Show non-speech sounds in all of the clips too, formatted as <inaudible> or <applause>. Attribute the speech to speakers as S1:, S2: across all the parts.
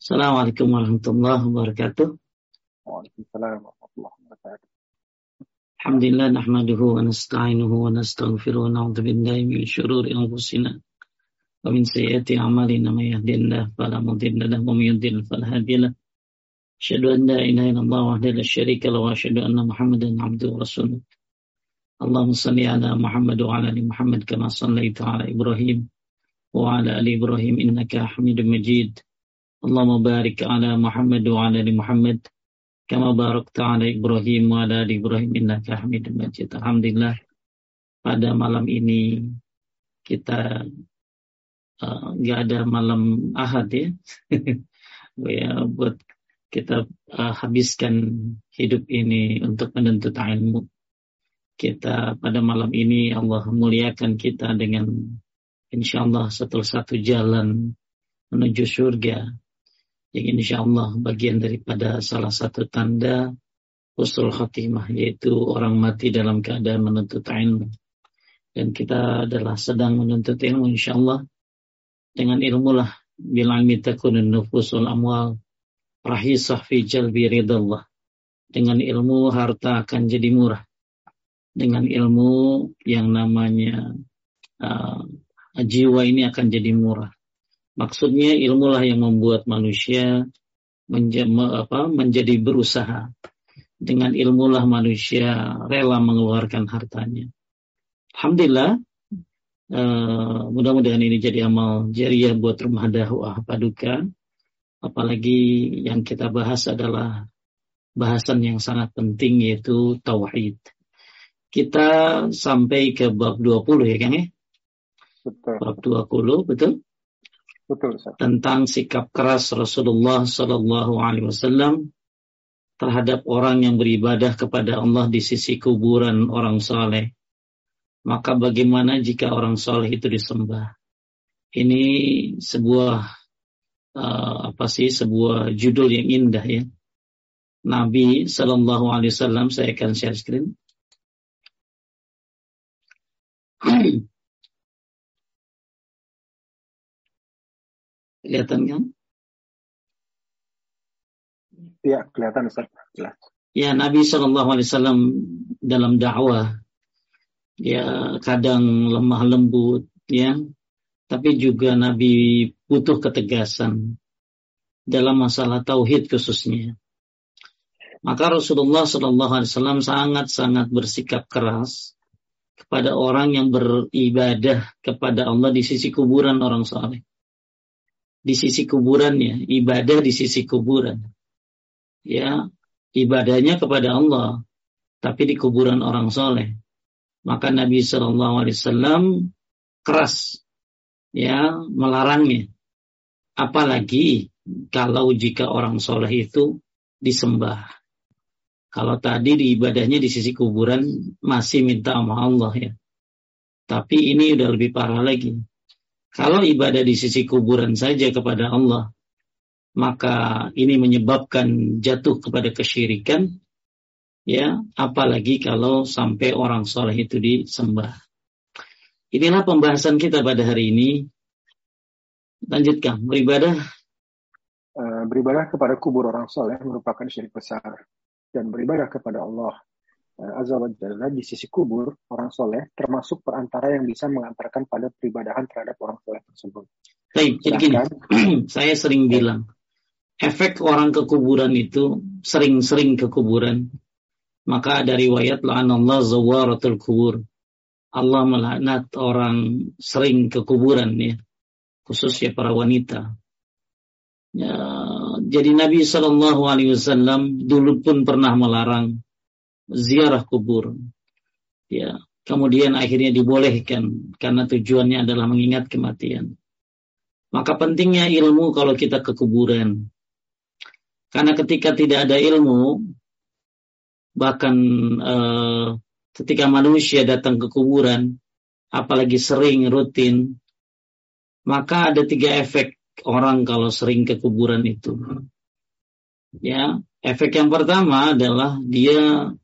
S1: Assalamualaikum warahmatullahi wabarakatuh.
S2: Waalaikumsalam warahmatullahi wabarakatuh.
S1: Alhamdulillah nahmaduhu wa nasta'inuhu wa nastaghfiruh wa na'udzu billahi min syururi anfusina wa min sayyiati a'malina may yahdihillahu fala mudilla lahu wa may yudlil fala hadiya lahu. Asyhadu an la ilaha illallah wahdahu la syarika lahu wa asyhadu anna Muhammadan 'abduhu wa rasuluh. Allahumma salli ala Muhammad wa ala ali Muhammad kama sallaita ala Ibrahim wa ala ali Ibrahim innaka Hamidum Majid. Allahumma barik ala Muhammad wa ala ali Muhammad kama barakta ala Ibrahim wa ala ali Ibrahim innaka Hamidum Majid. Alhamdulillah pada malam ini kita uh, nggak uh, ada malam Ahad ya. <laughs> ya buat kita uh, habiskan hidup ini untuk menuntut ilmu. Kita pada malam ini Allah muliakan kita dengan insya Allah satu satu jalan menuju surga. Yang insya Allah bagian daripada salah satu tanda usul khatimah yaitu orang mati dalam keadaan menuntut ilmu. Dan kita adalah sedang menuntut ilmu insya Allah dengan ilmu lah bilang mitakunun nufusul amwal rahisah fi jalbi ridallah. Dengan ilmu harta akan jadi murah dengan ilmu yang namanya uh, jiwa ini akan jadi murah Maksudnya ilmulah yang membuat manusia menja apa, menjadi berusaha. Dengan ilmulah manusia rela mengeluarkan hartanya. Alhamdulillah, uh, mudah-mudahan ini jadi amal jariah buat rumah dakwah paduka. Apalagi yang kita bahas adalah bahasan yang sangat penting yaitu tauhid. Kita sampai ke bab 20 ya Kang ya? Betul. Bab 20, betul?
S2: Betul,
S1: tentang sikap keras Rasulullah Sallallahu Alaihi Wasallam terhadap orang yang beribadah kepada Allah di sisi kuburan orang soleh. Maka bagaimana jika orang soleh itu disembah? Ini sebuah uh, apa sih sebuah judul yang indah ya. Nabi Sallallahu Alaihi Wasallam saya akan share screen. <clears throat> Kelihatan kan?
S2: Iya, kelihatan Ustaz. Jelas.
S1: Ya, Nabi Shallallahu Alaihi Wasallam dalam dakwah, ya kadang lemah lembut, ya, tapi juga Nabi butuh ketegasan dalam masalah tauhid khususnya. Maka Rasulullah Shallallahu Alaihi Wasallam sangat-sangat bersikap keras kepada orang yang beribadah kepada Allah di sisi kuburan orang saleh di sisi kuburannya, ibadah di sisi kuburan. Ya, ibadahnya kepada Allah, tapi di kuburan orang soleh. Maka Nabi Shallallahu Alaihi Wasallam keras, ya, melarangnya. Apalagi kalau jika orang soleh itu disembah. Kalau tadi di ibadahnya di sisi kuburan masih minta sama Allah ya. Tapi ini udah lebih parah lagi kalau ibadah di sisi kuburan saja kepada Allah, maka ini menyebabkan jatuh kepada kesyirikan, ya, apalagi kalau sampai orang soleh itu disembah. Inilah pembahasan kita pada hari ini. Lanjutkan, beribadah.
S2: Uh, beribadah kepada kubur orang soleh merupakan syirik besar. Dan beribadah kepada Allah Eh, Azza wa Jalla di sisi kubur orang soleh termasuk perantara yang bisa mengantarkan pada peribadahan terhadap orang soleh tersebut.
S1: Baik, jadi gini, <clears throat> saya sering bilang, efek orang ke kuburan itu sering-sering ke kuburan. Maka ada riwayat Allah zawaratul kubur. Allah melaknat orang sering ke kuburan ya, khususnya para wanita. Ya, jadi Nabi Shallallahu Alaihi Wasallam dulu pun pernah melarang ziarah kubur. Ya, kemudian akhirnya dibolehkan karena tujuannya adalah mengingat kematian. Maka pentingnya ilmu kalau kita ke kuburan. Karena ketika tidak ada ilmu, bahkan eh, ketika manusia datang ke kuburan, apalagi sering rutin, maka ada tiga efek orang kalau sering ke kuburan itu. Ya, efek yang pertama adalah dia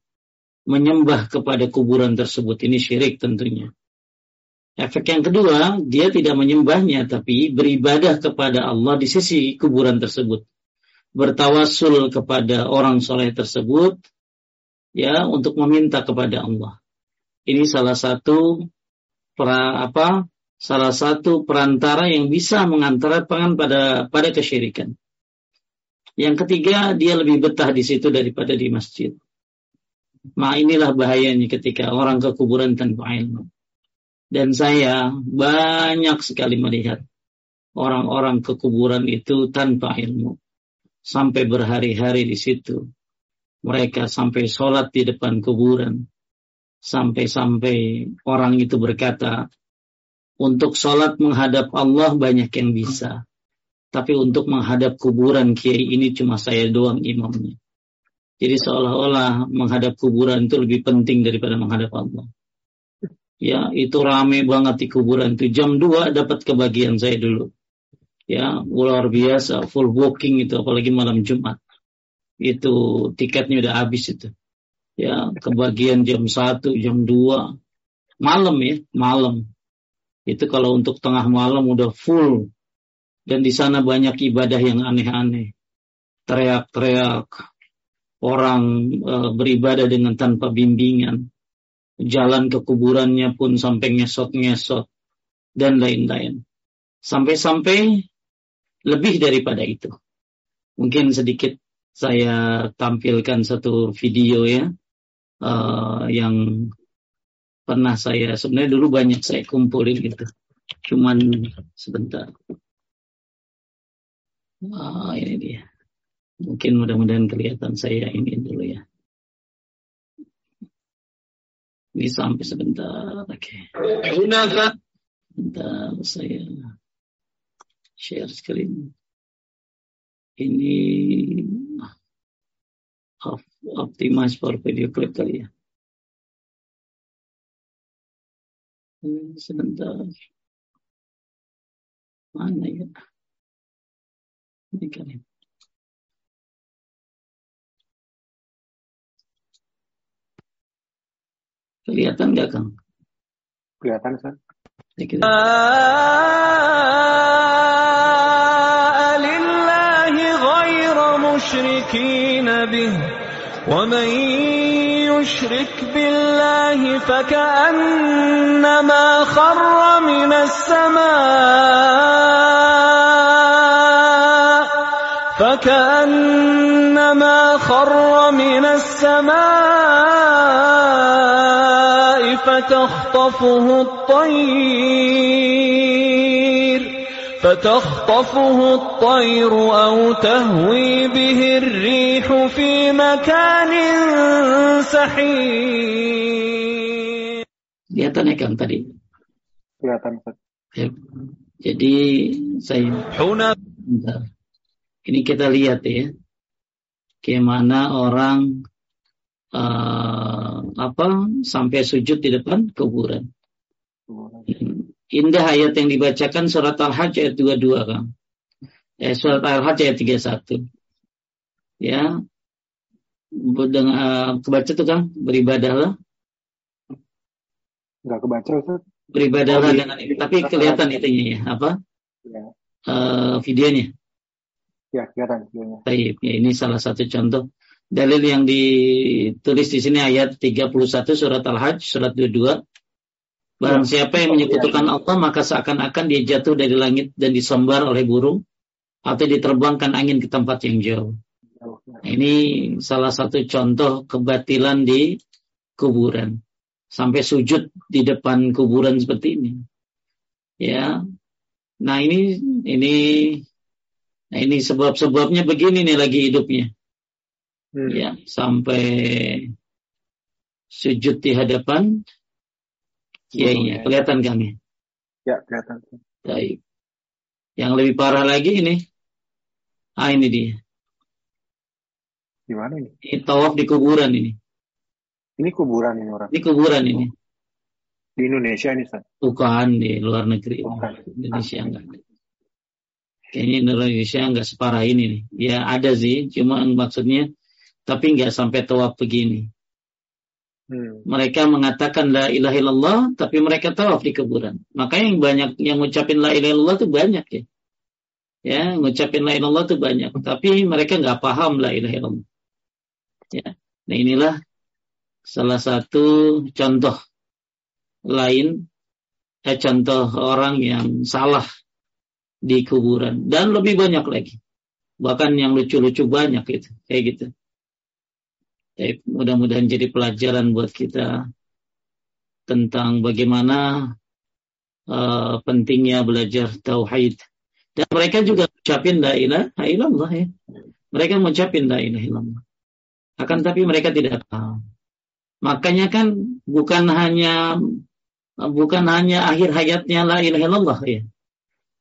S1: menyembah kepada kuburan tersebut. Ini syirik tentunya. Efek yang kedua, dia tidak menyembahnya tapi beribadah kepada Allah di sisi kuburan tersebut. Bertawasul kepada orang soleh tersebut ya untuk meminta kepada Allah. Ini salah satu pra, apa? Salah satu perantara yang bisa mengantarkan pada pada kesyirikan. Yang ketiga, dia lebih betah di situ daripada di masjid. Ma inilah bahayanya ketika orang ke kuburan tanpa ilmu. Dan saya banyak sekali melihat orang-orang ke kuburan itu tanpa ilmu. Sampai berhari-hari di situ. Mereka sampai sholat di depan kuburan. Sampai-sampai orang itu berkata, untuk sholat menghadap Allah banyak yang bisa. Tapi untuk menghadap kuburan kiai ini cuma saya doang imamnya. Jadi seolah-olah menghadap kuburan itu lebih penting daripada menghadap Allah. Ya itu rame banget di kuburan itu. Jam 2 dapat kebagian saya dulu. Ya luar biasa full booking itu apalagi malam Jumat. Itu tiketnya udah habis itu. Ya kebagian jam 1 jam 2 malam ya malam itu kalau untuk tengah malam udah full. Dan di sana banyak ibadah yang aneh-aneh. Teriak-teriak. Orang e, beribadah dengan tanpa bimbingan. Jalan ke kuburannya pun sampai ngesot-ngesot. Dan lain-lain. Sampai-sampai lebih daripada itu. Mungkin sedikit saya tampilkan satu video ya uh, yang pernah saya sebenarnya dulu banyak saya kumpulin gitu. Cuman sebentar. Ah, ini dia. Mungkin mudah-mudahan kelihatan saya ini dulu ya. Ini sampai sebentar. Oke. Okay. Sebentar saya share screen. Ini optimize for video clip kali ya. சிறந்த மாநகர் இருக்கிறேன் kelihatan nggak kang
S2: kelihatan sir
S3: لله غير مشركين به ومن يشرك بالله فكأنما خر من السماء فكأنما خر من السماء فتخطفه الطير. فتخطفه الطير أو تهوي به الريح في مكان سحيق
S1: Kelihatan ya Kang tadi?
S2: Kelihatan
S1: Ya. Jadi saya Ini kita lihat ya. Bagaimana orang uh, apa sampai sujud di depan kuburan. Indah ayat yang dibacakan surat Al-Hajj ayat 22 kan. Eh, surat Al-Hajj ayat 31. Ya. Dengan uh, kebaca tuh kan beribadahlah.
S2: Enggak kebaca Ustaz.
S1: Beribadahlah oh, dengan ini. Tapi kelihatan itunya ya, apa? Ya. Uh, videonya.
S2: Ya, kelihatan videonya.
S1: Baik, ya ini salah satu contoh Dalil yang ditulis di sini ayat 31 surat Al-Hajj surat 22. Barang siapa yang menyekutukan Allah maka seakan-akan dia jatuh dari langit dan disembar oleh burung atau diterbangkan angin ke tempat yang jauh. Nah, ini salah satu contoh kebatilan di kuburan. Sampai sujud di depan kuburan seperti ini. Ya. Nah, ini ini nah ini sebab-sebabnya begini nih lagi hidupnya hmm. ya sampai sujud di hadapan ya iya. Kelihatan kami
S2: ya kelihatan.
S1: Baik. Yang lebih parah lagi ini. Ah ini dia.
S2: Gimana ini?
S1: Ini tawaf di kuburan ini.
S2: Ini kuburan ini orang.
S1: Ini kuburan ini.
S2: Di Indonesia ini San.
S1: bukan di luar negeri. Bukan. Indonesia enggak. Kayaknya Indonesia enggak separah ini nih. Ya ada sih. Cuma maksudnya tapi nggak sampai tawaf begini. Hmm. Mereka mengatakan la ilaha illallah, tapi mereka tawaf di kuburan. Maka yang banyak yang ngucapin la ilaha illallah itu banyak ya. Ya, ngucapin la ilaha illallah itu banyak. Tapi mereka nggak paham la ilaha illallah. Ya. Nah inilah salah satu contoh lain, eh, contoh orang yang salah di kuburan. Dan lebih banyak lagi. Bahkan yang lucu-lucu banyak itu. Kayak gitu. Jadi mudah-mudahan jadi pelajaran buat kita tentang bagaimana uh, pentingnya belajar tauhid. Dan mereka juga ucapin la ilaha illallah ya. Mereka mengucapin la ilaha illallah. Akan tapi mereka tidak tahu. Makanya kan bukan hanya bukan hanya akhir hayatnya la ilaha illallah ya.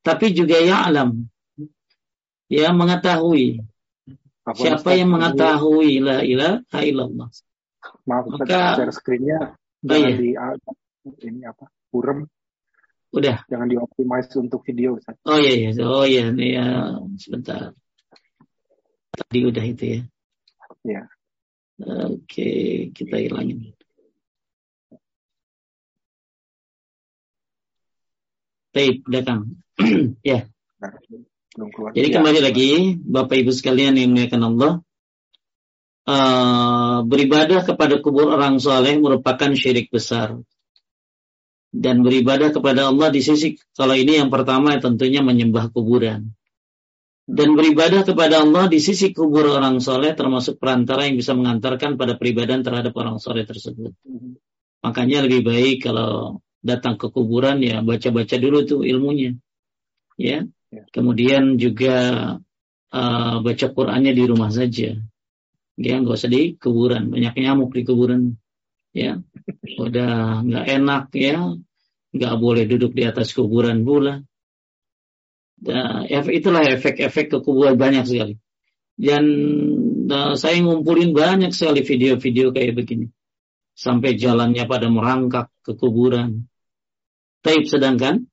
S1: Tapi juga ya alam. Ya mengetahui Siapa yang mengetahui la ilaha illallah?
S2: Maaf, Maka, share screen-nya oh jangan iya. di ini apa? Burem.
S1: Udah.
S2: Jangan dioptimize untuk video, Ustaz.
S1: Oh iya, iya. Oh iya, nih ya, sebentar. Tadi udah itu ya.
S2: Iya.
S1: Oke, kita hilangin. Baik, datang. <clears throat> ya. Nah, belum keluar. Jadi kembali lagi, Bapak Ibu sekalian yang dimuliakan Allah, uh, beribadah kepada kubur orang soleh merupakan syirik besar. Dan beribadah kepada Allah di sisi, kalau ini yang pertama tentunya menyembah kuburan. Dan beribadah kepada Allah di sisi kubur orang soleh termasuk perantara yang bisa mengantarkan pada peribadahan terhadap orang soleh tersebut. Makanya lebih baik kalau datang ke kuburan ya baca-baca dulu tuh ilmunya. Ya, Ya. Kemudian juga uh, baca Qurannya di rumah saja. Ya, nggak usah di kuburan. Banyak nyamuk di kuburan. Ya, udah nggak enak ya. Nggak boleh duduk di atas kuburan pula. Nah, itulah efek-efek ke kuburan banyak sekali. Dan uh, saya ngumpulin banyak sekali video-video kayak begini. Sampai jalannya pada merangkak ke kuburan. Taib sedangkan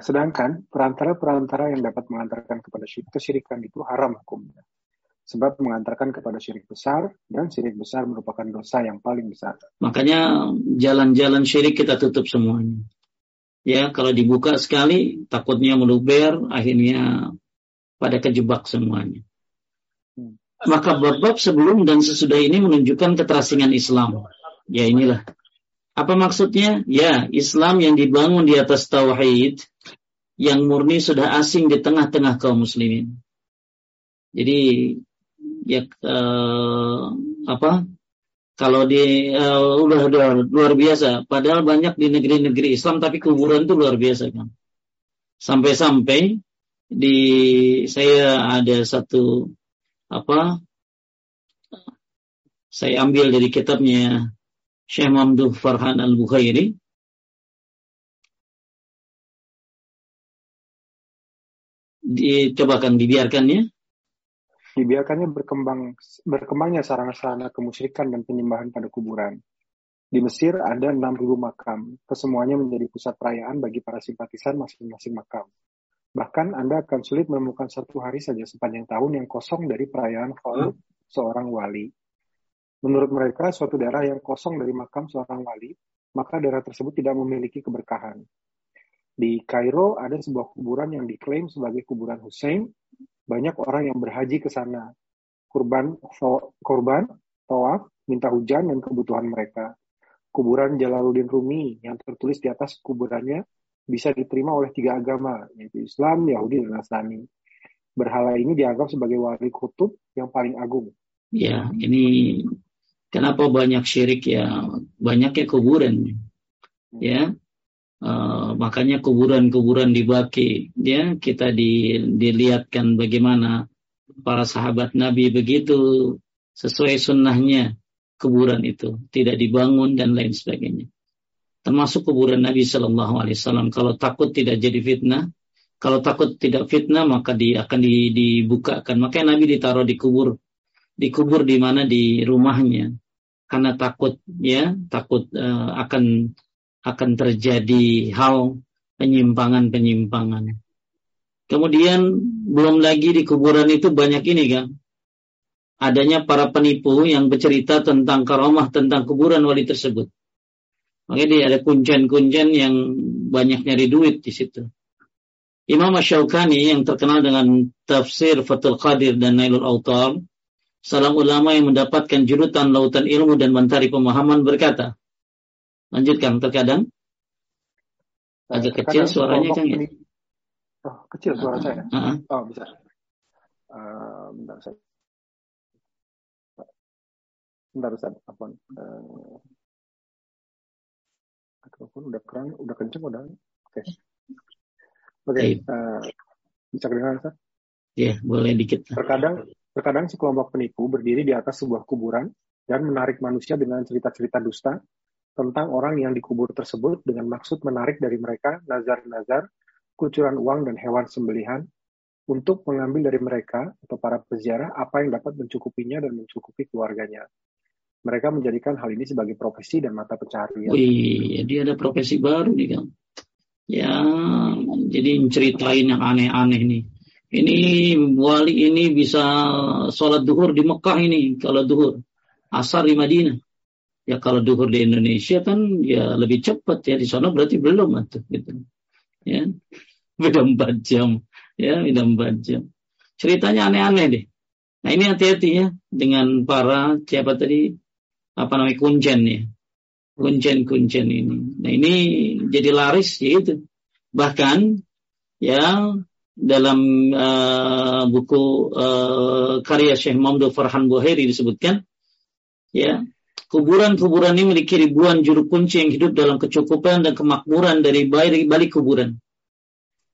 S2: Sedangkan perantara-perantara yang dapat mengantarkan kepada syirik, kesyirikan itu haram hukumnya. Sebab mengantarkan kepada syirik besar dan syirik besar merupakan dosa yang paling besar.
S1: Makanya jalan-jalan syirik kita tutup semuanya. Ya, kalau dibuka sekali takutnya meluber, akhirnya pada kejebak semuanya. Hmm. Maka bab-bab sebelum dan sesudah ini menunjukkan keterasingan Islam. Ya inilah apa maksudnya? Ya, Islam yang dibangun di atas tauhid yang murni sudah asing di tengah-tengah kaum muslimin. Jadi ya uh, apa? Kalau di uh, udah, udah luar biasa, padahal banyak di negeri-negeri Islam tapi kuburan itu luar biasa kan. Sampai-sampai di saya ada satu apa? Saya ambil dari kitabnya Syekh Mamduh Farhan Al-Bukhairi dicobakan dibiarkannya
S2: dibiarkannya berkembang berkembangnya sarana-sarana kemusyrikan dan penyembahan pada kuburan. Di Mesir ada 6.000 makam, kesemuanya menjadi pusat perayaan bagi para simpatisan masing-masing makam. Bahkan Anda akan sulit menemukan satu hari saja sepanjang tahun yang kosong dari perayaan haul seorang wali. Menurut mereka, suatu daerah yang kosong dari makam seorang wali, maka daerah tersebut tidak memiliki keberkahan. Di Kairo ada sebuah kuburan yang diklaim sebagai kuburan Hussein. Banyak orang yang berhaji ke sana. Kurban, korban, tawaf, minta hujan dan kebutuhan mereka. Kuburan Jalaluddin Rumi yang tertulis di atas kuburannya bisa diterima oleh tiga agama, yaitu Islam, Yahudi, dan Nasrani. Berhala ini dianggap sebagai wali kutub yang paling agung.
S1: Ya, ini Kenapa banyak syirik ya? Banyaknya kuburan. Ya. Uh, makanya kuburan-kuburan dibaki. Ya kita di, dilihatkan bagaimana para sahabat Nabi begitu sesuai sunnahnya kuburan itu. Tidak dibangun dan lain sebagainya. Termasuk kuburan Nabi Shallallahu Alaihi Wasallam. Kalau takut tidak jadi fitnah kalau takut tidak fitnah maka di, akan di, dibukakan. Makanya Nabi ditaruh di kubur. Dikubur di mana? Di rumahnya. Karena takut ya takut uh, akan akan terjadi hal penyimpangan-penyimpangan. Kemudian belum lagi di kuburan itu banyak ini kan adanya para penipu yang bercerita tentang karomah tentang kuburan wali tersebut. Makanya dia ada kuncen-kuncen yang banyak nyari duit di situ. Imam Syaukani yang terkenal dengan tafsir Fathul Qadir dan Nailul Autar, salam ulama yang mendapatkan jurutan lautan ilmu dan mentari pemahaman berkata, lanjutkan terkadang agak kecil suaranya kan ya?
S2: Oh, kecil suara saya.
S1: Uh -huh.
S2: Oh, bisa. Uh, bentar saya. Bentar Ustaz, apa? Uh, mikrofon udah keren, udah kenceng udah. Oke. Okay. Oke, okay, uh, eh, bisa kedengaran Ustaz?
S1: Iya, yeah, boleh dikit.
S2: Terkadang terkadang sekelompok penipu berdiri di atas sebuah kuburan dan menarik manusia dengan cerita-cerita dusta tentang orang yang dikubur tersebut dengan maksud menarik dari mereka nazar-nazar, kucuran uang dan hewan sembelihan untuk mengambil dari mereka atau para peziarah apa yang dapat mencukupinya dan mencukupi keluarganya. Mereka menjadikan hal ini sebagai profesi dan mata pencarian.
S1: Wih, dia ada profesi baru nih kan ya jadi ceritain yang aneh-aneh nih ini wali ini bisa sholat duhur di Mekah ini kalau duhur asar di Madinah ya kalau duhur di Indonesia kan ya lebih cepat ya di sana berarti belum atau gitu. Ya beda empat jam. Ya beda empat jam. Ceritanya aneh-aneh deh. Nah ini hati-hati ya dengan para siapa tadi? Apa namanya? Kuncen ya. Kuncen-kuncen ini. Nah ini jadi laris yaitu. Bahkan ya dalam uh, buku uh, karya Syekh Muhammad Farhan Buhairi disebutkan ya kuburan-kuburan ini memiliki ribuan juru kunci yang hidup dalam kecukupan dan kemakmuran dari balik, kuburan.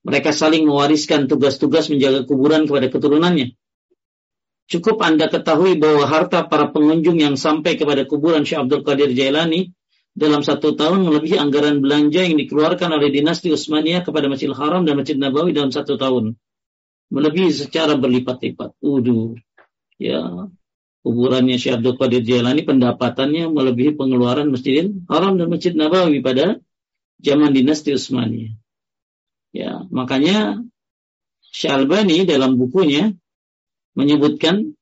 S1: Mereka saling mewariskan tugas-tugas menjaga kuburan kepada keturunannya. Cukup Anda ketahui bahwa harta para pengunjung yang sampai kepada kuburan Syekh Abdul Qadir Jailani dalam satu tahun melebihi anggaran belanja yang dikeluarkan oleh dinasti Utsmaniyah kepada Masjidil Haram dan Masjid Nabawi dalam satu tahun. Melebihi secara berlipat-lipat. Udu. Ya, kuburannya Syekh Abdul Qadir Jailani pendapatannya melebihi pengeluaran Masjidil Haram dan Masjid Nabawi pada zaman dinasti Utsmaniyah. Ya, makanya Syalbani dalam bukunya menyebutkan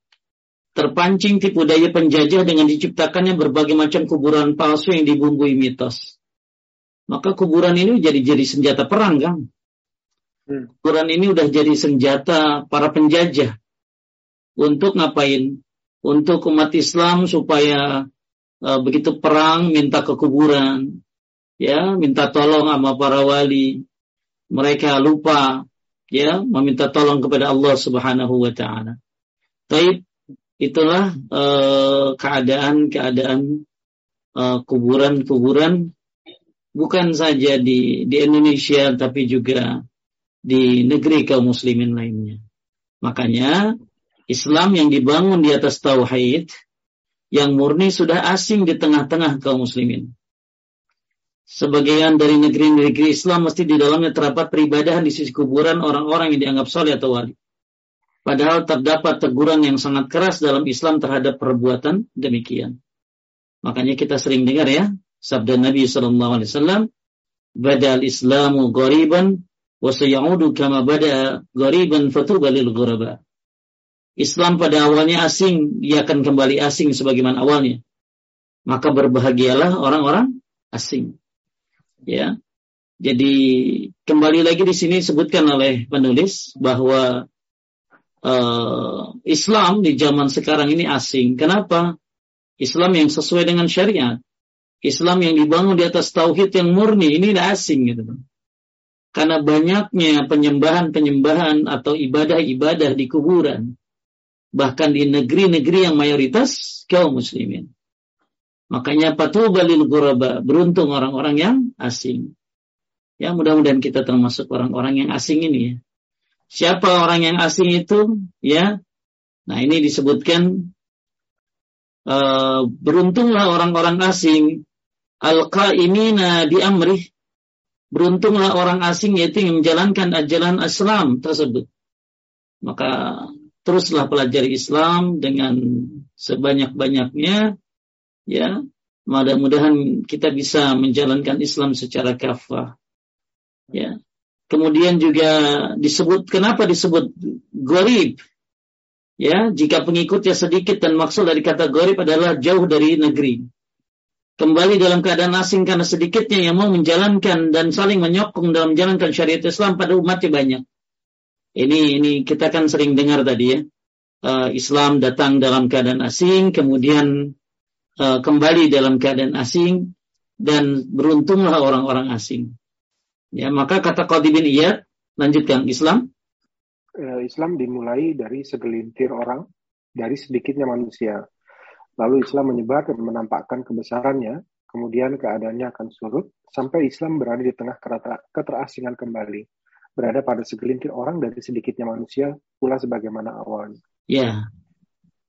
S1: terpancing tipu daya penjajah dengan diciptakannya berbagai macam kuburan palsu yang dibumbui mitos. Maka kuburan ini jadi jadi senjata perang kan? Hmm. Kuburan ini udah jadi senjata para penjajah untuk ngapain? Untuk umat Islam supaya uh, begitu perang minta ke kuburan, ya minta tolong sama para wali. Mereka lupa ya meminta tolong kepada Allah Subhanahu wa taala. Taib itulah eh, keadaan-keadaan uh, kuburan-kuburan bukan saja di di Indonesia tapi juga di negeri kaum muslimin lainnya. Makanya Islam yang dibangun di atas tauhid yang murni sudah asing di tengah-tengah kaum muslimin. Sebagian dari negeri-negeri Islam mesti di dalamnya terdapat peribadahan di sisi kuburan orang-orang yang dianggap soleh atau wali. Padahal terdapat teguran yang sangat keras dalam Islam terhadap perbuatan demikian. Makanya kita sering dengar ya, sabda Nabi Sallallahu Alaihi Wasallam, "Badal Islamu ghariban, wa sayaudu kama bada ghariban fatubalil ghuraba." Islam pada awalnya asing, dia akan kembali asing sebagaimana awalnya. Maka berbahagialah orang-orang asing. Ya. Jadi kembali lagi di sini disebutkan oleh penulis bahwa uh, Islam di zaman sekarang ini asing. Kenapa? Islam yang sesuai dengan syariat. Islam yang dibangun di atas tauhid yang murni ini tidak asing gitu. Karena banyaknya penyembahan-penyembahan atau ibadah-ibadah di kuburan. Bahkan di negeri-negeri yang mayoritas kaum muslimin. Makanya patubalil ghuraba, beruntung orang-orang yang asing. Ya mudah-mudahan kita termasuk orang-orang yang asing ini ya. Siapa orang yang asing itu? Ya. Nah, ini disebutkan uh, beruntunglah orang-orang asing al-qaimina di amrih. Beruntunglah orang asing yaitu yang menjalankan ajaran Islam tersebut. Maka teruslah pelajari Islam dengan sebanyak-banyaknya ya mudah-mudahan kita bisa menjalankan Islam secara kafah ya Kemudian juga disebut kenapa disebut gorib? Ya, jika pengikutnya sedikit dan maksud dari kata gorib adalah jauh dari negeri. Kembali dalam keadaan asing karena sedikitnya yang mau menjalankan dan saling menyokong dalam menjalankan syariat Islam pada umatnya banyak. Ini ini kita kan sering dengar tadi ya. Uh, Islam datang dalam keadaan asing, kemudian uh, kembali dalam keadaan asing dan beruntunglah orang-orang asing. Ya, maka kata Qadi bin Iyad, lanjutkan Islam
S2: Eh, Islam dimulai dari segelintir orang, dari sedikitnya manusia. Lalu Islam menyebar dan menampakkan kebesarannya, kemudian keadaannya akan surut, sampai Islam berada di tengah keterasingan kembali. Berada pada segelintir orang dari sedikitnya manusia, pula sebagaimana awalnya.
S1: Ya,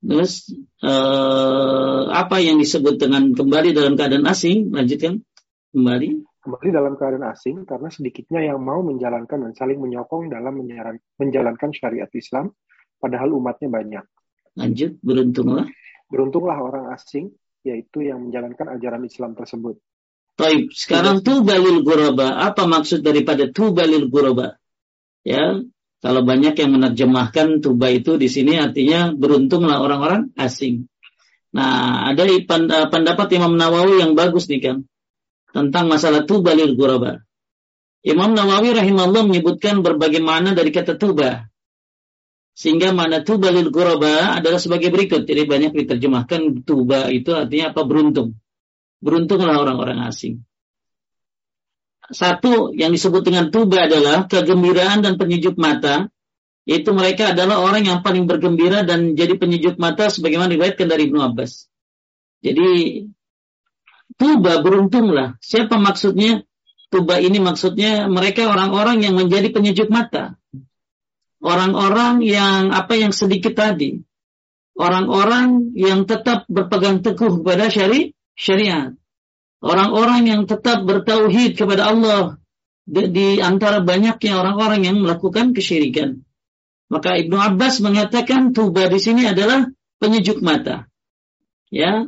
S1: Terus uh, apa yang disebut dengan kembali dalam keadaan asing? Lanjutkan kembali
S2: kembali dalam keadaan asing karena sedikitnya yang mau menjalankan dan saling menyokong dalam menjalankan syariat Islam, padahal umatnya banyak.
S1: Lanjut, beruntunglah.
S2: Beruntunglah orang asing, yaitu yang menjalankan ajaran Islam tersebut.
S1: Taib. Sekarang tubalil guraba. Apa maksud daripada tubalil guraba? Ya, kalau banyak yang menerjemahkan tuba itu di sini artinya beruntunglah orang-orang asing. Nah, ada pendapat Imam Nawawi yang bagus nih kan tentang masalah tuba lil guraba. Imam Nawawi rahimahullah menyebutkan berbagai makna dari kata tuba. Sehingga makna tuba lil guraba adalah sebagai berikut. Jadi banyak diterjemahkan tuba itu artinya apa? Beruntung. Beruntunglah orang-orang asing. Satu yang disebut dengan tuba adalah kegembiraan dan penyejuk mata. Yaitu mereka adalah orang yang paling bergembira dan jadi penyejuk mata sebagaimana diriwayatkan dari Ibnu Abbas. Jadi Tuba beruntunglah. Siapa maksudnya? Tuba ini maksudnya mereka orang-orang yang menjadi penyejuk mata. Orang-orang yang apa yang sedikit tadi. Orang-orang yang tetap berpegang teguh kepada syari syariat. Orang-orang yang tetap bertauhid kepada Allah di, di antara banyaknya orang-orang yang melakukan kesyirikan. Maka Ibnu Abbas mengatakan tuba di sini adalah penyejuk mata. Ya,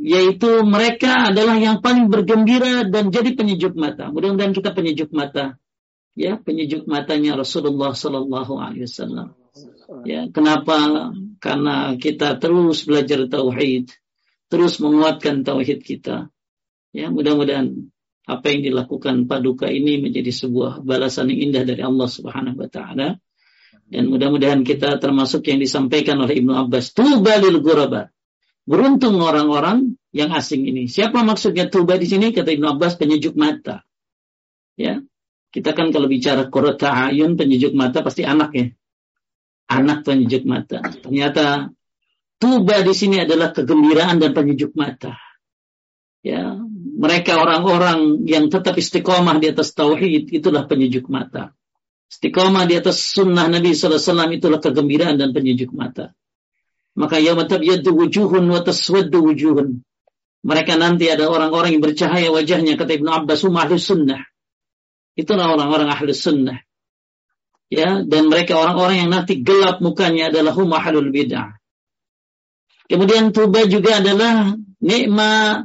S1: yaitu mereka adalah yang paling bergembira dan jadi penyejuk mata. Mudah-mudahan kita penyejuk mata, ya penyejuk matanya Rasulullah Sallallahu Alaihi Wasallam. Ya, kenapa? Karena kita terus belajar tauhid, terus menguatkan tauhid kita. Ya, mudah-mudahan apa yang dilakukan paduka ini menjadi sebuah balasan yang indah dari Allah Subhanahu wa taala. Dan mudah-mudahan kita termasuk yang disampaikan oleh Ibnu Abbas, tubalil ghuraba Beruntung orang-orang yang asing ini. Siapa maksudnya tuba di sini? Kata Ibnu Abbas penyejuk mata. Ya, kita kan kalau bicara korota ayun penyejuk mata pasti anak ya. Anak penyejuk mata. Ternyata tuba di sini adalah kegembiraan dan penyejuk mata. Ya, mereka orang-orang yang tetap istiqomah di atas tauhid itulah penyejuk mata. Istiqomah di atas sunnah Nabi SAW itulah kegembiraan dan penyejuk mata. Maka yauma tabyaddu wujuhun wa taswaddu wujuhun. Mereka nanti ada orang-orang yang bercahaya wajahnya kata Ibnu Abbas hum ahli sunnah. Itulah orang-orang ahli sunnah. Ya, dan mereka orang-orang yang nanti gelap mukanya adalah hum ahlul bid'ah. Kemudian tuba juga adalah nikma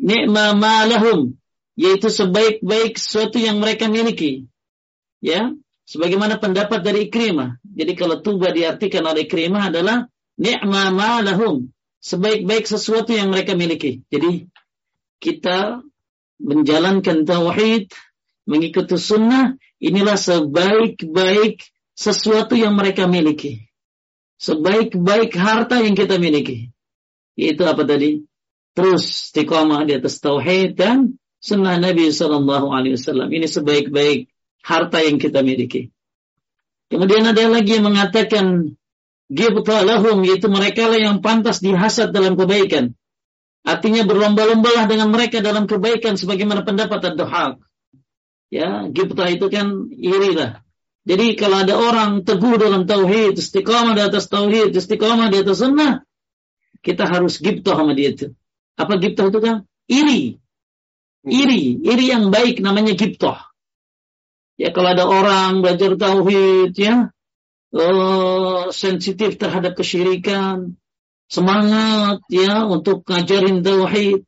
S1: nikma ma lahum yaitu sebaik-baik sesuatu yang mereka miliki. Ya, sebagaimana pendapat dari Ikrimah. Jadi kalau tuba diartikan oleh Ikrimah adalah ni'ma ma lahum sebaik-baik sesuatu yang mereka miliki. Jadi kita menjalankan tauhid, mengikuti sunnah, inilah sebaik-baik sesuatu yang mereka miliki. Sebaik-baik harta yang kita miliki. Itu apa tadi? Terus istiqamah di atas tauhid dan sunnah Nabi Sallallahu Alaihi Wasallam. Ini sebaik-baik harta yang kita miliki. Kemudian ada lagi yang mengatakan Gibta lahum, yaitu mereka lah yang pantas dihasad dalam kebaikan. Artinya berlomba-lombalah dengan mereka dalam kebaikan sebagaimana pendapat ad Ya, gibta itu kan iri lah. Jadi kalau ada orang teguh dalam tauhid, istiqamah di atas tauhid, istiqamah di atas sunnah, kita harus gibta sama dia itu. Apa gibta itu kan? Iri. Iri, iri yang baik namanya gibta. Ya kalau ada orang belajar tauhid ya, uh, sensitif terhadap kesyirikan, semangat ya untuk ngajarin tauhid,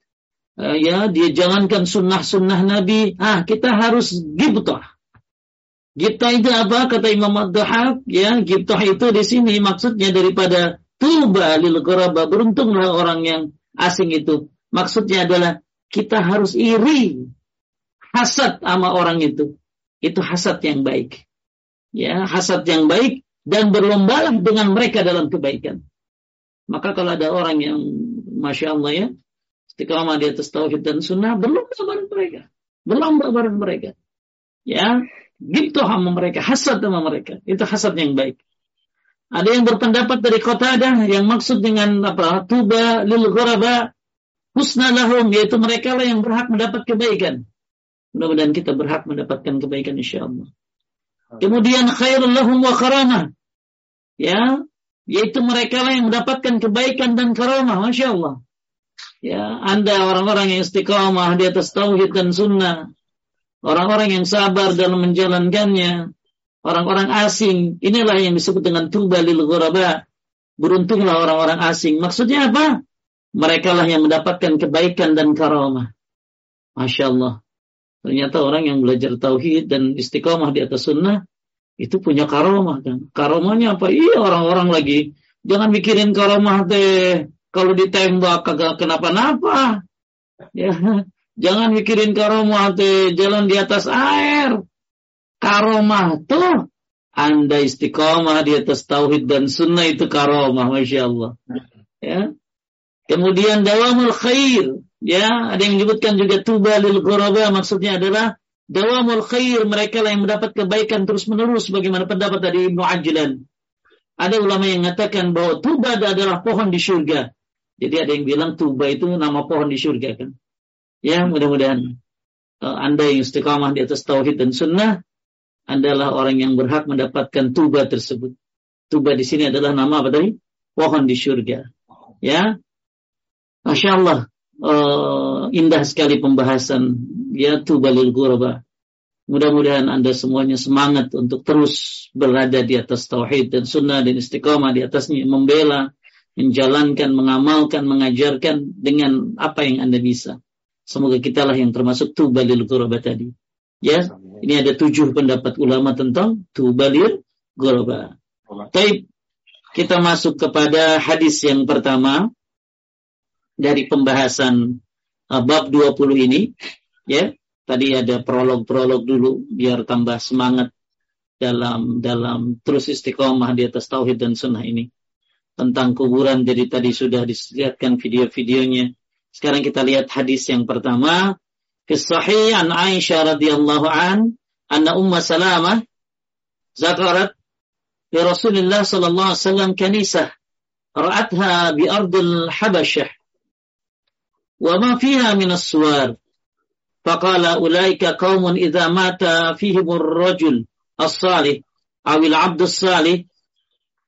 S1: uh, ya dia jalankan sunnah-sunnah Nabi. Ah kita harus gibtah. Giptah itu apa? Kata Imam Ad-Dahab, ya, giptah itu di sini maksudnya daripada tuba lil ghuraba, beruntunglah orang yang asing itu. Maksudnya adalah kita harus iri, hasad sama orang itu. Itu hasad yang baik. Ya, hasad yang baik dan berlombalah dengan mereka dalam kebaikan. Maka kalau ada orang yang Masya Allah ya, istiqamah di atas tauhid dan sunnah, berlomba bareng mereka. Berlomba bareng mereka. Ya, gitu sama mereka, hasad sama mereka. Itu hasad yang baik. Ada yang berpendapat dari kota ada yang maksud dengan apa? Tuba lil ghuraba husna lahum yaitu mereka lah yang berhak mendapat kebaikan. Mudah-mudahan kita berhak mendapatkan kebaikan insya Allah. Kemudian khairul lahum wa karamah. Ya, yaitu mereka lah yang mendapatkan kebaikan dan karamah, masya Allah. Ya, anda orang-orang yang istiqamah di atas tauhid dan sunnah, orang-orang yang sabar dalam menjalankannya, orang-orang asing, inilah yang disebut dengan tubalil ghuraba. Beruntunglah orang-orang asing. Maksudnya apa? Mereka lah yang mendapatkan kebaikan dan karamah. Masya Allah. Ternyata orang yang belajar tauhid dan istiqomah di atas sunnah itu punya karomah kan. Karomahnya apa? Iya orang-orang lagi jangan mikirin karomah teh kalau ditembak kagak kenapa-napa. Ya, jangan mikirin karomah teh jalan di atas air. Karomah tuh anda istiqomah di atas tauhid dan sunnah itu karomah, masya Allah. Ya. Kemudian dawamul khair, Ya, ada yang menyebutkan juga tuba lil ghuraba maksudnya adalah dawamul khair mereka lah yang mendapat kebaikan terus menerus bagaimana pendapat dari Ibnu Ajlan. Ada ulama yang mengatakan bahwa tuba adalah pohon di surga. Jadi ada yang bilang tuba itu nama pohon di surga kan. Ya, mudah-mudahan uh, Anda yang istiqamah di atas tauhid dan sunnah adalah orang yang berhak mendapatkan tuba tersebut. Tuba di sini adalah nama apa tadi? Pohon di surga. Ya. Masya Allah uh, indah sekali pembahasan ya tubalil ghuraba. Mudah-mudahan Anda semuanya semangat untuk terus berada di atas tauhid dan sunnah dan istiqamah di atasnya, membela, menjalankan, mengamalkan, mengajarkan dengan apa yang Anda bisa. Semoga kita lah yang termasuk tubalil ghuraba tadi. Ya, ini ada tujuh pendapat ulama tentang tubalil ghuraba. Baik, kita masuk kepada hadis yang pertama dari pembahasan uh, bab 20 ini. Ya tadi ada prolog-prolog dulu biar tambah semangat dalam dalam terus istiqomah di atas tauhid dan sunnah ini. Tentang kuburan jadi tadi sudah disediakan video-videonya sekarang kita lihat hadis yang pertama. Kisahih an Aisyah radhiyallahu an anna Umma Salamah zakarat li rasulullah sallallahu alaihi wasallam kanisah. Ra'atha bi ardil Habasyah wa ma fiha min as-suwar. Faqala ulaika qaumun idza mata fihim ar-rajul as-salih aw al-'abd as-salih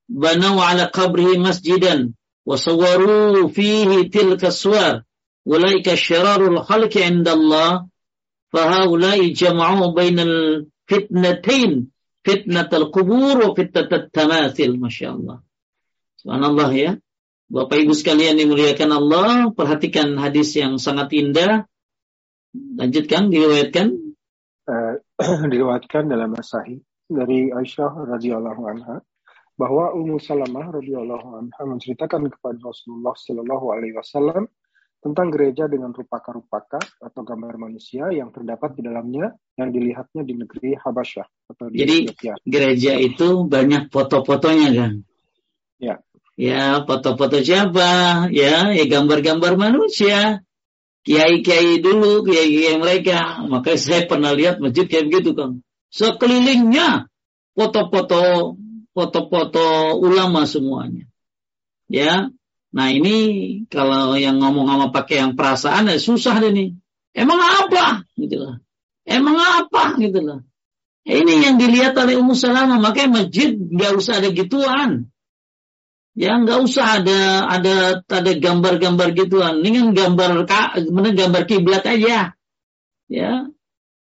S1: banaw 'ala qabrihi masjidan wa sawwaru fihi tilka as-suwar ulaika syararul khalqi indallah fahaulai jama'u bainal fitnatain fitnatal kubur wa fitnatat tamasil masyaallah. Subhanallah ya. Bapak Ibu sekalian dimuliakan Allah perhatikan hadis yang sangat indah. Lanjutkan diriwayatkan.
S2: Eh, <clears throat> diriwayatkan dalam Sahih dari Aisyah radhiyallahu anha bahwa Ummu Salamah radhiyallahu anha menceritakan kepada Rasulullah shallallahu alaihi wasallam tentang gereja dengan rupaka-rupaka atau gambar manusia yang terdapat di dalamnya yang dilihatnya di negeri Habasyah atau di
S1: Jadi Ethiopia. gereja itu banyak foto-fotonya kan?
S2: Ya
S1: ya foto-foto siapa, ya, ya gambar-gambar manusia, kiai-kiai dulu, kiai-kiai mereka. Maka saya pernah lihat masjid kayak begitu kan. Sekelilingnya foto-foto, foto-foto ulama semuanya. Ya, nah ini kalau yang ngomong sama pakai yang perasaan ya susah deh nih. Emang apa? Gitu lah. Emang apa? Gitu lah. Ini yang dilihat oleh Ummu Salamah, makanya masjid nggak usah ada gituan. Ya nggak usah ada ada ada gambar-gambar gituan. Ini kan gambar benar gambar kiblat aja. Ya.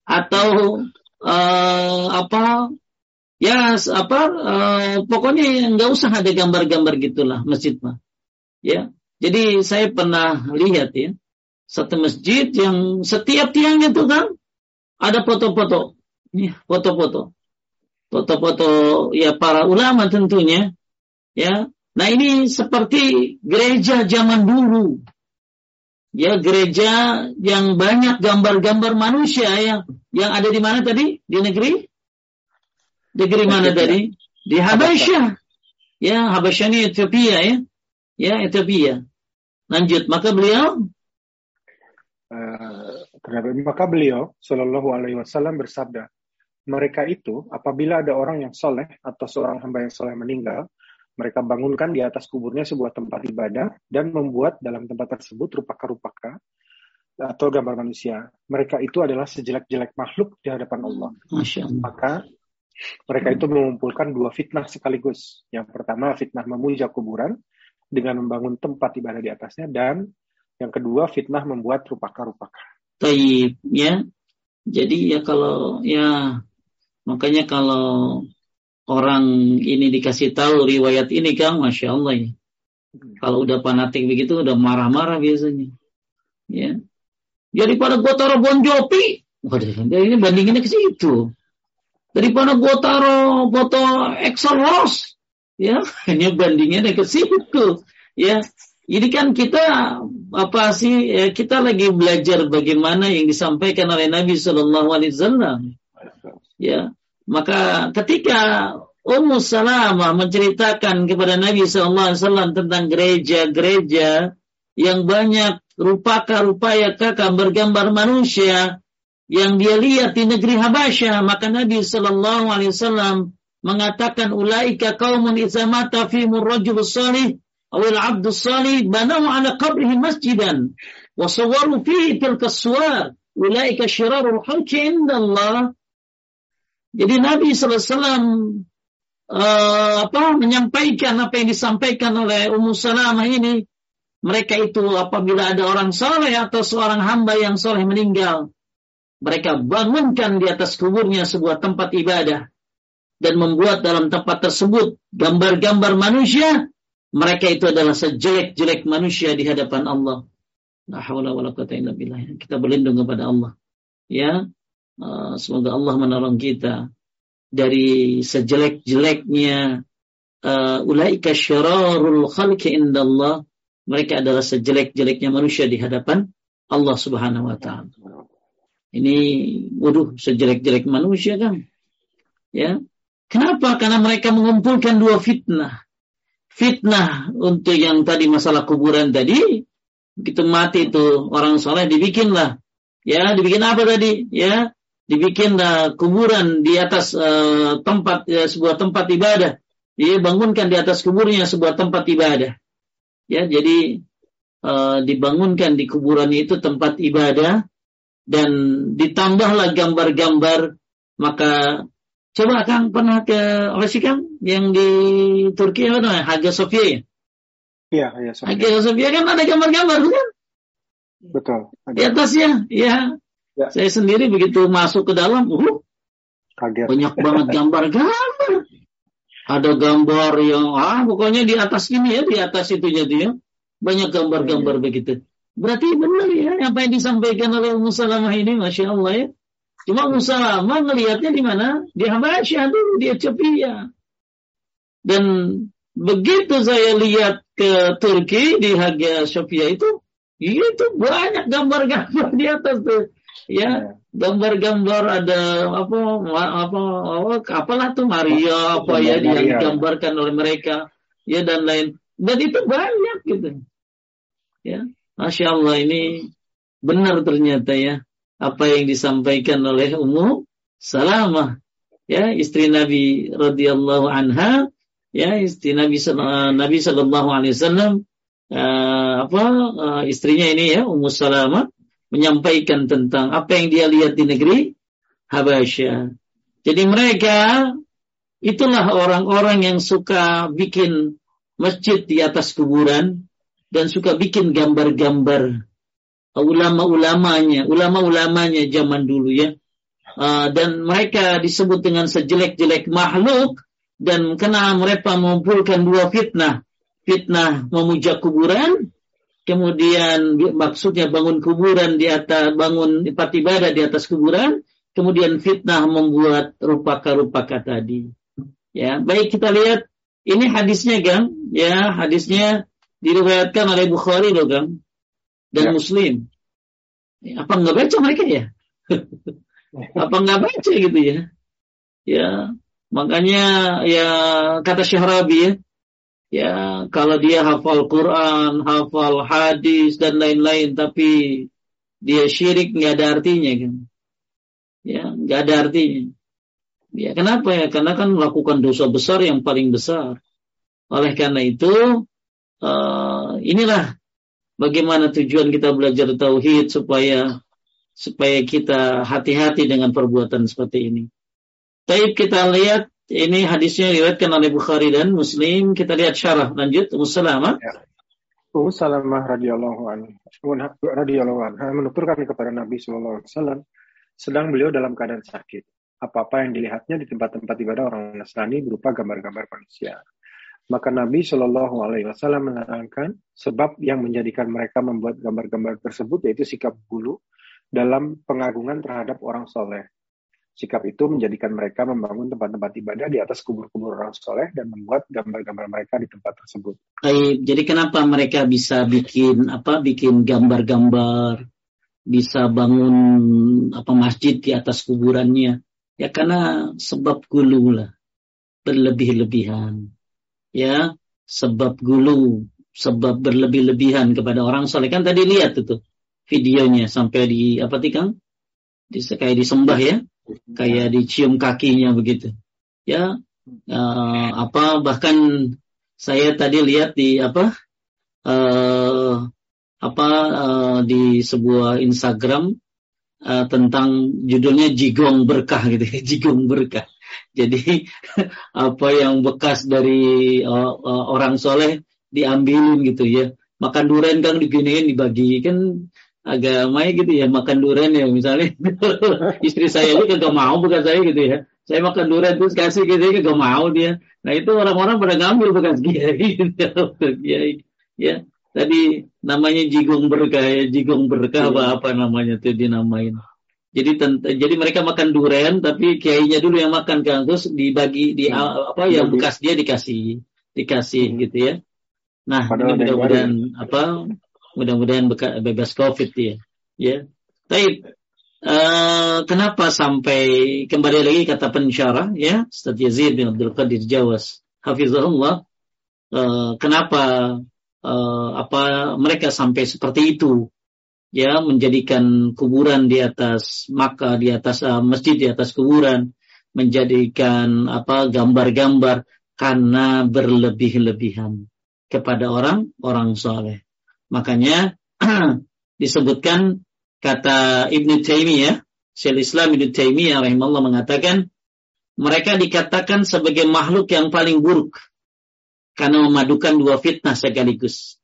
S1: Atau uh, apa ya apa uh, pokoknya nggak usah ada gambar-gambar gitulah masjid mah. Ya. Jadi saya pernah lihat ya satu masjid yang setiap tiangnya itu kan ada foto-foto. Nih, foto-foto. foto-foto ya para ulama tentunya. Ya. Nah ini seperti gereja zaman dulu. Ya gereja yang banyak gambar-gambar manusia yang yang ada di mana tadi? Di negeri? Negeri mana tadi? Di Habasyah. Ya Habasyah ini Ethiopia ya ya Ethiopia lanjut maka beliau
S2: uh, maka beliau Shallallahu Alaihi Wasallam bersabda mereka itu apabila ada orang yang soleh atau seorang hamba yang soleh meninggal mereka bangunkan di atas kuburnya sebuah tempat ibadah dan membuat dalam tempat tersebut rupaka-rupaka atau gambar manusia. Mereka itu adalah sejelek-jelek makhluk di hadapan Allah. Maka mereka itu mengumpulkan dua fitnah sekaligus. Yang pertama fitnah memuja kuburan dengan membangun tempat ibadah di atasnya dan yang kedua fitnah membuat rupaka-rupaka.
S1: Taib ya. Jadi ya kalau ya makanya kalau orang ini dikasih tahu riwayat ini Kang, masya Allah ya. Kalau udah fanatik begitu udah marah-marah biasanya. Ya, Daripada gue taruh Bon Jovi, waduh, ini bandinginnya ke situ. Daripada gue taruh foto Exxon Ross, ya, <laughs> hanya bandinginnya ke situ. Ya, ini kan kita apa sih? Ya, kita lagi belajar bagaimana yang disampaikan oleh Nabi Shallallahu Alaihi Wasallam. Ya, maka ketika Ummu Salamah menceritakan kepada Nabi Shallallahu Alaihi Wasallam tentang gereja-gereja yang banyak rupaka-rupayaka gambar-gambar manusia yang dia lihat di negeri Habasyah maka Nabi Shallallahu Alaihi Wasallam mengatakan ulaika kaumun idza mata fihimur rajul salih awil abdu salih banahu ala qabrihi masjidan wa sawwaru fihi tilka suwar ulaika syirarul khalqi indallah. Jadi Nabi Wasallam uh, apa menyampaikan apa yang disampaikan oleh Ummu Salamah ini mereka itu apabila ada orang soleh atau seorang hamba yang soleh meninggal, mereka bangunkan di atas kuburnya sebuah tempat ibadah dan membuat dalam tempat tersebut gambar-gambar manusia. Mereka itu adalah sejelek-jelek manusia di hadapan Allah. Kita berlindung kepada Allah. Ya, uh, semoga Allah menolong kita dari sejelek-jeleknya uh, ulaika syararul khalqi indallah mereka adalah sejelek-jeleknya manusia di hadapan Allah Subhanahu wa taala. Ini waduh sejelek-jelek manusia kan. Ya. Kenapa? Karena mereka mengumpulkan dua fitnah. Fitnah untuk yang tadi masalah kuburan tadi, begitu mati itu orang soleh dibikinlah. Ya, dibikin apa tadi? Ya, dibikinlah kuburan di atas uh, tempat ya, sebuah tempat ibadah. Dia bangunkan di atas kuburnya sebuah tempat ibadah. Ya, jadi uh, dibangunkan di kuburan itu tempat ibadah dan ditambahlah gambar-gambar maka coba Kang pernah ke apa sih Kang yang di Turki apa namanya Hagia Sophia ya?
S2: Iya, Hagia Sophia.
S1: Hagia Sophia kan ada gambar-gambar kan?
S2: Betul.
S1: Ada. Di atasnya, ya. ya. Saya sendiri begitu masuk ke dalam, uh, Kaget. banyak banget gambar-gambar ada gambar yang ah pokoknya di atas ini ya di atas itu jadi ya banyak gambar-gambar iya. begitu berarti benar ya apa yang disampaikan oleh Ummu Salamah ini masya Allah ya cuma Ummu Salamah melihatnya di mana? Di Habasyah dulu di Ethiopia. Dan begitu saya lihat ke Turki di Hagia Sophia itu itu banyak gambar-gambar di atas tuh. Ya iya. gambar-gambar ada apa apa apa apalah tuh Maria apa ya yang digambarkan oleh mereka. Ya dan lain. Dan itu banyak gitu. Ya masya Allah ini benar ternyata ya apa yang disampaikan oleh Ummu Salamah ya istri Nabi radhiyallahu anha ya istri Nabi Nabi sallallahu alaihi wasallam uh, apa uh, istrinya ini ya Ummu Salamah menyampaikan tentang apa yang dia lihat di negeri Habasyah. Jadi mereka itulah orang-orang yang suka bikin masjid di atas kuburan dan suka bikin gambar-gambar ulama-ulamanya, ulama-ulamanya zaman dulu ya. Uh, dan mereka disebut dengan sejelek-jelek makhluk dan kena mereka mengumpulkan dua fitnah. Fitnah memuja kuburan kemudian maksudnya bangun kuburan di atas bangun ibadah di atas kuburan kemudian fitnah membuat rupaka-rupaka tadi. Ya, baik kita lihat ini hadisnya Gang, ya hadisnya diriwayatkan oleh Bukhari loh Gang dan ya. Muslim. Ya, apa nggak baca mereka ya? <laughs> apa nggak baca gitu ya? Ya, makanya ya kata Syahrabi ya, ya kalau dia hafal Quran, hafal hadis dan lain-lain, tapi dia syirik nggak ada artinya kan? Ya, nggak ada artinya. Ya, kenapa ya? Karena kan melakukan dosa besar yang paling besar. Oleh karena itu, uh, inilah bagaimana tujuan kita belajar tauhid supaya supaya kita hati-hati dengan perbuatan seperti ini. Baik kita lihat ini hadisnya diriwayatkan oleh Bukhari dan Muslim. Kita lihat syarah lanjut. Mussalamah. Ya.
S2: Ummu radhiyallahu anha radhiyallahu anha menuturkan kepada Nabi sallallahu alaihi wasallam sedang beliau dalam keadaan sakit apa-apa yang dilihatnya di tempat-tempat ibadah orang Nasrani berupa gambar-gambar manusia. Maka Nabi Shallallahu Alaihi Wasallam menerangkan sebab yang menjadikan mereka membuat gambar-gambar tersebut yaitu sikap bulu dalam pengagungan terhadap orang soleh. Sikap itu menjadikan mereka membangun tempat-tempat ibadah di atas kubur-kubur orang soleh dan membuat gambar-gambar mereka di tempat tersebut.
S1: Baik, jadi kenapa mereka bisa bikin apa? Bikin gambar-gambar, bisa bangun apa masjid di atas kuburannya? Ya karena sebab gulu lah. Berlebih-lebihan. Ya, sebab gulu, sebab berlebih-lebihan kepada orang soleh. Kan tadi lihat itu videonya sampai di apa sih Kang? Di, kayak disembah ya. Kayak dicium kakinya begitu. Ya, uh, apa bahkan saya tadi lihat di apa uh, apa uh, di sebuah Instagram uh, tentang judulnya jigong berkah gitu ya, <laughs> jigong berkah. Jadi <laughs> apa yang bekas dari uh, uh, orang soleh diambilin gitu ya. Makan durian kan diginiin dibagi. Kan agama gitu ya makan durian ya. Misalnya <laughs> istri saya ini kagak mau bukan saya gitu ya. Saya makan durian terus kasih gitu ya kagak mau dia. Nah itu orang-orang pada ngambil bekas dia <laughs> gitu ya ya tadi namanya jigong berkah ya jigong berkah apa apa namanya tuh dinamain jadi jadi mereka makan durian tapi kiainya dulu yang makan kan terus dibagi di hmm. apa yang bekas dia dikasih dikasih hmm. gitu ya. Nah mudah-mudahan apa mudah-mudahan bebas covid ya. Ya. Tapi uh, kenapa sampai kembali lagi kata pensyarah ya? Ustaz Yazid bin Abdul Qadir Jawas hafizahullah. Uh, kenapa uh, apa mereka sampai seperti itu ya menjadikan kuburan di atas maka di atas uh, masjid di atas kuburan menjadikan apa gambar-gambar karena berlebih-lebihan kepada orang orang soleh makanya <clears throat> disebutkan kata Ibnu Taimiyah Syekh Islam Ibnu Taimiyah rahimahullah mengatakan mereka dikatakan sebagai makhluk yang paling buruk karena memadukan dua fitnah sekaligus.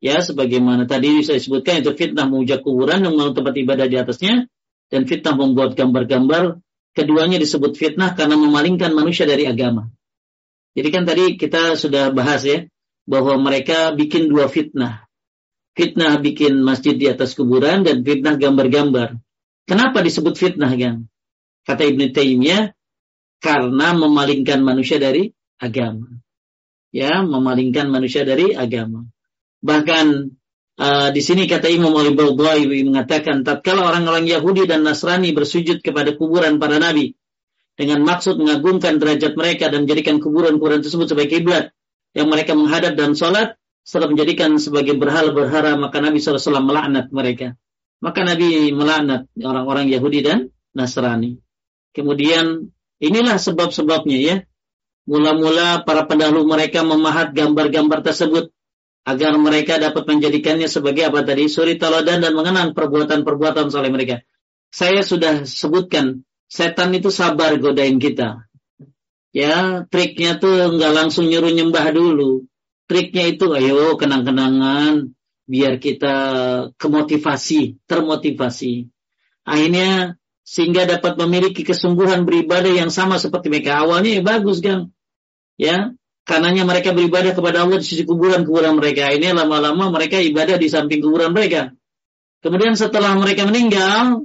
S1: Ya, sebagaimana tadi saya sebutkan itu fitnah mengujak kuburan yang membangun tempat ibadah di atasnya dan fitnah membuat gambar-gambar. Keduanya disebut fitnah karena memalingkan manusia dari agama. Jadi kan tadi kita sudah bahas ya bahwa mereka bikin dua fitnah. Fitnah bikin masjid di atas kuburan dan fitnah gambar-gambar. Kenapa disebut fitnah, kan? Kata Ibnu Taimiyah, karena memalingkan manusia dari agama ya memalingkan manusia dari agama. Bahkan uh, di sini kata Imam Al-Bawdawi mengatakan tatkala orang-orang Yahudi dan Nasrani bersujud kepada kuburan para nabi dengan maksud mengagungkan derajat mereka dan menjadikan kuburan-kuburan tersebut sebagai kiblat yang mereka menghadap dan sholat setelah menjadikan sebagai berhala-berhala maka Nabi SAW melaknat mereka. Maka Nabi melaknat orang-orang Yahudi dan Nasrani. Kemudian inilah sebab-sebabnya ya Mula-mula para pendahulu mereka memahat gambar-gambar tersebut agar mereka dapat menjadikannya sebagai apa tadi suri teladan dan mengenang perbuatan-perbuatan soleh mereka. Saya sudah sebutkan setan itu sabar godain kita. Ya, triknya tuh nggak langsung nyuruh nyembah dulu. Triknya itu ayo kenang-kenangan biar kita kemotivasi, termotivasi. Akhirnya sehingga dapat memiliki kesungguhan beribadah yang sama seperti mereka awalnya ya bagus kan ya karenanya mereka beribadah kepada Allah di sisi kuburan-kuburan mereka ini lama-lama mereka ibadah di samping kuburan mereka kemudian setelah mereka meninggal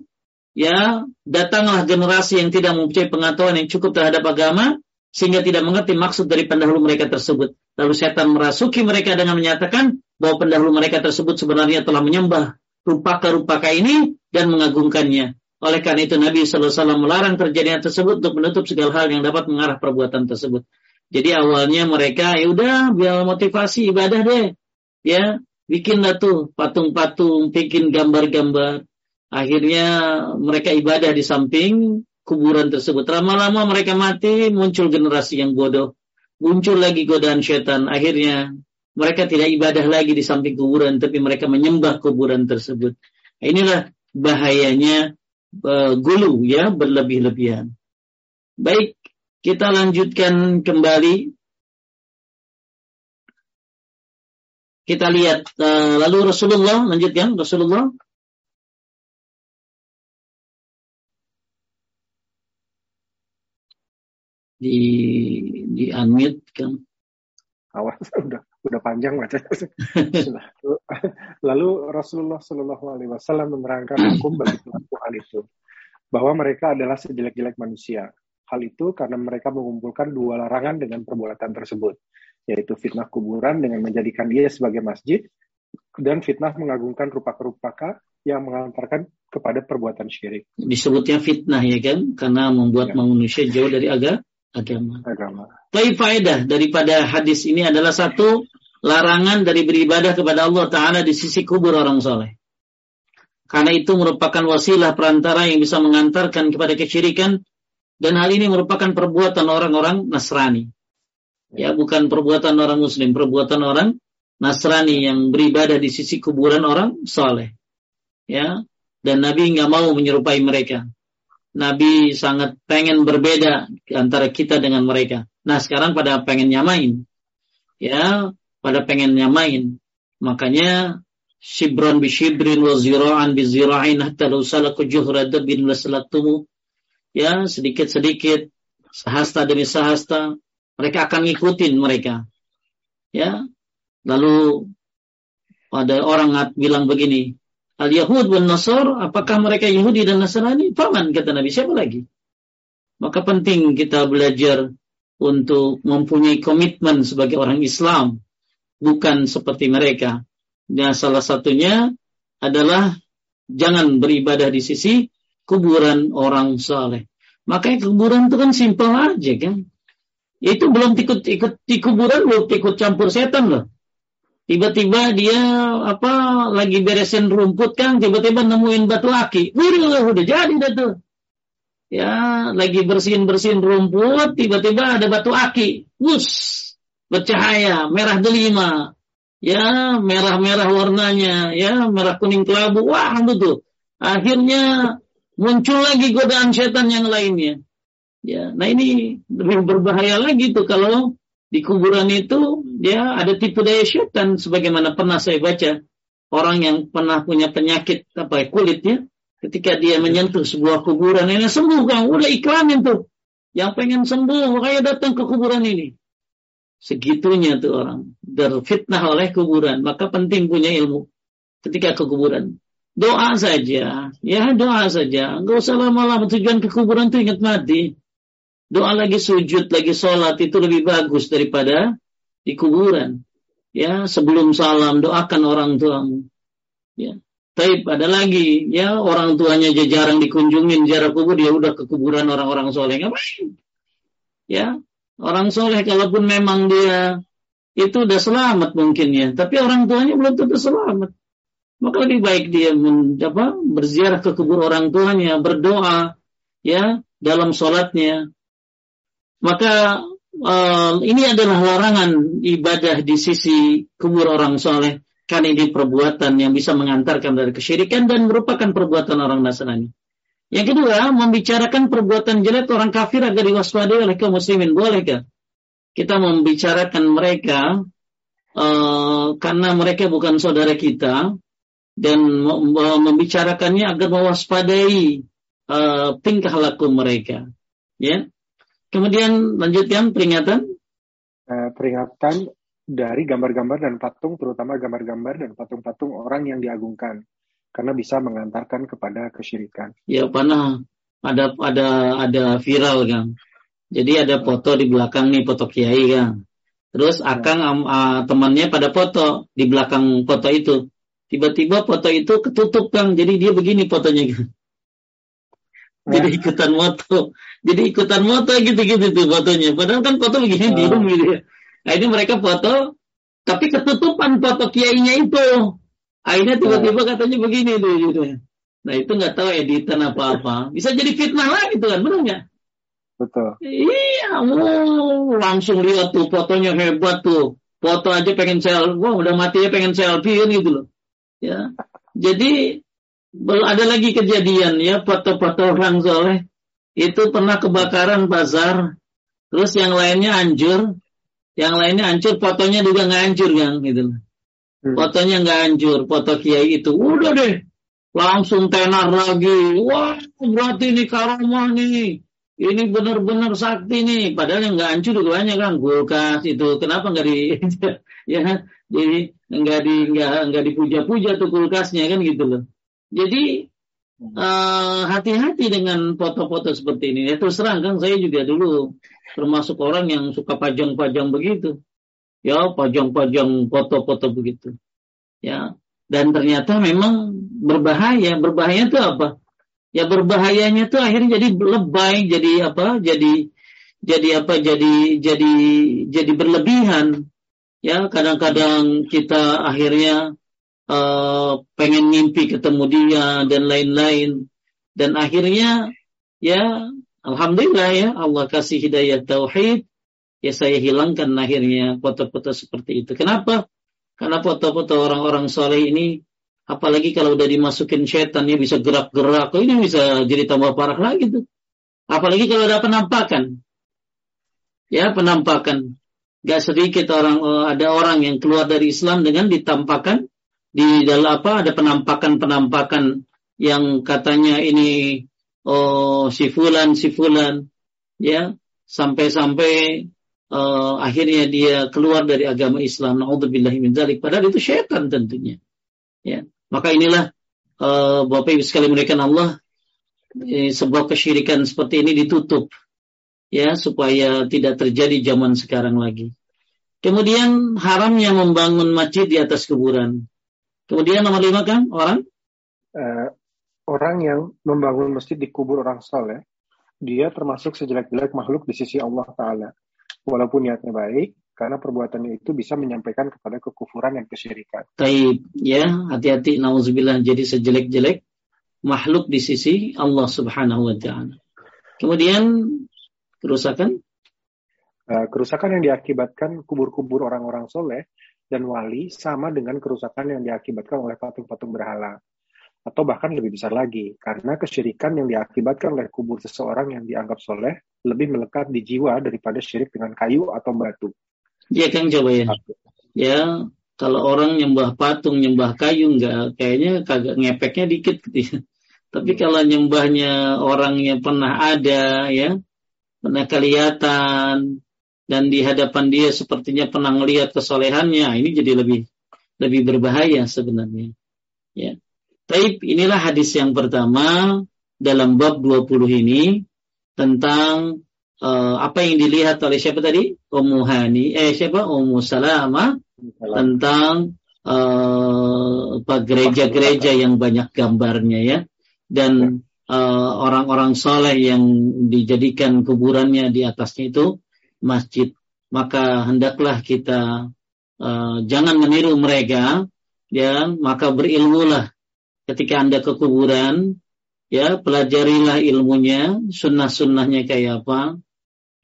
S1: ya datanglah generasi yang tidak mempunyai pengetahuan yang cukup terhadap agama sehingga tidak mengerti maksud dari pendahulu mereka tersebut. Lalu setan merasuki mereka dengan menyatakan bahwa pendahulu mereka tersebut sebenarnya telah menyembah rupaka-rupaka ini dan mengagungkannya. Oleh karena itu Nabi SAW melarang terjadinya tersebut untuk menutup segala hal yang dapat mengarah perbuatan tersebut. Jadi awalnya mereka ya udah biar motivasi ibadah deh. Ya, bikinlah tuh patung-patung, bikin gambar-gambar. Akhirnya mereka ibadah di samping kuburan tersebut. Lama-lama mereka mati, muncul generasi yang bodoh. Muncul lagi godaan setan. Akhirnya mereka tidak ibadah lagi di samping kuburan, tapi mereka menyembah kuburan tersebut. Inilah bahayanya uh, gulu ya berlebih-lebihan. Baik, kita lanjutkan kembali. Kita lihat uh, lalu Rasulullah lanjutkan Rasulullah di di unmute kan.
S2: Awas <laughs> udah udah panjang bacanya. <laughs> Lalu Rasulullah Shallallahu Alaihi Wasallam menerangkan hukum bagi pelaku hal itu bahwa mereka adalah sejelek-jelek manusia. Hal itu karena mereka mengumpulkan dua larangan dengan perbuatan tersebut, yaitu fitnah kuburan dengan menjadikan dia sebagai masjid dan fitnah mengagungkan rupa-rupaka yang mengantarkan kepada perbuatan syirik.
S1: Disebutnya fitnah ya kan, karena membuat ya. manusia jauh dari agama agama. Agama. Tapi faedah daripada hadis ini adalah satu larangan dari beribadah kepada Allah Taala di sisi kubur orang soleh. Karena itu merupakan wasilah perantara yang bisa mengantarkan kepada kesyirikan dan hal ini merupakan perbuatan orang-orang Nasrani. Ya, bukan perbuatan orang Muslim, perbuatan orang Nasrani yang beribadah di sisi kuburan orang soleh. Ya, dan Nabi nggak mau menyerupai mereka. Nabi sangat pengen berbeda antara kita dengan mereka. Nah sekarang pada pengen nyamain. Ya, pada pengen nyamain. Makanya shibron bi shibrin wa zira'an bi zira'in hatta law salaku juhra dabin wasalatumu. Ya, sedikit-sedikit sahasta demi sahasta mereka akan ngikutin mereka. Ya. Lalu ada orang bilang begini, Al-Yahud dan Nasr, apakah mereka Yahudi dan Nasrani? Paman, kata Nabi, siapa lagi? Maka penting kita belajar untuk mempunyai komitmen sebagai orang Islam, bukan seperti mereka. Dan salah satunya adalah jangan beribadah di sisi kuburan orang saleh. Makanya kuburan itu kan simpel aja kan. Itu belum ikut-ikut di kuburan, belum ikut campur setan loh. Tiba-tiba dia apa lagi beresin rumput kan? Tiba-tiba nemuin batu aki. Wih, udah jadi dah tuh. Ya lagi bersihin bersihin rumput tiba-tiba ada batu aki. Wus bercahaya merah delima. Ya merah-merah warnanya. Ya merah kuning kelabu. Wah tuh. Akhirnya muncul lagi godaan setan yang lainnya. Ya nah ini lebih berbahaya lagi tuh kalau di kuburan itu dia ada tipu daya syaitan sebagaimana pernah saya baca. Orang yang pernah punya penyakit apa ya, kulitnya ketika dia menyentuh sebuah kuburan ini sembuh kan udah iklanin tuh. Yang pengen sembuh makanya datang ke kuburan ini. Segitunya tuh orang. Terfitnah oleh kuburan. Maka penting punya ilmu ketika ke kuburan doa saja ya doa saja nggak usah lama-lama tujuan ke kuburan tuh ingat mati doa lagi sujud, lagi sholat itu lebih bagus daripada di kuburan. Ya, sebelum salam doakan orang tuamu. Ya. Tapi ada lagi, ya orang tuanya aja jarang dikunjungin jarak kubur, dia udah ke kuburan orang-orang soleh. Ngapain? Ya, orang soleh kalaupun memang dia itu udah selamat mungkin ya, tapi orang tuanya belum tentu selamat. Maka lebih baik dia men, apa, berziarah ke kubur orang tuanya, berdoa, ya, dalam sholatnya, maka uh, ini adalah larangan ibadah di sisi kubur orang soleh. Karena ini perbuatan yang bisa mengantarkan dari kesyirikan dan merupakan perbuatan orang Nasrani. Yang kedua, membicarakan perbuatan jelek orang kafir agar diwaspadai oleh kaum muslimin. Bolehkah? Kita membicarakan mereka uh, karena mereka bukan saudara kita dan membicarakannya agar mewaspadai uh, tingkah laku mereka. Ya, Kemudian lanjutkan peringatan.
S2: Uh, peringatan dari gambar-gambar dan patung, terutama gambar-gambar dan patung-patung orang yang diagungkan. karena bisa mengantarkan kepada kesyirikan.
S1: Ya pernah ada ada ada viral kan. Jadi ada foto di belakang nih foto kiai kan. Terus. Akang uh, temannya pada foto di belakang foto itu. Tiba-tiba foto itu ketutup Kang. Jadi dia begini fotonya kan. Jadi ya. ikutan moto. Jadi ikutan moto gitu-gitu tuh fotonya. Padahal kan foto begini oh. diem gitu ya. Nah ini mereka foto tapi ketutupan foto kiainya itu. Akhirnya tiba-tiba oh. katanya begini tuh gitu. Nah itu nggak tahu editan apa-apa. Bisa jadi fitnah lagi tuh kan, benar nggak?
S2: Betul.
S1: Iya, oh, langsung lihat tuh fotonya hebat tuh. Foto aja pengen selfie, wah udah mati ya pengen selfie kan gitu loh. Ya, jadi ada lagi kejadian ya foto-foto orang soleh itu pernah kebakaran pasar, terus yang lainnya hancur, yang lainnya hancur, fotonya juga nggak hancur kan gitu. Hmm. Fotonya nggak hancur, foto kiai itu. Udah deh, langsung tenar lagi. Wah, berarti ini karomah nih. Ini benar-benar sakti nih. Padahal yang nggak hancur juga banyak kan. Kulkas itu. Kenapa nggak di <laughs> ya di nggak di nggak nggak dipuja-puja tuh kulkasnya kan gitu loh. Jadi uh, hati-hati dengan foto-foto seperti ini. Ya terus kan saya juga dulu termasuk orang yang suka pajang-pajang begitu. Ya pajang-pajang foto-foto begitu. Ya dan ternyata memang berbahaya. Berbahaya itu apa? Ya berbahayanya itu akhirnya jadi lebay jadi apa? Jadi jadi apa? Jadi jadi jadi berlebihan ya kadang-kadang kita akhirnya uh, pengen mimpi ketemu dia dan lain-lain dan akhirnya ya alhamdulillah ya Allah kasih hidayah tauhid ya saya hilangkan akhirnya foto-foto seperti itu. Kenapa? Karena foto-foto orang-orang soleh ini, apalagi kalau udah dimasukin setan, ya bisa gerak-gerak, ini bisa jadi tambah parah lagi tuh. Apalagi kalau ada penampakan. Ya, penampakan. Gak sedikit orang eh, ada orang yang keluar dari Islam dengan ditampakkan di dalam apa ada penampakan-penampakan yang katanya ini oh si fulan si fulan ya sampai-sampai uh, akhirnya dia keluar dari agama Islam. Naudzubillahi min dzalik. Padahal itu syaitan tentunya. Ya. Maka inilah uh, Bapak Ibu sekalian memberikan Allah eh, sebuah kesyirikan seperti ini ditutup ya supaya tidak terjadi zaman sekarang lagi. Kemudian haramnya membangun masjid di atas kuburan. Kemudian nomor lima kan orang
S2: uh, orang yang membangun masjid di kubur orang soleh, dia termasuk sejelek-jelek makhluk di sisi Allah Taala walaupun niatnya baik, karena perbuatannya itu bisa menyampaikan kepada kekufuran dan kesyirikan.
S1: Taib, ya, hati-hati nauzubillah jadi sejelek-jelek makhluk di sisi Allah Subhanahu wa taala. Kemudian kerusakan
S2: uh, kerusakan yang diakibatkan kubur-kubur orang-orang soleh dan wali sama dengan kerusakan yang diakibatkan oleh patung-patung berhala atau bahkan lebih besar lagi, karena kesyirikan yang diakibatkan oleh kubur seseorang yang dianggap soleh lebih melekat di jiwa daripada syirik dengan kayu atau batu.
S1: Iya kan coba ya. Ya, kalau orang nyembah patung, nyembah kayu enggak, kayaknya kagak ngepeknya dikit gitu ya. Tapi hmm. kalau nyembahnya orang yang pernah ada ya, pernah kelihatan dan di hadapan dia sepertinya pernah melihat kesolehannya, ini jadi lebih lebih berbahaya sebenarnya. Ya. Taib inilah hadis yang pertama dalam bab 20 ini tentang uh, apa yang dilihat oleh siapa tadi? Ummu eh siapa? Ummu Salama tentang uh, gereja-gereja yang banyak gambarnya ya dan eh, orang-orang uh, soleh yang dijadikan kuburannya di atasnya itu masjid. Maka hendaklah kita uh, jangan meniru mereka ya. Maka berilmulah ketika Anda ke kuburan, ya. Pelajarilah ilmunya, sunnah-sunnahnya kayak apa.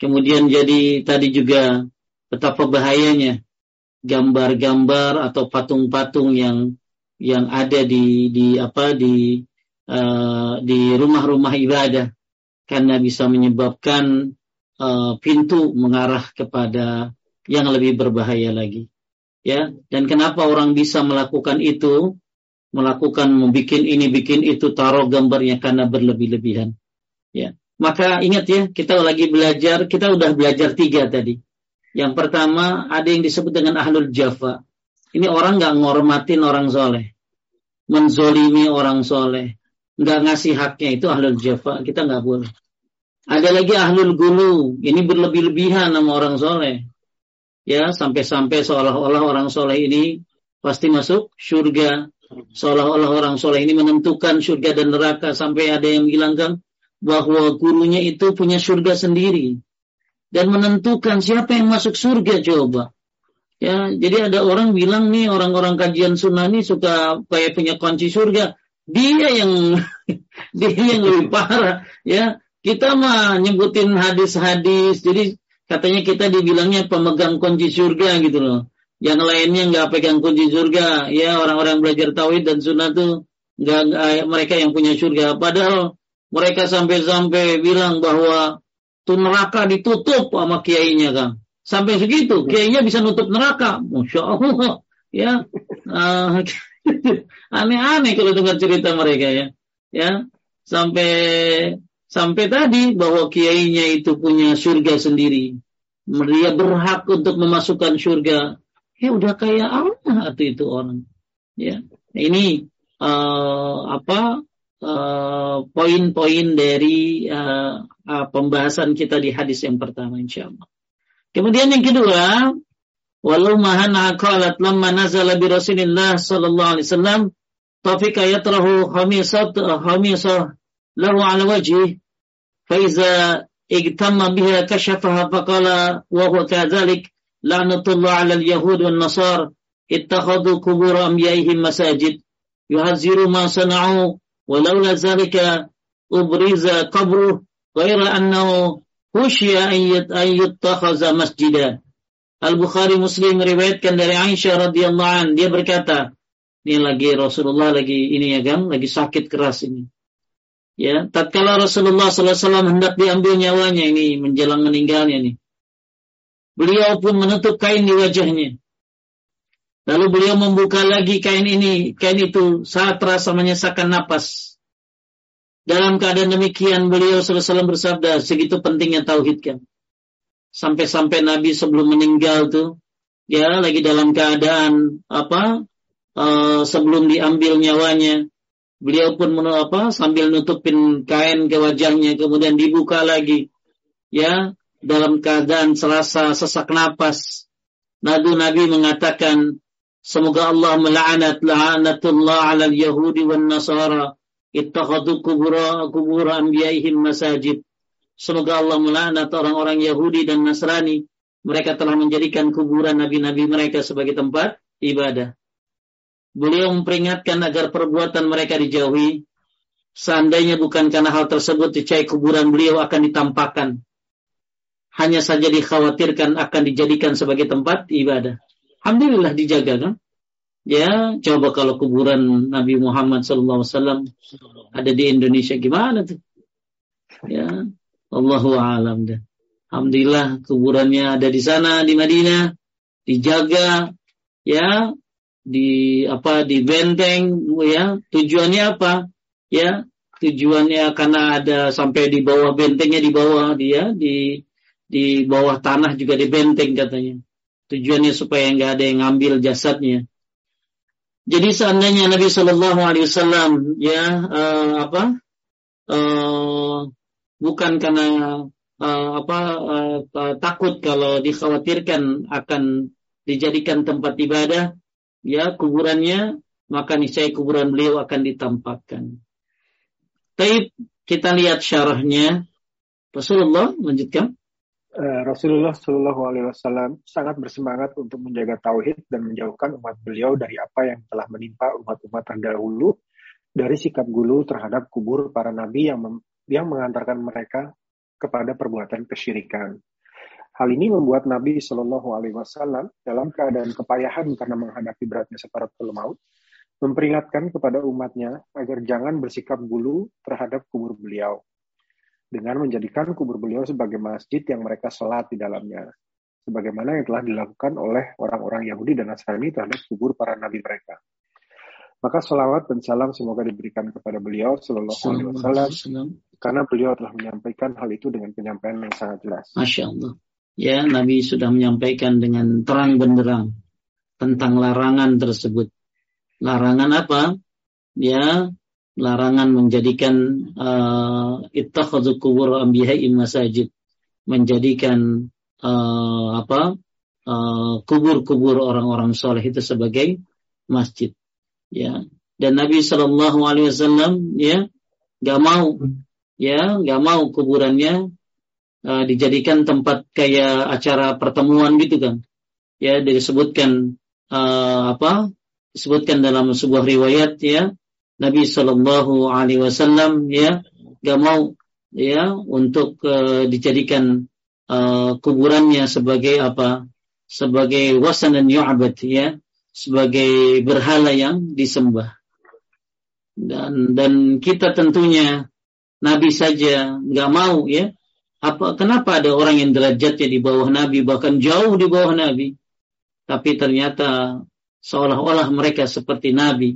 S1: Kemudian jadi tadi juga betapa bahayanya gambar-gambar atau patung-patung yang yang ada di di apa di uh, di rumah-rumah ibadah karena bisa menyebabkan uh, pintu mengarah kepada yang lebih berbahaya lagi. Ya dan kenapa orang bisa melakukan itu? Melakukan membuat ini bikin itu taruh gambarnya karena berlebih-lebihan. Ya maka ingat ya kita lagi belajar kita udah belajar tiga tadi. Yang pertama ada yang disebut dengan ahlul jafa. Ini orang nggak ngormatin orang soleh. Menzolimi orang soleh, nggak ngasih haknya itu ahlul jafa, kita nggak boleh. Ada lagi ahlul gulu, ini berlebih-lebihan sama orang soleh. Ya, sampai-sampai seolah-olah orang soleh ini pasti masuk surga. Seolah-olah orang soleh ini menentukan surga dan neraka. Sampai ada yang bilang kan bahwa gurunya itu punya surga sendiri. Dan menentukan siapa yang masuk surga coba. Ya, jadi ada orang bilang nih orang-orang kajian sunnah ini suka kayak punya kunci surga. Dia yang <laughs> dia yang lebih parah. Ya, kita mah nyebutin hadis-hadis, jadi katanya kita dibilangnya pemegang kunci surga gitu loh. Yang lainnya nggak pegang kunci surga, ya orang-orang belajar tauhid dan sunnah tuh nggak mereka yang punya surga. Padahal mereka sampai-sampai bilang bahwa tuh neraka ditutup sama kiainya kan. Sampai segitu, kiainya bisa nutup neraka. Masya Allah, ya. Uh, <laughs> aneh-aneh kalau dengar cerita mereka ya. Ya, sampai Sampai tadi bahwa kiainya itu punya surga sendiri. Dia berhak untuk memasukkan surga. Ya udah kayak Allah atau itu orang. Ya, ini uh, apa eh, poin-poin uh, dari uh, uh, pembahasan kita di hadis yang pertama insya Allah. Kemudian yang kedua, Walamma hanha qalat lamma nazala bi Rasulillah sallallahu alaihi wasallam tafika yatrahu khamisat khamisah lahu ala wajhi fa iza igtamma biha kashafaha faqala wa huwa kadhalik la'natullah ala al-yahud wal nasar ittakhadhu qubur amyaihim masajid yuhaziru ma sana'u ولولا ذلك أبرز قبره غير أنه خشي أن يتخذ masjidah Al-Bukhari Muslim meriwayatkan dari Aisyah radhiyallahu an dia berkata ini lagi Rasulullah lagi ini ya kan lagi sakit keras ini Ya, tatkala Rasulullah SAW hendak diambil nyawanya ini menjelang meninggalnya nih. Beliau pun menutup kain di wajahnya. Lalu beliau membuka lagi kain ini, kain itu saat terasa menyesakan napas. Dalam keadaan demikian beliau SAW bersabda, segitu pentingnya tauhid kan. Sampai-sampai Nabi sebelum meninggal tuh, ya lagi dalam keadaan apa? Uh, sebelum diambil nyawanya, Beliau pun apa sambil nutupin kain ke wajahnya kemudian dibuka lagi ya dalam keadaan selasa sesak napas. Nabi Nabi mengatakan semoga Allah melaknat la'anatullah 'ala al-yahudi wan nasara ittakhadhu kubura kubura anbiya'ihim masajid. Semoga Allah melaknat orang-orang Yahudi dan Nasrani. Mereka telah menjadikan kuburan nabi-nabi mereka sebagai tempat ibadah. Beliau memperingatkan agar perbuatan mereka dijauhi. Seandainya bukan karena hal tersebut, dicai kuburan beliau akan ditampakkan. Hanya saja dikhawatirkan akan dijadikan sebagai tempat ibadah. Alhamdulillah dijaga kan? Ya, coba kalau kuburan Nabi Muhammad SAW ada di Indonesia gimana tuh? Ya, Allahu a'lam dah. Alhamdulillah kuburannya ada di sana di Madinah, dijaga ya. Di apa di benteng ya. Tujuannya apa? Ya tujuannya karena ada sampai di bawah bentengnya di bawah dia di di bawah tanah juga di benteng katanya. Tujuannya supaya nggak ada yang ngambil jasadnya. Jadi seandainya Nabi Shallallahu Alaihi Wasallam ya uh, apa uh, bukan karena uh, apa uh, takut kalau dikhawatirkan akan dijadikan tempat ibadah ya kuburannya, maka niscaya kuburan beliau akan ditampakkan. Tapi kita lihat syarahnya. Rasulullah lanjutkan.
S2: Rasulullah Shallallahu Alaihi Wasallam sangat bersemangat untuk menjaga tauhid dan menjauhkan umat beliau dari apa yang telah menimpa umat-umat terdahulu dari sikap gulu terhadap kubur para nabi yang yang mengantarkan mereka kepada perbuatan kesyirikan. Hal ini membuat Nabi Shallallahu Alaihi Wasallam dalam keadaan kepayahan karena menghadapi beratnya separatul maut, memperingatkan kepada umatnya agar jangan bersikap bulu terhadap kubur beliau, dengan menjadikan kubur beliau sebagai masjid yang mereka sholat di dalamnya, sebagaimana yang telah dilakukan oleh orang-orang Yahudi dan Nasrani terhadap kubur para nabi mereka. Maka salawat dan salam semoga diberikan kepada beliau Shallallahu Alaihi Wasallam karena beliau telah menyampaikan hal itu dengan penyampaian yang sangat jelas.
S1: Masya Allah ya Nabi sudah menyampaikan dengan terang benderang tentang larangan tersebut. Larangan apa? ya larangan menjadikan uh, ittakhadhu kubur anbiya'i masajid menjadikan uh, apa kubur-kubur uh, orang-orang soleh itu sebagai masjid ya. Dan Nabi Shallallahu Alaihi Wasallam ya nggak mau ya nggak mau kuburannya uh, dijadikan tempat kayak acara pertemuan gitu kan. Ya disebutkan uh, apa disebutkan dalam sebuah riwayat ya Nabi Shallallahu Alaihi Wasallam ya nggak mau ya untuk uh, dijadikan uh, kuburannya sebagai apa sebagai wasan dan yu'abad ya sebagai berhala yang disembah dan dan kita tentunya Nabi saja nggak mau ya apa kenapa ada orang yang derajatnya di bawah Nabi bahkan jauh di bawah Nabi tapi ternyata seolah-olah mereka seperti Nabi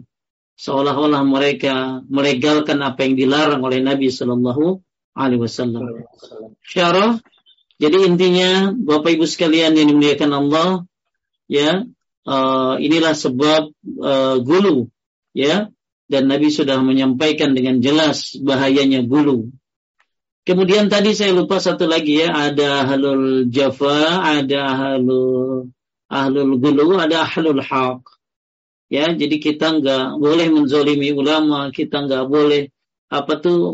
S1: seolah-olah mereka melegalkan apa yang dilarang oleh Nabi Shallallahu Alaihi Wasallam. Syarah. Jadi intinya Bapak Ibu sekalian yang dimuliakan Allah, ya uh, inilah sebab uh, gulu, ya dan Nabi sudah menyampaikan dengan jelas bahayanya gulu. Kemudian tadi saya lupa satu lagi ya, ada ahlul jafa, ada ahlul ahlul gulu, ada ahlul haq. Ya, jadi kita nggak boleh menzolimi ulama, kita nggak boleh apa tuh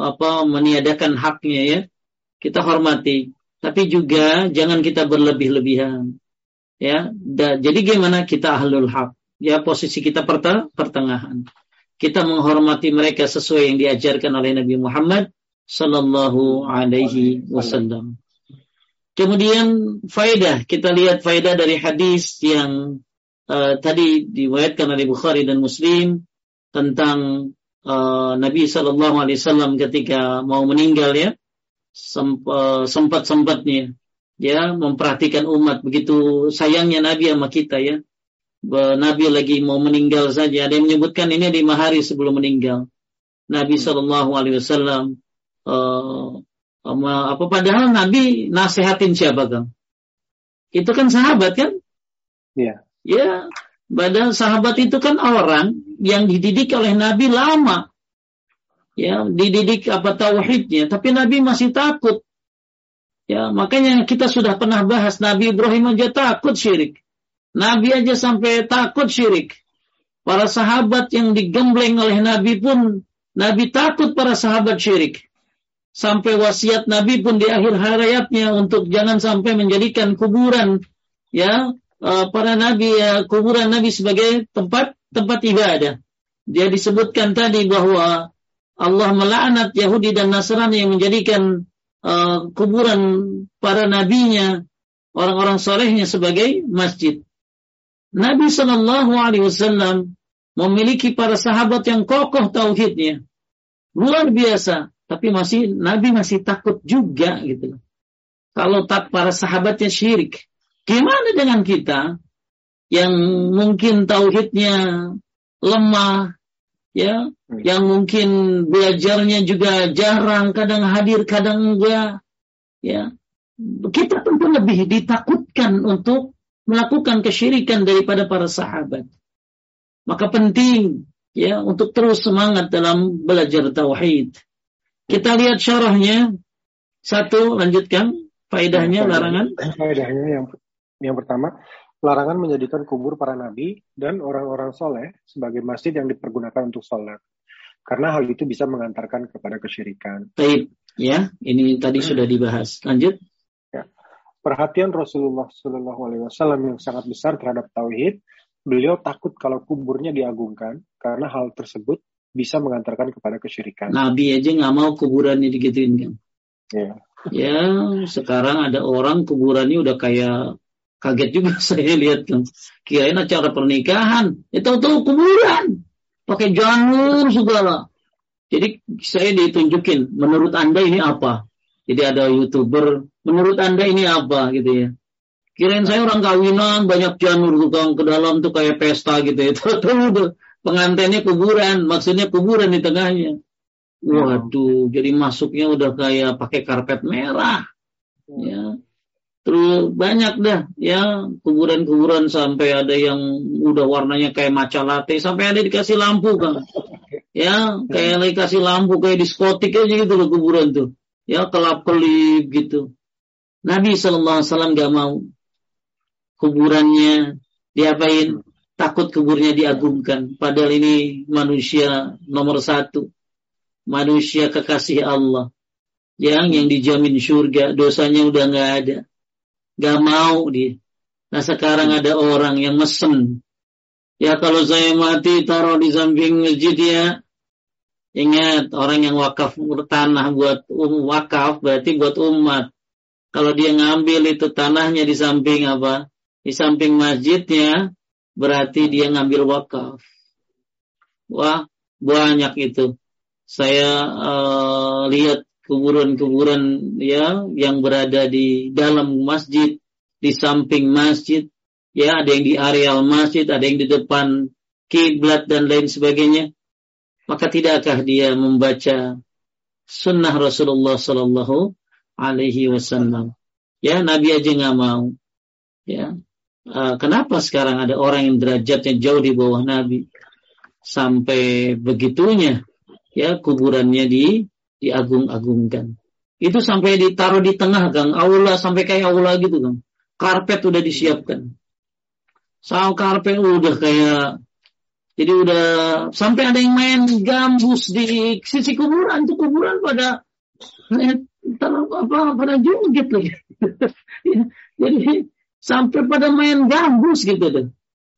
S1: apa meniadakan haknya ya. Kita hormati, tapi juga jangan kita berlebih-lebihan. Ya, da, jadi gimana kita ahlul haq? ya posisi kita pertengahan. Kita menghormati mereka sesuai yang diajarkan oleh Nabi Muhammad sallallahu alaihi wasallam. Kemudian faedah, kita lihat faedah dari hadis yang uh, tadi diwayatkan oleh Bukhari dan Muslim tentang uh, Nabi sallallahu alaihi wasallam ketika mau meninggal ya uh, sempat-sempatnya ya memperhatikan umat begitu sayangnya Nabi sama kita ya Nabi lagi mau meninggal saja. Ada yang menyebutkan ini lima hari sebelum meninggal. Nabi hmm. Shallallahu Alaihi Wasallam uh, apa padahal Nabi nasihatin siapa kan? Itu kan sahabat kan?
S2: Iya.
S1: Ya, padahal sahabat itu kan orang yang dididik oleh Nabi lama. Ya, dididik apa tauhidnya, tapi Nabi masih takut. Ya, makanya kita sudah pernah bahas Nabi Ibrahim aja takut syirik. Nabi aja sampai takut syirik. Para sahabat yang digembleng oleh Nabi pun, Nabi takut para sahabat syirik. Sampai wasiat Nabi pun di akhir hayatnya untuk jangan sampai menjadikan kuburan ya eh, para nabi ya kuburan nabi sebagai tempat tempat ibadah. Dia disebutkan tadi bahwa Allah melaknat Yahudi dan Nasrani yang menjadikan uh, kuburan para nabinya orang-orang solehnya sebagai masjid. Nabi Shallallahu Alaihi Wasallam memiliki para sahabat yang kokoh tauhidnya, luar biasa. Tapi masih Nabi masih takut juga gitu. Kalau tak para sahabatnya syirik, gimana dengan kita yang mungkin tauhidnya lemah, ya, hmm. yang mungkin belajarnya juga jarang, kadang hadir, kadang enggak, ya. Kita tentu lebih ditakutkan untuk melakukan kesyirikan daripada para sahabat. Maka penting ya untuk terus semangat dalam belajar tauhid. Kita lihat syarahnya. Satu, lanjutkan faedahnya larangan.
S2: Faedahnya yang yang pertama, larangan menjadikan kubur para nabi dan orang-orang soleh sebagai masjid yang dipergunakan untuk sholat. Karena hal itu bisa mengantarkan kepada kesyirikan.
S1: Baik, ya, ini tadi sudah dibahas. Lanjut
S2: perhatian Rasulullah Shallallahu Alaihi Wasallam yang sangat besar terhadap tauhid, beliau takut kalau kuburnya diagungkan karena hal tersebut bisa mengantarkan kepada kesyirikan.
S1: Nabi aja nggak mau kuburannya digituin kan? Ya. Ya, sekarang ada orang kuburannya udah kayak kaget juga <laughs> saya lihat kan. Kirain acara pernikahan, itu ya tuh kuburan, pakai janur segala. Jadi saya ditunjukin, menurut anda ini apa? Jadi ada youtuber, menurut anda ini apa gitu ya? Kirain saya orang kawinan, banyak janur tukang ke dalam tuh kayak pesta gitu ya. <laughs> Tuh, pengantinnya kuburan, maksudnya kuburan di tengahnya. Waduh, jadi masuknya udah kayak pakai karpet merah. Ya. Terus banyak dah ya kuburan-kuburan sampai ada yang udah warnanya kayak maca latte sampai ada dikasih lampu kan. <laughs> Ya, kayak dikasih lampu kayak diskotik aja gitu loh kuburan tuh. Ya, kelap-kelip gitu. Nabi sallallahu alaihi wasallam gak mau kuburannya diapain? Takut kuburnya diagungkan. Padahal ini manusia nomor satu. Manusia kekasih Allah. Yang yang dijamin surga, dosanya udah nggak ada Gak mau dia. Nah sekarang ada orang yang mesen. Ya kalau saya mati taruh di samping masjid ya. Ingat orang yang wakaf tanah buat um, wakaf berarti buat umat. Kalau dia ngambil itu tanahnya di samping apa? Di samping masjidnya berarti dia ngambil wakaf. Wah banyak itu. Saya uh, lihat kuburan-kuburan ya yang berada di dalam masjid, di samping masjid, ya ada yang di areal masjid, ada yang di depan kiblat dan lain sebagainya. Maka tidakkah dia membaca sunnah Rasulullah Sallallahu Alaihi Wasallam? Ya Nabi aja nggak mau. Ya uh, kenapa sekarang ada orang yang derajatnya jauh di bawah Nabi sampai begitunya ya kuburannya di diagung-agungkan. Itu sampai ditaruh di tengah Kang, aula sampai kayak aula gitu Kang. Karpet udah disiapkan. Soal karpet udah kayak jadi udah sampai ada yang main gambus di sisi kuburan itu kuburan pada eh, apa pada joget lagi. <laughs> ya, jadi sampai pada main gambus gitu tuh.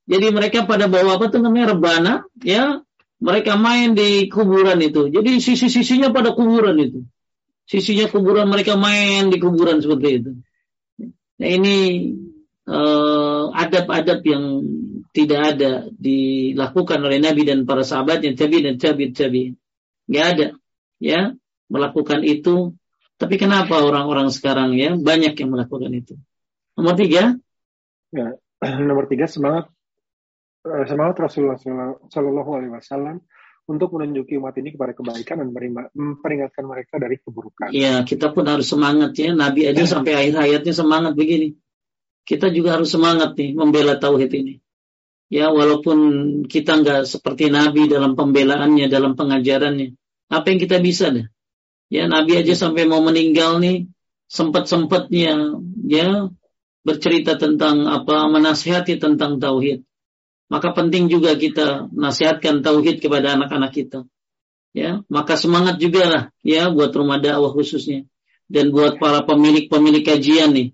S1: Jadi mereka pada bawa apa tuh namanya rebana ya mereka main di kuburan itu. Jadi sisi-sisinya pada kuburan itu. Sisinya kuburan mereka main di kuburan seperti itu. Nah ini uh, adab-adab yang tidak ada dilakukan oleh Nabi dan para sahabatnya tabi dan tabi tabi nggak ada ya melakukan itu tapi kenapa orang-orang sekarang ya banyak yang melakukan itu nomor tiga
S2: ya, <clears throat> nomor tiga semangat Eh, semangat Rasulullah Shallallahu Alaihi Wasallam untuk menunjuki umat ini kepada kebaikan dan memperingatkan mereka dari keburukan.
S1: Iya, kita pun harus semangat ya. Nabi aja sampai akhir hayatnya semangat begini. Kita juga harus semangat nih membela tauhid ini. Ya, walaupun kita nggak seperti Nabi dalam pembelaannya, dalam pengajarannya. Apa yang kita bisa deh? Ya, Nabi aja sampai mau meninggal nih, sempat-sempatnya ya bercerita tentang apa, menasihati tentang tauhid maka penting juga kita nasihatkan tauhid kepada anak-anak kita. Ya, maka semangat juga lah ya buat rumah dakwah khususnya dan buat para pemilik-pemilik kajian nih.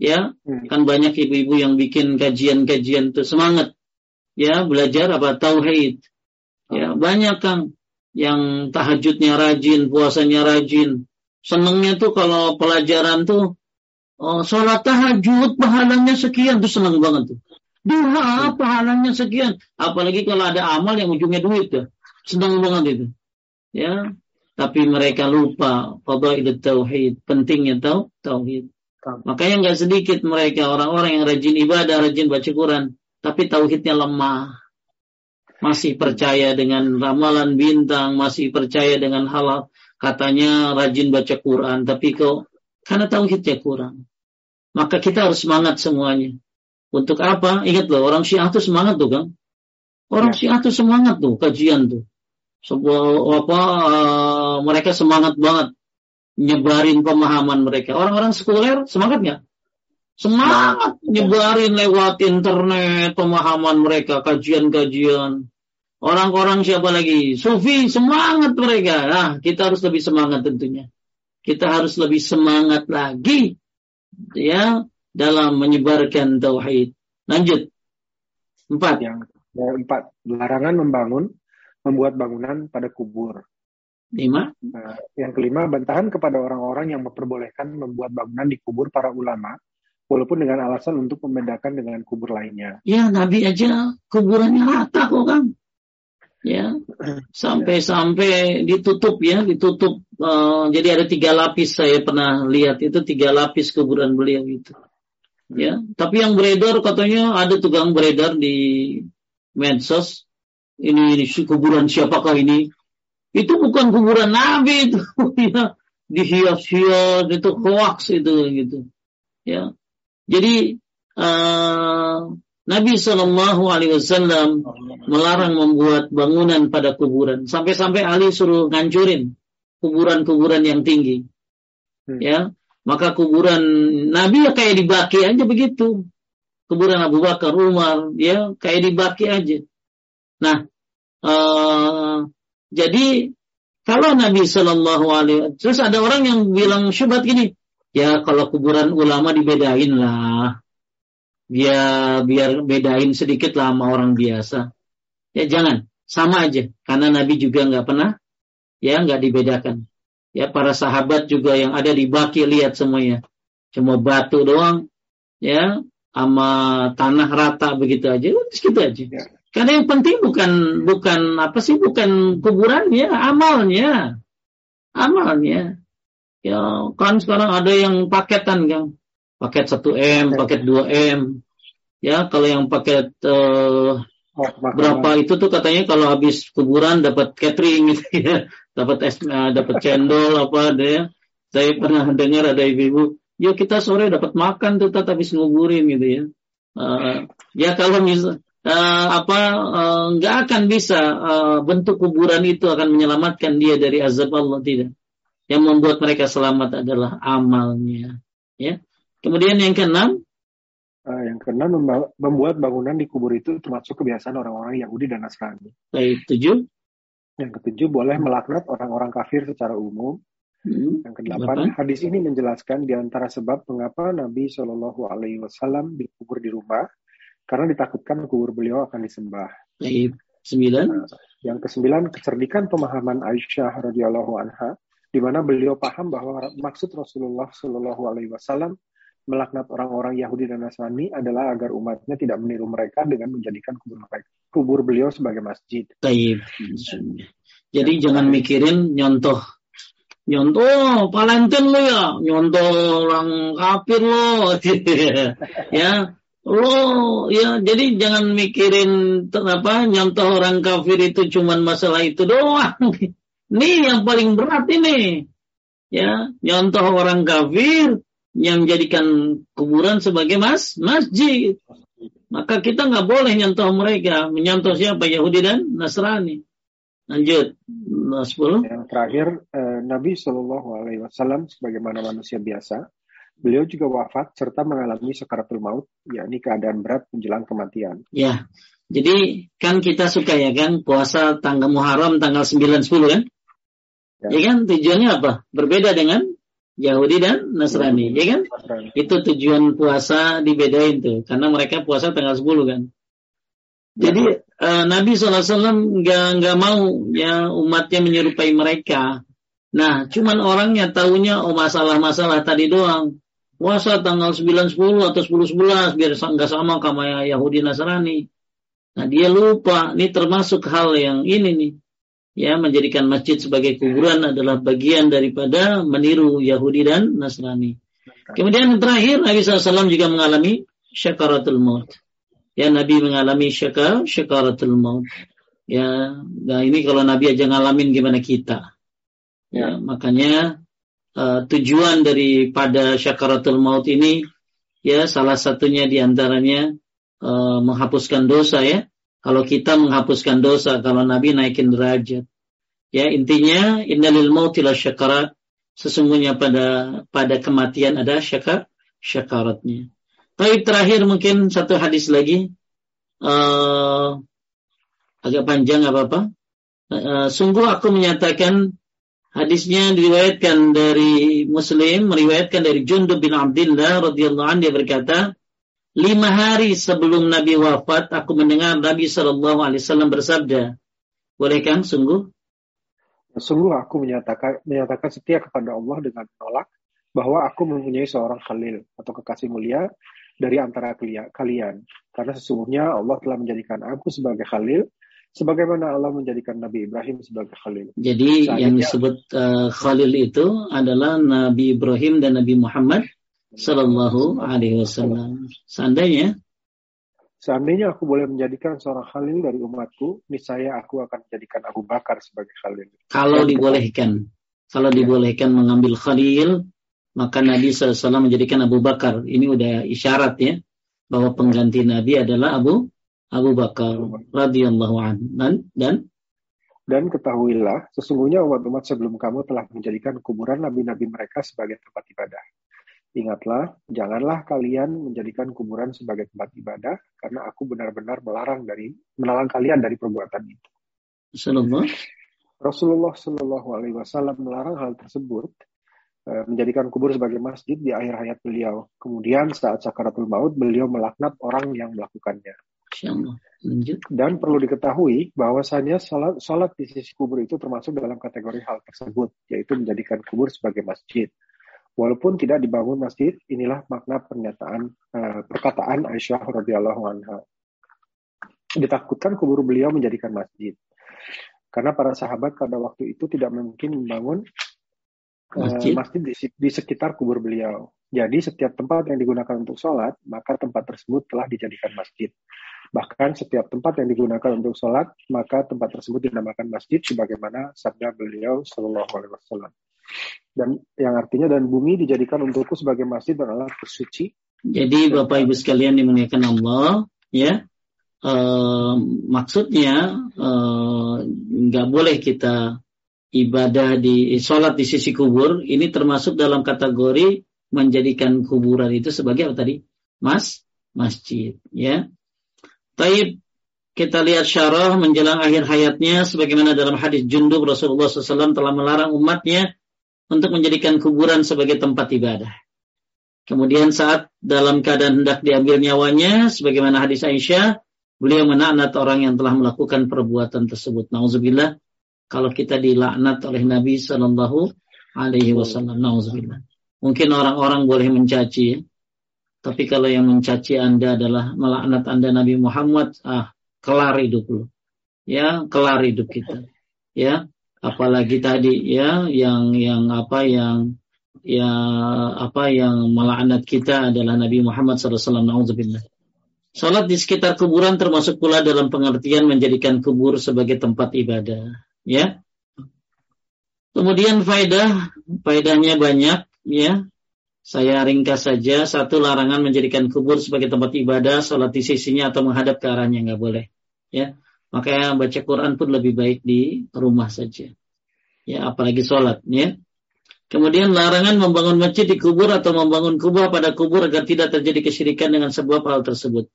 S1: Ya, hmm. kan banyak ibu-ibu yang bikin kajian-kajian tuh semangat ya belajar apa tauhid. Ya, banyak kan yang tahajudnya rajin, puasanya rajin. Senengnya tuh kalau pelajaran tuh oh, sholat tahajud pahalanya sekian tuh seneng banget tuh. Duha pahalanya sekian. Apalagi kalau ada amal yang ujungnya duit tuh. Senang banget itu. Ya. Tapi mereka lupa fadail tauhid. Pentingnya tau tauhid. Makanya nggak sedikit mereka orang-orang yang rajin ibadah, rajin baca Quran, tapi tauhidnya lemah. Masih percaya dengan ramalan bintang, masih percaya dengan hal katanya rajin baca Quran, tapi kok karena tauhidnya kurang. Maka kita harus semangat semuanya. Untuk apa? Ingat loh, orang Syiah tuh semangat tuh kan. Orang ya. Syiah tuh semangat tuh kajian tuh. Sebuah apa uh, mereka semangat banget nyebarin pemahaman mereka. Orang-orang sekuler semangat nggak? Semangat nyebarin lewat internet pemahaman mereka, kajian-kajian. Orang-orang siapa lagi? Sufi semangat mereka. Nah, kita harus lebih semangat tentunya. Kita harus lebih semangat lagi ya dalam menyebarkan tauhid. Lanjut.
S2: Empat. Yang empat. Larangan membangun, membuat bangunan pada kubur.
S1: Lima.
S2: Nah, yang kelima, bantahan kepada orang-orang yang memperbolehkan membuat bangunan di kubur para ulama, walaupun dengan alasan untuk membedakan dengan kubur lainnya.
S1: Ya, Nabi aja kuburannya rata kok kan. Ya, sampai-sampai ditutup ya, ditutup. Uh, jadi ada tiga lapis saya pernah lihat itu tiga lapis kuburan beliau itu ya tapi yang beredar katanya ada tukang beredar di medsos ini, ini kuburan siapakah ini itu bukan kuburan nabi itu <laughs> ya dihias-hias itu hoax itu gitu ya Jadi uh, Nabi Shallallahu Alaihi Wasallam melarang membuat bangunan pada kuburan. Sampai-sampai Ali suruh ngancurin kuburan-kuburan yang tinggi. Hmm. Ya, maka kuburan Nabi ya kayak dibaki aja begitu. Kuburan Abu Bakar, Umar, ya kayak dibaki aja. Nah, uh, jadi kalau Nabi Shallallahu Alaihi Wasallam, terus ada orang yang bilang syubhat gini, ya kalau kuburan ulama dibedain lah, biar biar bedain sedikit lah sama orang biasa. Ya jangan, sama aja, karena Nabi juga nggak pernah, ya nggak dibedakan. Ya para sahabat juga yang ada di baki lihat semuanya, cuma batu doang, ya sama tanah rata begitu aja, udah segitu aja. Ya. Karena yang penting bukan bukan apa sih bukan kuburannya, amalnya. Amalnya. Ya kan sekarang ada yang paketan kan. Paket 1M, paket 2M. Ya, kalau yang paket uh, berapa itu tuh katanya kalau habis kuburan dapat catering gitu ya. Dapat es uh, dapat cendol apa ada ya. Saya pernah dengar ada ibu-ibu, yuk kita sore dapat makan tuh habis nguburin gitu ya. Uh, ya kalau misal uh, apa uh, nggak akan bisa uh, bentuk kuburan itu akan menyelamatkan dia dari azab Allah tidak. Yang membuat mereka selamat adalah amalnya. Ya. Kemudian yang keenam,
S2: uh, yang keenam membuat bangunan di kubur itu termasuk kebiasaan orang-orang Yahudi dan Nasrani.
S1: Baik, tujuh.
S2: Yang ketujuh boleh melaknat orang-orang kafir secara umum. Hmm. Yang kedelapan, hadis ini menjelaskan di antara sebab mengapa Nabi Shallallahu Alaihi Wasallam dikubur di rumah karena ditakutkan kubur beliau akan disembah.
S1: Baik. Sembilan. Nah,
S2: yang kesembilan, kecerdikan pemahaman Aisyah radhiyallahu anha, di mana beliau paham bahwa maksud Rasulullah Shallallahu Alaihi Wasallam melaknat orang-orang Yahudi dan Nasrani adalah agar umatnya tidak meniru mereka dengan menjadikan kubur mereka, kubur beliau sebagai masjid.
S1: Baik. Jadi ya, jangan mikirin nyontoh nyontoh Valentine lo ya, nyontoh orang kafir lo, <laughs> ya Oh ya, jadi jangan mikirin apa nyontoh orang kafir itu cuman masalah itu doang. <laughs> Ini yang paling berat ini. Ya, nyontoh orang kafir yang menjadikan kuburan sebagai mas masjid. Maka kita nggak boleh nyontoh mereka. Menyontoh siapa? Yahudi dan Nasrani. Lanjut. 10.
S2: Yang terakhir, eh, Nabi Shallallahu Alaihi Wasallam sebagaimana manusia biasa Beliau juga wafat serta mengalami sekaratul maut, yakni keadaan berat menjelang kematian.
S1: Ya, jadi kan kita suka ya kan puasa tanggal Muharram tanggal 9 10 kan? Ya. ya kan tujuannya apa? Berbeda dengan Yahudi dan Nasrani, ya, ya kan? Nasrani. Itu tujuan puasa dibedain tuh, karena mereka puasa tanggal 10 kan. Jadi ya. uh, Nabi SAW nggak nggak mau ya umatnya menyerupai mereka. Nah, cuman orangnya tahunya oh masalah-masalah tadi doang puasa tanggal 9 10 atau 10 11 biar nggak sama kayak Yahudi Nasrani. Nah, dia lupa ini termasuk hal yang ini nih. Ya, menjadikan masjid sebagai kuburan adalah bagian daripada meniru Yahudi dan Nasrani. Kemudian yang terakhir Nabi SAW juga mengalami syakaratul maut. Ya, Nabi mengalami syakar, syakaratul maut. Ya, nah ini kalau Nabi aja ngalamin gimana kita. Ya, makanya uh, tujuan daripada syakaratul maut ini ya salah satunya di antaranya uh, menghapuskan dosa ya. Kalau kita menghapuskan dosa, kalau Nabi naikin derajat. Ya intinya innalil mautila syakarat. Sesungguhnya pada pada kematian ada syakar syakaratnya. Tapi terakhir mungkin satu hadis lagi. Uh, agak panjang apa apa. Uh, sungguh aku menyatakan Hadisnya diriwayatkan dari Muslim, meriwayatkan dari Jundub bin Abdullah radhiyallahu anhu dia berkata, lima hari sebelum Nabi wafat, aku mendengar Nabi Wasallam bersabda, boleh kan sungguh?
S2: Sungguh aku menyatakan menyatakan setia kepada Allah dengan menolak bahwa aku mempunyai seorang khalil atau kekasih mulia dari antara kalian. Karena sesungguhnya Allah telah menjadikan aku sebagai khalil sebagaimana Allah menjadikan Nabi Ibrahim sebagai Khalil.
S1: Jadi yang disebut uh, Khalil itu adalah Nabi Ibrahim dan Nabi Muhammad Sallallahu Alaihi Wasallam. Seandainya
S2: Seandainya aku boleh menjadikan seorang Khalil dari umatku, niscaya aku akan menjadikan Abu Bakar sebagai Khalil.
S1: Kalau dibolehkan, kalau dibolehkan mengambil Khalil, maka Nabi SAW menjadikan Abu Bakar. Ini udah isyarat ya bahwa pengganti Nabi adalah Abu Abu Bakar radhiyallahu anhu dan dan
S2: dan ketahuilah sesungguhnya umat-umat sebelum kamu telah menjadikan kuburan nabi-nabi mereka sebagai tempat ibadah. Ingatlah, janganlah kalian menjadikan kuburan sebagai tempat ibadah karena aku benar-benar melarang dari melarang kalian dari perbuatan itu.
S1: Rasulullah
S2: Rasulullah Shallallahu Alaihi Wasallam melarang hal tersebut eh, menjadikan kubur sebagai masjid di akhir hayat beliau. Kemudian saat sakaratul maut beliau melaknat orang yang melakukannya. Dan perlu diketahui bahwasanya salat, salat di sisi kubur itu termasuk dalam kategori hal tersebut, yaitu menjadikan kubur sebagai masjid. Walaupun tidak dibangun masjid, inilah makna pernyataan uh, perkataan Aisyah radhiyallahu anha. Ditakutkan kubur beliau menjadikan masjid. Karena para sahabat pada waktu itu tidak mungkin membangun uh, masjid, masjid di, di sekitar kubur beliau. Jadi setiap tempat yang digunakan untuk sholat, maka tempat tersebut telah dijadikan masjid. Bahkan setiap tempat yang digunakan untuk sholat, maka tempat tersebut dinamakan masjid sebagaimana sabda beliau Shallallahu Alaihi Wasallam. Dan yang artinya dan bumi dijadikan untukku sebagai masjid dan alat bersuci.
S1: Jadi Bapak Ibu sekalian dimuliakan Allah, ya e, maksudnya eh, nggak e, boleh kita ibadah di sholat di sisi kubur ini termasuk dalam kategori menjadikan kuburan itu sebagai apa tadi? Mas, masjid, ya. Taib kita lihat syarah menjelang akhir hayatnya sebagaimana dalam hadis Jundub Rasulullah SAW telah melarang umatnya untuk menjadikan kuburan sebagai tempat ibadah. Kemudian saat dalam keadaan hendak diambil nyawanya sebagaimana hadis Aisyah, beliau menaknat orang yang telah melakukan perbuatan tersebut. Nauzubillah kalau kita dilaknat oleh Nabi Shallallahu alaihi wasallam. Nauzubillah. Mungkin orang-orang boleh mencaci, tapi kalau yang mencaci Anda adalah melaknat Anda Nabi Muhammad, ah, kelar hidup lu. Ya, kelar hidup kita. Ya, apalagi tadi ya yang yang apa yang ya apa yang melaknat kita adalah Nabi Muhammad SAW. Nauzubillah. Salat di sekitar kuburan termasuk pula dalam pengertian menjadikan kubur sebagai tempat ibadah. Ya. Kemudian faedah, faedahnya banyak ya saya ringkas saja satu larangan menjadikan kubur sebagai tempat ibadah salat di sisinya atau menghadap ke arahnya nggak boleh ya maka baca Quran pun lebih baik di rumah saja. Ya apalagi sholat ya. Kemudian larangan membangun masjid di kubur atau membangun kubur pada kubur agar tidak terjadi kesyirikan dengan sebuah hal tersebut.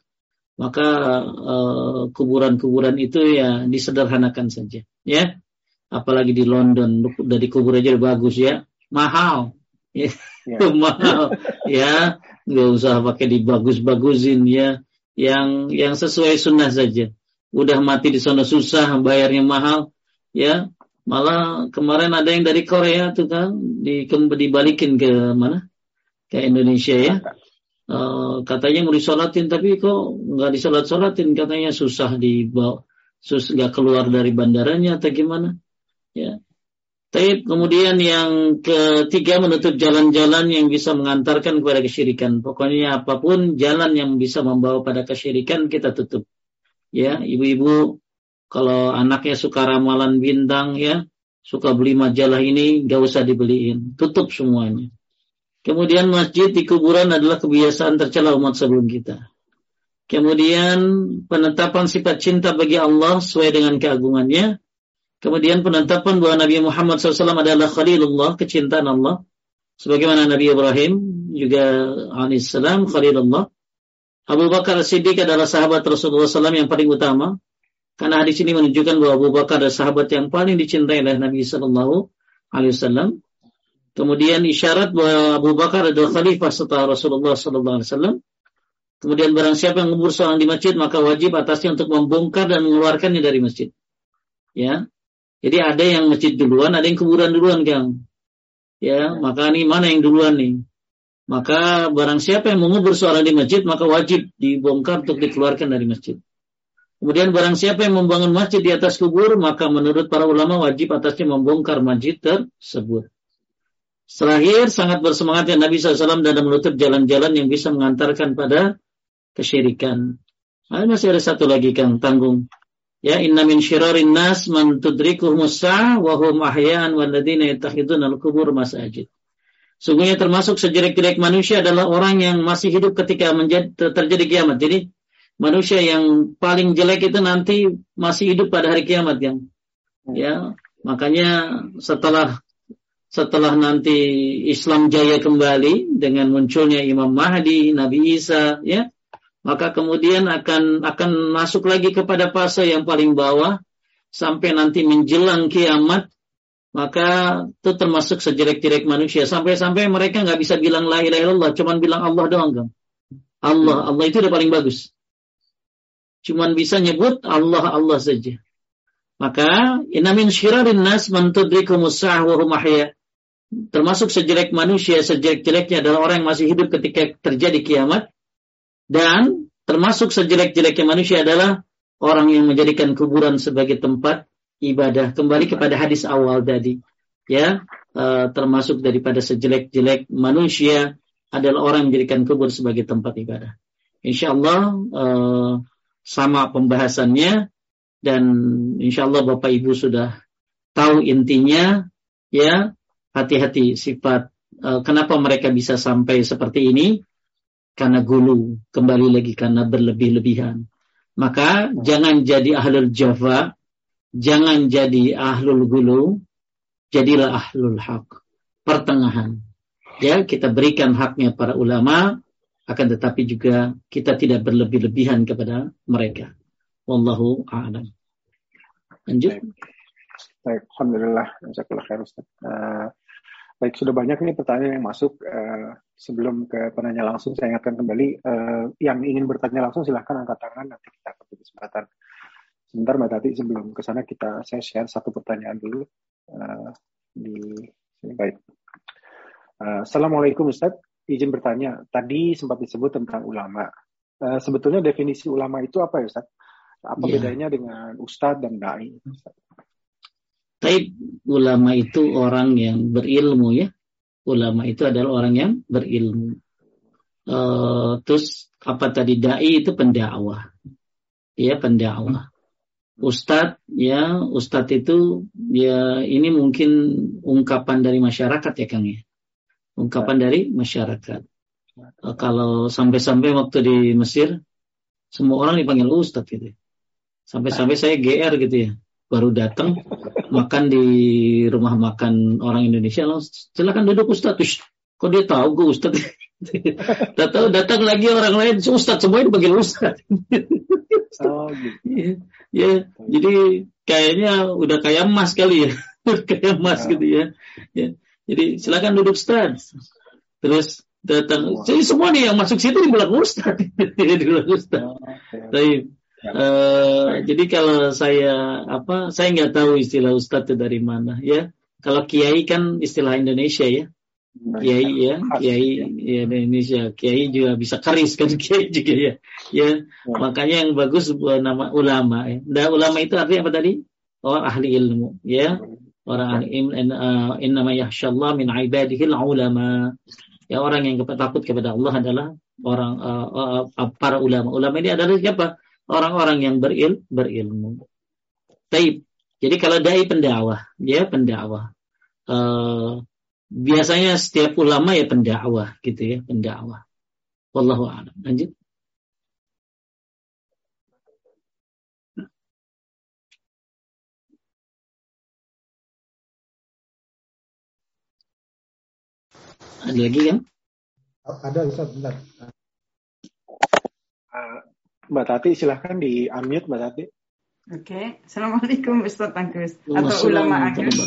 S1: Maka uh, kuburan-kuburan itu ya disederhanakan saja ya. Apalagi di London dari kubur aja bagus ya. Mahal ya, <laughs> mahal ya. Nggak usah pakai dibagus-bagusin ya. Yang yang sesuai sunnah saja udah mati di sana susah bayarnya mahal ya. Malah kemarin ada yang dari Korea tuh kan di dibalikin ke mana? Ke Indonesia ya. Uh, katanya mau disolatin tapi kok nggak disolat solatin katanya susah dibawa sus nggak keluar dari bandaranya atau gimana ya. Taib, kemudian yang ketiga menutup jalan-jalan yang bisa mengantarkan kepada kesyirikan. Pokoknya apa pun jalan yang bisa membawa pada kesyirikan kita tutup. Ya, ibu-ibu kalau anaknya suka ramalan bintang ya, suka beli majalah ini gak usah dibeliin, tutup semuanya. Kemudian masjid di kuburan adalah kebiasaan tercela umat sebelum kita. Kemudian penetapan sifat cinta bagi Allah sesuai dengan keagungannya Kemudian penetapan bahwa Nabi Muhammad SAW adalah Khalilullah, kecintaan Allah. Sebagaimana Nabi Ibrahim juga alaihissalam Khalilullah. Abu Bakar Siddiq adalah sahabat Rasulullah SAW yang paling utama. Karena hadis ini menunjukkan bahwa Abu Bakar adalah sahabat yang paling dicintai oleh Nabi Sallallahu Alaihi Wasallam. Kemudian isyarat bahwa Abu Bakar adalah khalifah setelah Rasulullah Sallallahu Alaihi Wasallam. Kemudian barang siapa yang mengubur seorang di masjid maka wajib atasnya untuk membongkar dan mengeluarkannya dari masjid. Ya, jadi ada yang masjid duluan, ada yang kuburan duluan, Kang. Ya, maka ini mana yang duluan nih? Maka barang siapa yang mengubur seorang di masjid, maka wajib dibongkar untuk dikeluarkan dari masjid. Kemudian barang siapa yang membangun masjid di atas kubur, maka menurut para ulama wajib atasnya membongkar masjid tersebut. Terakhir, sangat bersemangatnya Nabi SAW dalam menutup jalan-jalan yang bisa mengantarkan pada kesyirikan. Nah, masih ada satu lagi Kang, tanggung. Ya inna min syirarin nas man tudrikuhum sa'ah wa hum ahya'an walladzina yattakhiduna al-qubur masajid. Sungguhnya termasuk sejelek-jelek manusia adalah orang yang masih hidup ketika menjadi, terjadi kiamat. Jadi manusia yang paling jelek itu nanti masih hidup pada hari kiamat yang ya makanya setelah setelah nanti Islam jaya kembali dengan munculnya Imam Mahdi, Nabi Isa, ya, maka kemudian akan akan masuk lagi kepada fase yang paling bawah sampai nanti menjelang kiamat maka itu termasuk sejelek-jelek manusia. Sampai-sampai mereka nggak bisa bilang la ilaha illallah cuman bilang Allah doang kan Allah hmm. Allah itu udah paling bagus. Cuman bisa nyebut Allah Allah saja. Maka inamin syirarin nas man tudrikumus wa hum termasuk sejelek manusia sejelek-jeleknya adalah orang yang masih hidup ketika terjadi kiamat. Dan termasuk sejelek-jeleknya manusia adalah orang yang menjadikan kuburan sebagai tempat ibadah. Kembali kepada hadis awal tadi, ya, uh, termasuk daripada sejelek-jelek manusia adalah orang yang menjadikan kubur sebagai tempat ibadah. Insya Allah uh, sama pembahasannya dan insya Allah Bapak Ibu sudah tahu intinya, ya, hati-hati sifat uh, kenapa mereka bisa sampai seperti ini karena gulu kembali lagi karena berlebih-lebihan maka jangan jadi ahlul jafa jangan jadi ahlul gulu, jadilah ahlul hak. Pertengahan. Ya, kita berikan haknya para ulama, akan tetapi juga kita tidak berlebih-lebihan kepada mereka. Wallahu a'lam.
S2: Lanjut. Baik. Alhamdulillah. Uh, baik, sudah banyak nih pertanyaan yang masuk. Uh, sebelum ke penanya langsung, saya ingatkan kembali, uh, yang ingin bertanya langsung silahkan angkat tangan, nanti kita akan kesempatan Sebentar Mbak Tati sebelum ke sana kita saya share satu pertanyaan dulu uh, di sini baik. Uh, Assalamualaikum Ustaz, izin bertanya. Tadi sempat disebut tentang ulama. Uh, sebetulnya definisi ulama itu apa ya Ustaz? Apa ya. bedanya dengan Ustadz dan dai?
S1: Tapi ulama itu orang yang berilmu ya. Ulama itu adalah orang yang berilmu. Uh, terus apa tadi dai itu pendakwah. Ya pendakwah. Ustadz ya Ustadz itu ya ini mungkin ungkapan dari masyarakat ya Kang ya? Ungkapan dari masyarakat. Uh, kalau sampai-sampai waktu di Mesir semua orang dipanggil Ustadz gitu. Sampai-sampai saya GR gitu ya baru datang <laughs> makan di rumah makan orang Indonesia langsung silakan duduk Ustadz. Kok dia tahu gue Ustadz <laughs> <laughs> datang datang lagi orang lain Ustadz semuanya dipanggil Ustadz oh, gitu. Iya. Ya, jadi kayaknya udah kayak emas kali ya. <laughs> kayak emas ya. gitu ya. ya. Jadi silakan duduk Ustaz. Terus datang. Jadi semua nih yang masuk situ dibilang Ustaz. <laughs> dibilang Ustaz. Oh, Tapi Uh, jadi kalau saya apa saya nggak tahu istilah ustadz itu dari mana ya kalau kiai kan istilah Indonesia ya Kiai ya, Kiai ya Indonesia, Kiai juga bisa karis kan <laughs> Kiai juga ya. Ya, makanya yang bagus buat nama ulama ya. Dan ulama itu artinya apa tadi? Orang ahli ilmu, ya. Orang ahli ilmu uh, innama yahsyallah min ibadihil ulama. Ya orang yang takut kepada Allah adalah orang uh, uh, para ulama. Ulama ini adalah siapa? Orang-orang yang beril berilmu. Taib. Jadi kalau dai pendakwah, ya pendakwah. Uh, biasanya setiap ulama ya pendakwah gitu ya, pendakwah. Wallahu a'lam. Lanjut. Ada lagi kan?
S2: Ada Ustaz, bentar. Uh, Mbak Tati silahkan di unmute Mbak Tati.
S4: Oke, okay. Assalamualaikum Ustaz Agus atau ulama Agus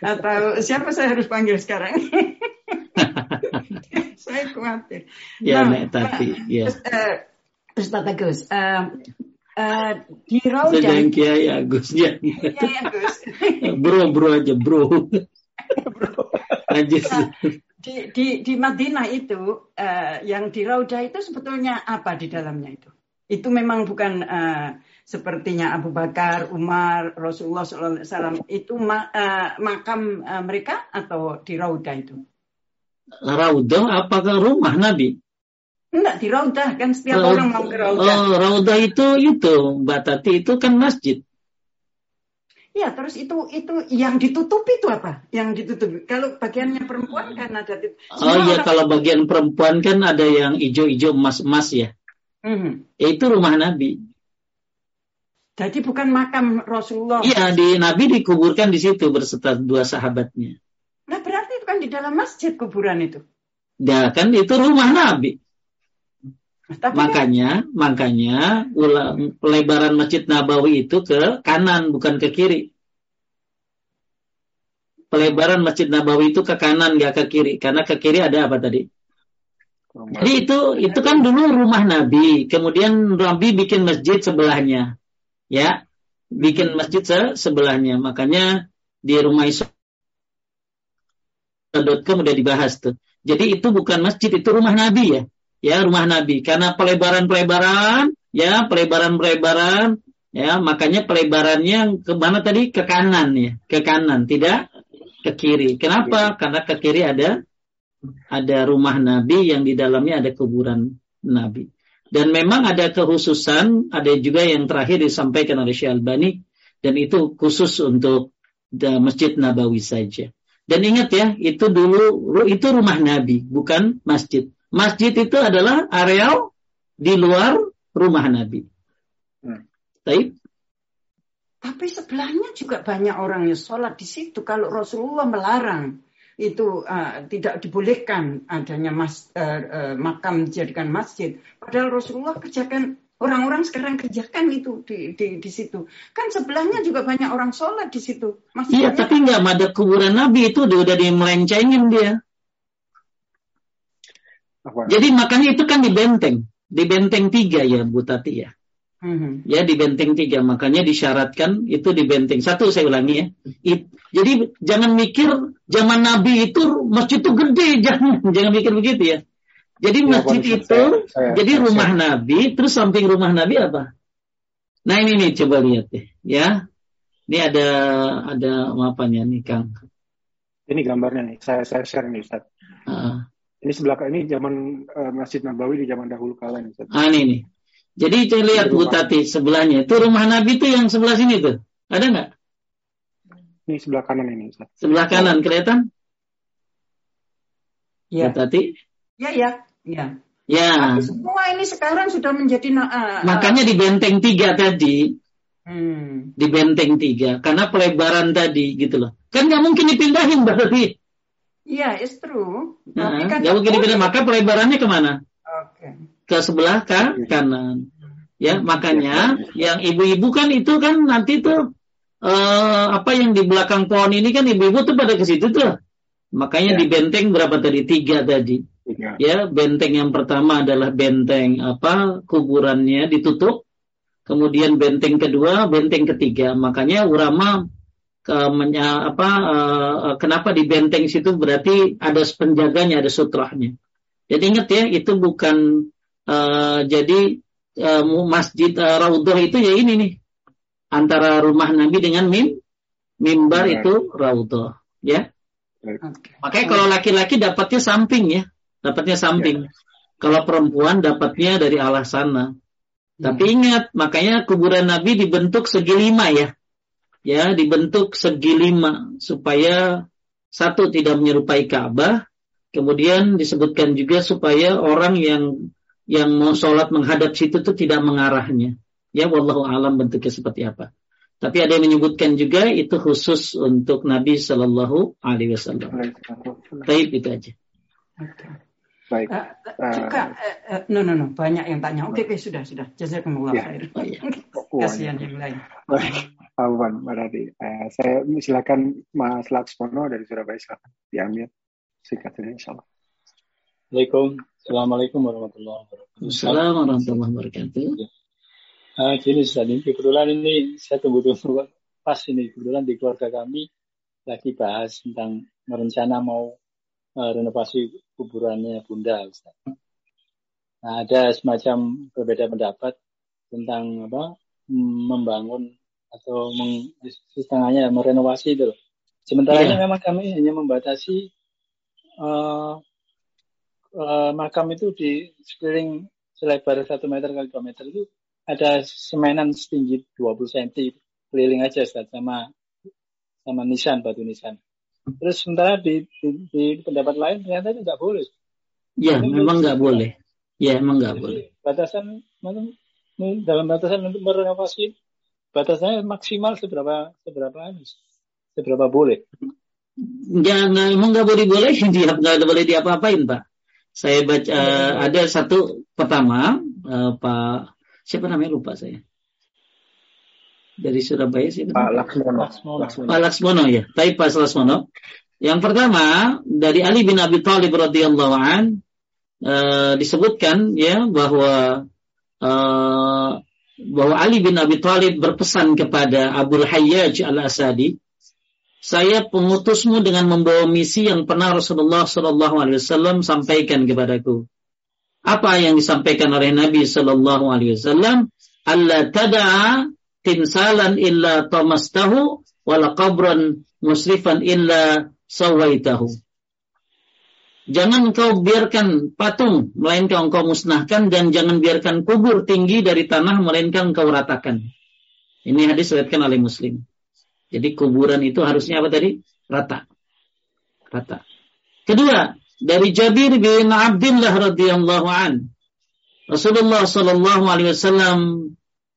S4: atau siapa saya harus panggil sekarang? <laughs> saya khawatir.
S1: Ya, nah, Tati. Ya.
S4: Uh, Ustaz Agus, uh, uh, di Raudah.
S1: Sedang Kiai Agus ya. Kiai Agus. <laughs> bro, bro aja bro. bro.
S4: Lanjut. Nah, di, di, di Madinah itu, uh, yang di Raudah itu sebetulnya apa di dalamnya itu? Itu memang bukan uh, sepertinya Abu Bakar, Umar, Rasulullah SAW itu ma uh, makam uh, mereka atau di Rauda itu?
S1: Rauda apakah rumah Nabi?
S4: Enggak, di Rauda kan setiap Raudah, orang mau ke Rauda.
S1: Oh, Rauda itu itu Mbak Tati itu kan masjid.
S4: Ya, terus itu itu yang ditutupi itu apa? Yang ditutupi. Kalau bagiannya perempuan kan ada
S1: Oh iya, kalau bagian perempuan kan ada yang hijau-hijau emas-emas ya. Mm-hmm. Itu rumah Nabi.
S4: Jadi bukan makam Rasulullah.
S1: Iya, di Nabi dikuburkan di situ berserta dua sahabatnya.
S4: Nah, berarti itu kan di dalam masjid kuburan itu.
S1: Ya, kan itu rumah Nabi. Tapi makanya, kan... makanya pelebaran Masjid Nabawi itu ke kanan bukan ke kiri. Pelebaran Masjid Nabawi itu ke kanan nggak ke kiri, karena ke kiri ada apa tadi? Jadi itu itu kan dulu rumah Nabi, kemudian Nabi bikin masjid sebelahnya, ya, bikin masjid se sebelahnya. Makanya di rumah Iso.com udah dibahas tuh. Jadi itu bukan masjid, itu rumah Nabi ya. Ya rumah Nabi. Karena pelebaran-pelebaran ya pelebaran-pelebaran ya makanya pelebarannya ke mana tadi? Ke kanan ya ke kanan tidak ke kiri. Kenapa? Karena ke kiri ada ada rumah Nabi yang di dalamnya ada kuburan Nabi dan memang ada kekhususan ada juga yang terakhir disampaikan oleh Syekh Albani dan itu khusus untuk Masjid Nabawi saja dan ingat ya itu dulu itu rumah Nabi bukan masjid Masjid itu adalah areal di luar rumah Nabi. Hmm.
S4: Tapi, tapi sebelahnya juga banyak orang yang sholat di situ. Kalau Rasulullah melarang itu uh, tidak dibolehkan adanya mas, uh, uh, makam dijadikan masjid. Padahal Rasulullah kerjakan orang-orang sekarang kerjakan itu di, di, di situ. Kan sebelahnya juga banyak orang sholat di situ.
S1: Iya, tapi nggak ada kuburan Nabi itu udah, udah dimelencengin dia. Apa? Jadi makanya itu kan di benteng, di benteng tiga ya Bu Tati ya. Mm-hmm. Ya di benteng tiga, makanya disyaratkan itu di benteng satu saya ulangi ya. It, jadi jangan mikir zaman Nabi itu masjid itu gede, <laughs> jangan jangan mikir begitu ya. Jadi ya, masjid itu, saya, saya, jadi saya, rumah saya. Nabi, terus samping rumah Nabi apa? Nah ini nih coba lihat deh, ya. Ini ada ada apanya nih Kang?
S2: Ini gambarnya nih, saya saya share nih Ustaz. Uh. Ini sebelah ini zaman uh, Masjid Nabawi di zaman dahulu kala
S1: nih. Ah ini nih. Jadi saya lihat Bu Tati sebelahnya. Itu rumah Nabi itu yang sebelah sini tuh. Ada nggak?
S2: Ini sebelah kanan ini. Ustaz.
S1: Sebelah kanan kelihatan?
S4: Ya. Bu Tati? Ya ya. Ya. Ya. semua ini sekarang sudah menjadi uh,
S1: makanya di benteng tiga tadi, hmm. di benteng tiga karena pelebaran tadi gitu loh. Kan nggak mungkin dipindahin berarti.
S4: Iya, it's true.
S1: Nah, kan mungkin dipilih. Maka pelebarannya ke mana? Oke. Okay. Ke sebelah kan kanan. Ya, makanya yang ibu-ibu kan itu kan nanti tuh uh, apa yang di belakang pohon ini kan ibu-ibu tuh pada ke situ tuh. Makanya ya. di benteng berapa tadi? Tiga tadi. Tiga. Ya, benteng yang pertama adalah benteng apa? Kuburannya ditutup. Kemudian benteng kedua, benteng ketiga. Makanya ulama ke menya, apa uh, kenapa di benteng situ berarti ada penjaganya ada sutrahnya jadi ingat ya itu bukan uh, jadi uh, masjid uh, raudhah itu ya ini nih antara rumah Nabi dengan mim mimbar ya. itu raudhah ya okay. makanya kalau laki-laki dapatnya samping ya dapatnya samping ya. kalau perempuan dapatnya dari alas sana tapi hmm. ingat makanya kuburan Nabi dibentuk segi lima ya ya dibentuk segi lima supaya satu tidak menyerupai Ka'bah, kemudian disebutkan juga supaya orang yang yang mau sholat menghadap situ itu tidak mengarahnya. Ya, wallahu alam bentuknya seperti apa. Tapi ada yang menyebutkan juga itu khusus untuk Nabi Shallallahu Alaihi Wasallam. Baik itu aja.
S4: Baik. Uh, juga, uh, uh, no, no, no, banyak yang tanya. Oke, okay, okay, sudah, sudah. Jazakumullah ya. khair. Oh, iya. <laughs> Kasihan yang lain.
S2: Baik. Rati. Eh, saya silakan Mas Laksmono dari Surabaya silakan diambil singkat saja insya Allah.
S5: Assalamualaikum. Assalamualaikum warahmatullahi wabarakatuh.
S1: Assalamualaikum warahmatullahi wabarakatuh.
S5: Ya. Uh, gini Ustaz, ini kebetulan ini saya tunggu-tunggu <laughs> pas ini kebetulan di keluarga kami lagi bahas tentang merencana mau uh, renovasi kuburannya Bunda Ustaz. Nah, ada semacam berbeda pendapat tentang apa membangun atau meng, setengahnya merenovasi itu. Sementara yeah. memang kami hanya membatasi uh, uh, makam itu di sekeliling selebar satu meter kali dua meter itu ada semenan setinggi 20 cm keliling aja Ustaz sama sama nisan batu nisan. Terus sementara di, di, di pendapat lain ternyata itu nggak boleh.
S1: Ya, memang nggak boleh. Ya, emang nggak boleh.
S5: Batasan dalam batasan untuk merenovasi batasannya maksimal seberapa seberapa seberapa boleh?
S1: Ya, nggak, emang nggak boleh boleh <laughs> nggak boleh diapa-apain pak. Saya baca uh, ada satu pertama uh, Pak siapa namanya lupa saya dari Surabaya sih
S2: Pak Laksmono.
S1: Pak Laksmono ya. Tapi Pak Laksmono. Yang pertama dari Ali bin Abi Thalib radhiyallahu an uh, disebutkan ya bahwa uh, bahwa Ali bin Abi Thalib berpesan kepada Abu Hayyaj al-Asadi, saya pengutusmu dengan membawa misi yang pernah Rasulullah Shallallahu Alaihi Wasallam sampaikan kepadaku. Apa yang disampaikan oleh Nabi Shallallahu Alaihi Wasallam? Allah tada'a timsalan illa tamastahu wala musrifan illa sawaitahu. Jangan engkau biarkan patung, melainkan engkau musnahkan dan jangan biarkan kubur tinggi dari tanah, melainkan engkau ratakan. Ini hadis diriwayatkan oleh Muslim. Jadi kuburan itu harusnya apa tadi? Rata. Rata. Kedua, dari Jabir bin Abdullah radhiyallahu an. Rasulullah sallallahu alaihi wasallam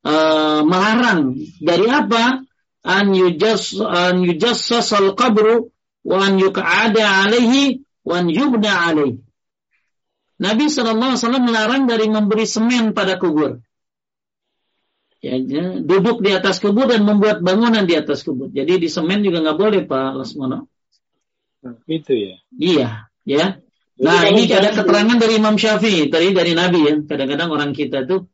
S1: uh, melarang dari apa? An yujass an yujassas al-qabru wa an yuq'ada alaihi wan yubna alaih. Nabi SAW melarang dari memberi semen pada kubur. Ya, ya, duduk di atas kubur dan membuat bangunan di atas kubur. Jadi di semen juga nggak boleh Pak Lasmono.
S5: Itu ya.
S1: Iya, ya. Nah ini ada keterangan dari Imam Syafi'i, tadi dari Nabi ya. Kadang-kadang orang kita tuh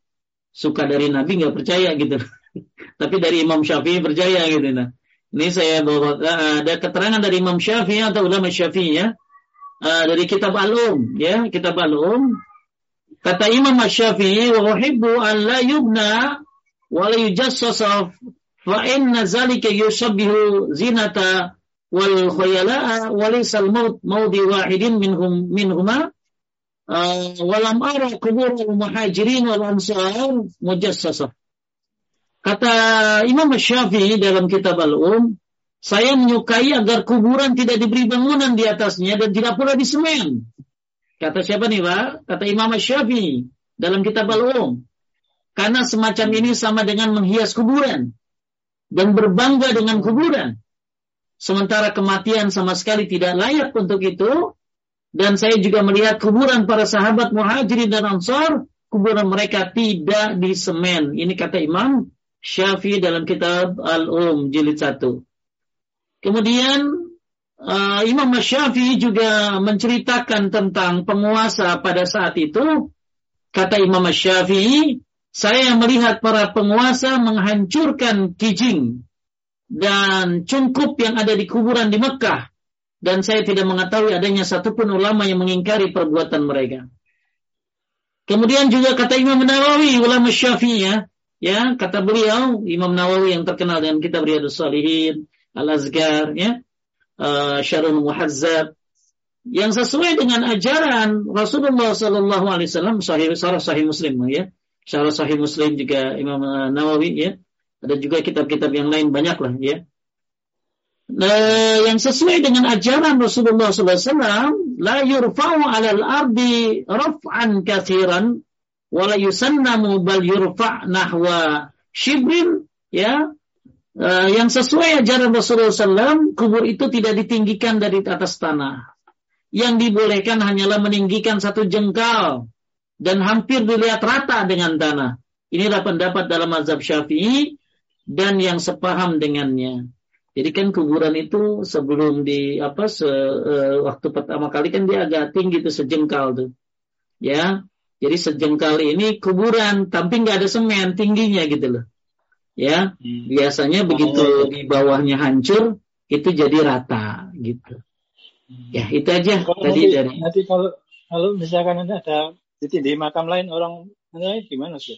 S1: suka dari Nabi nggak percaya gitu. <laughs> Tapi dari Imam Syafi'i percaya gitu. Nah, ini saya bawa ada keterangan dari Imam Syafi'i atau ulama Syafi'i ya uh, dari kitab Al-Um ya kitab Al-Um kata Imam Asy-Syafi'i wa uhibbu an la yubna wa la yujassasa fa inna zalika yushabbihu zinata wal khayala'a wa laysa al-maut mawdi wahidin minhum minhuma uh, walam ara kubur al-muhajirin wal ansar mujassasa kata Imam Syafi'i dalam kitab Al-Um saya menyukai agar kuburan tidak diberi bangunan di atasnya dan tidak pula di semen. Kata siapa nih Pak? Kata Imam Syafi'i dalam kitab Al-Um. Karena semacam ini sama dengan menghias kuburan dan berbangga dengan kuburan. Sementara kematian sama sekali tidak layak untuk itu. Dan saya juga melihat kuburan para sahabat muhajirin dan ansar, kuburan mereka tidak di semen. Ini kata Imam Syafi'i dalam kitab Al-Um jilid 1. Kemudian uh, Imam Syafi'i juga menceritakan tentang penguasa pada saat itu. Kata Imam Syafi'i, saya melihat para penguasa menghancurkan kijing dan cungkup yang ada di kuburan di Mekah. Dan saya tidak mengetahui adanya satupun ulama yang mengingkari perbuatan mereka. Kemudian juga kata Imam Nawawi, ulama Syafi'i ya, kata beliau, Imam Nawawi yang terkenal dengan kitab Riyadus Salihin, Al-Azkar, ya, uh, Syarul Muhazzab, yang sesuai dengan ajaran Rasulullah Sallallahu Alaihi Wasallam, sahih, sahih Muslim, ya, Syarah Sahih Muslim juga Imam uh, Nawawi, ya, ada juga kitab-kitab yang lain banyak lah, ya. Nah, yang sesuai dengan ajaran Rasulullah SAW, la yurfa'u alal ardi raf'an kathiran, wala yusannamu bal yurfa' nahwa shibrin, ya, uh, yang sesuai ajaran Rasulullah SAW, kubur itu tidak ditinggikan dari atas tanah. Yang dibolehkan hanyalah meninggikan satu jengkal dan hampir dilihat rata dengan tanah. Inilah pendapat dalam mazhab Syafi'i dan yang sepaham dengannya. Jadi kan kuburan itu sebelum di apa se, uh, waktu pertama kali kan dia agak tinggi tuh sejengkal tuh. Ya. Jadi sejengkal ini kuburan tapi nggak ada semen tingginya gitu loh ya hmm. biasanya begitu oh. di bawahnya hancur itu jadi rata gitu hmm. ya itu aja
S5: kalau
S1: tadi
S5: nanti,
S1: dari
S5: nanti kalau kalau misalkan ada di, di makam lain orang lain gimana sih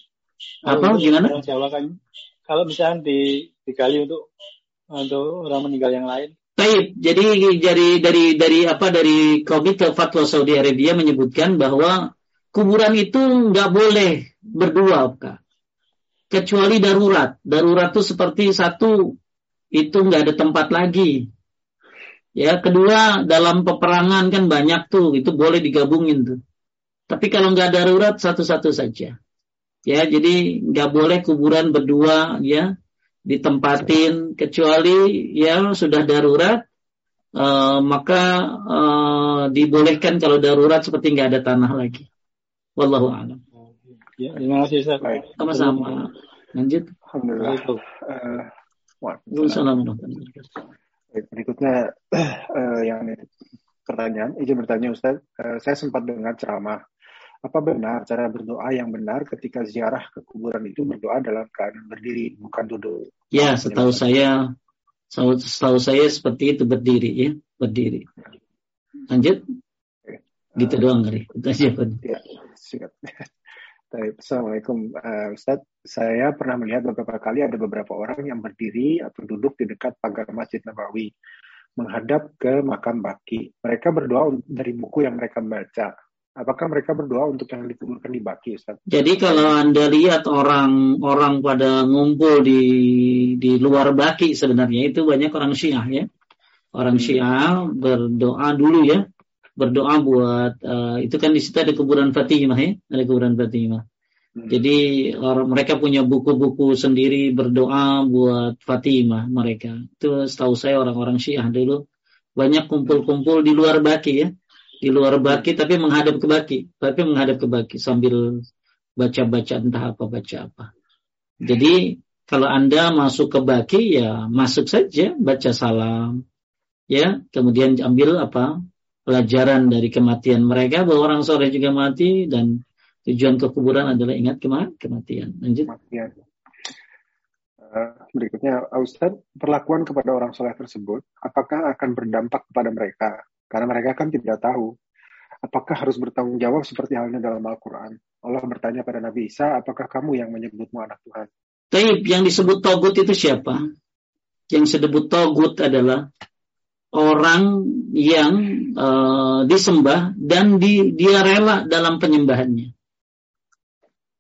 S1: apa gimana
S5: orang Jawa kan kalau misalkan di digali untuk untuk orang meninggal yang lain
S1: Baik, jadi dari dari dari apa dari Komite Fatwa Saudi Arabia menyebutkan bahwa kuburan itu nggak boleh berdua, Kak kecuali darurat. Darurat itu seperti satu itu nggak ada tempat lagi. Ya, kedua dalam peperangan kan banyak tuh, itu boleh digabungin tuh. Tapi kalau nggak darurat satu-satu saja. Ya, jadi nggak boleh kuburan berdua ya ditempatin kecuali ya sudah darurat uh, maka uh, dibolehkan kalau darurat seperti nggak ada tanah lagi. Wallahu a'lam.
S5: Ya, terima kasih Ustaz.
S1: Sama-sama. Lanjut.
S2: Alhamdulillah. Uh, Waalaikumsalam berikutnya uh, yang pertanyaan, izin bertanya Ustaz, uh, saya sempat dengar ceramah. Apa benar cara berdoa yang benar ketika ziarah ke kuburan itu berdoa dalam keadaan berdiri, bukan duduk?
S1: Ya, setahu saya, setahu saya seperti itu berdiri ya, berdiri. Lanjut. Gitu uh, doang kali. Itu aja,
S2: Ya, siap. <laughs> Assalamualaikum uh, Ustaz. Saya pernah melihat beberapa kali ada beberapa orang yang berdiri atau duduk di dekat pagar Masjid Nabawi menghadap ke makam Baki. Mereka berdoa dari buku yang mereka baca. Apakah mereka berdoa untuk yang dikuburkan di Baki, Ustaz?
S1: Jadi kalau Anda lihat orang-orang pada ngumpul di di luar Baki sebenarnya itu banyak orang Syiah ya. Orang hmm. Syiah berdoa dulu ya berdoa buat uh, itu kan di situ ada kuburan Fatimah ya, ada kuburan Fatimah. Hmm. Jadi orang mereka punya buku-buku sendiri berdoa buat Fatimah mereka. Itu setahu saya orang-orang Syiah dulu banyak kumpul-kumpul di luar Baki ya. Di luar Baki tapi menghadap ke Baki, tapi menghadap ke Baki sambil baca-baca entah apa baca apa. Jadi kalau Anda masuk ke Baki ya masuk saja baca salam ya, kemudian ambil apa pelajaran dari kematian mereka bahwa orang soleh juga mati dan tujuan kekuburan adalah ingat kematian. Lanjut.
S2: Uh, berikutnya, Ustaz, perlakuan kepada orang soleh tersebut, apakah akan berdampak kepada mereka? Karena mereka kan tidak tahu. Apakah harus bertanggung jawab seperti halnya dalam Al-Quran? Allah bertanya pada Nabi Isa, apakah kamu yang menyebutmu anak Tuhan?
S1: Taib, yang disebut togut itu siapa? Yang disebut togut adalah orang yang uh, disembah dan di, dia rela dalam penyembahannya.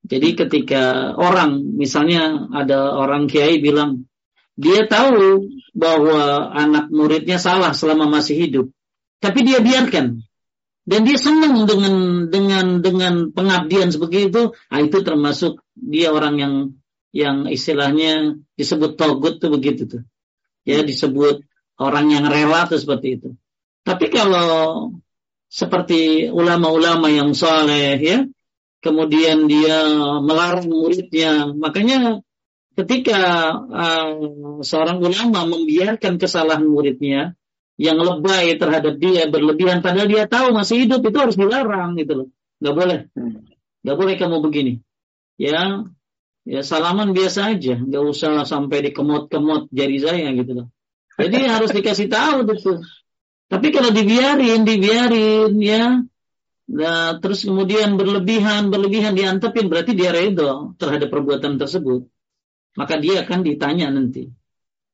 S1: Jadi ketika orang, misalnya ada orang kiai bilang, dia tahu bahwa anak muridnya salah selama masih hidup, tapi dia biarkan. Dan dia senang dengan dengan dengan pengabdian seperti itu, nah itu termasuk dia orang yang yang istilahnya disebut togut tuh begitu tuh. Ya disebut orang yang rela itu seperti itu. Tapi kalau seperti ulama-ulama yang soleh ya, kemudian dia melarang muridnya, makanya ketika uh, seorang ulama membiarkan kesalahan muridnya yang lebay terhadap dia berlebihan padahal dia tahu masih hidup itu harus dilarang gitu loh. Nggak boleh. Nggak boleh kamu begini. Ya ya salaman biasa aja. Nggak usah sampai dikemot-kemot jari saya gitu loh. Jadi <laughs> harus dikasih tahu tuh. Tapi kalau dibiarin, dibiarin ya, nah, terus kemudian berlebihan, berlebihan diantepin, berarti dia redo terhadap perbuatan tersebut. Maka dia akan ditanya nanti.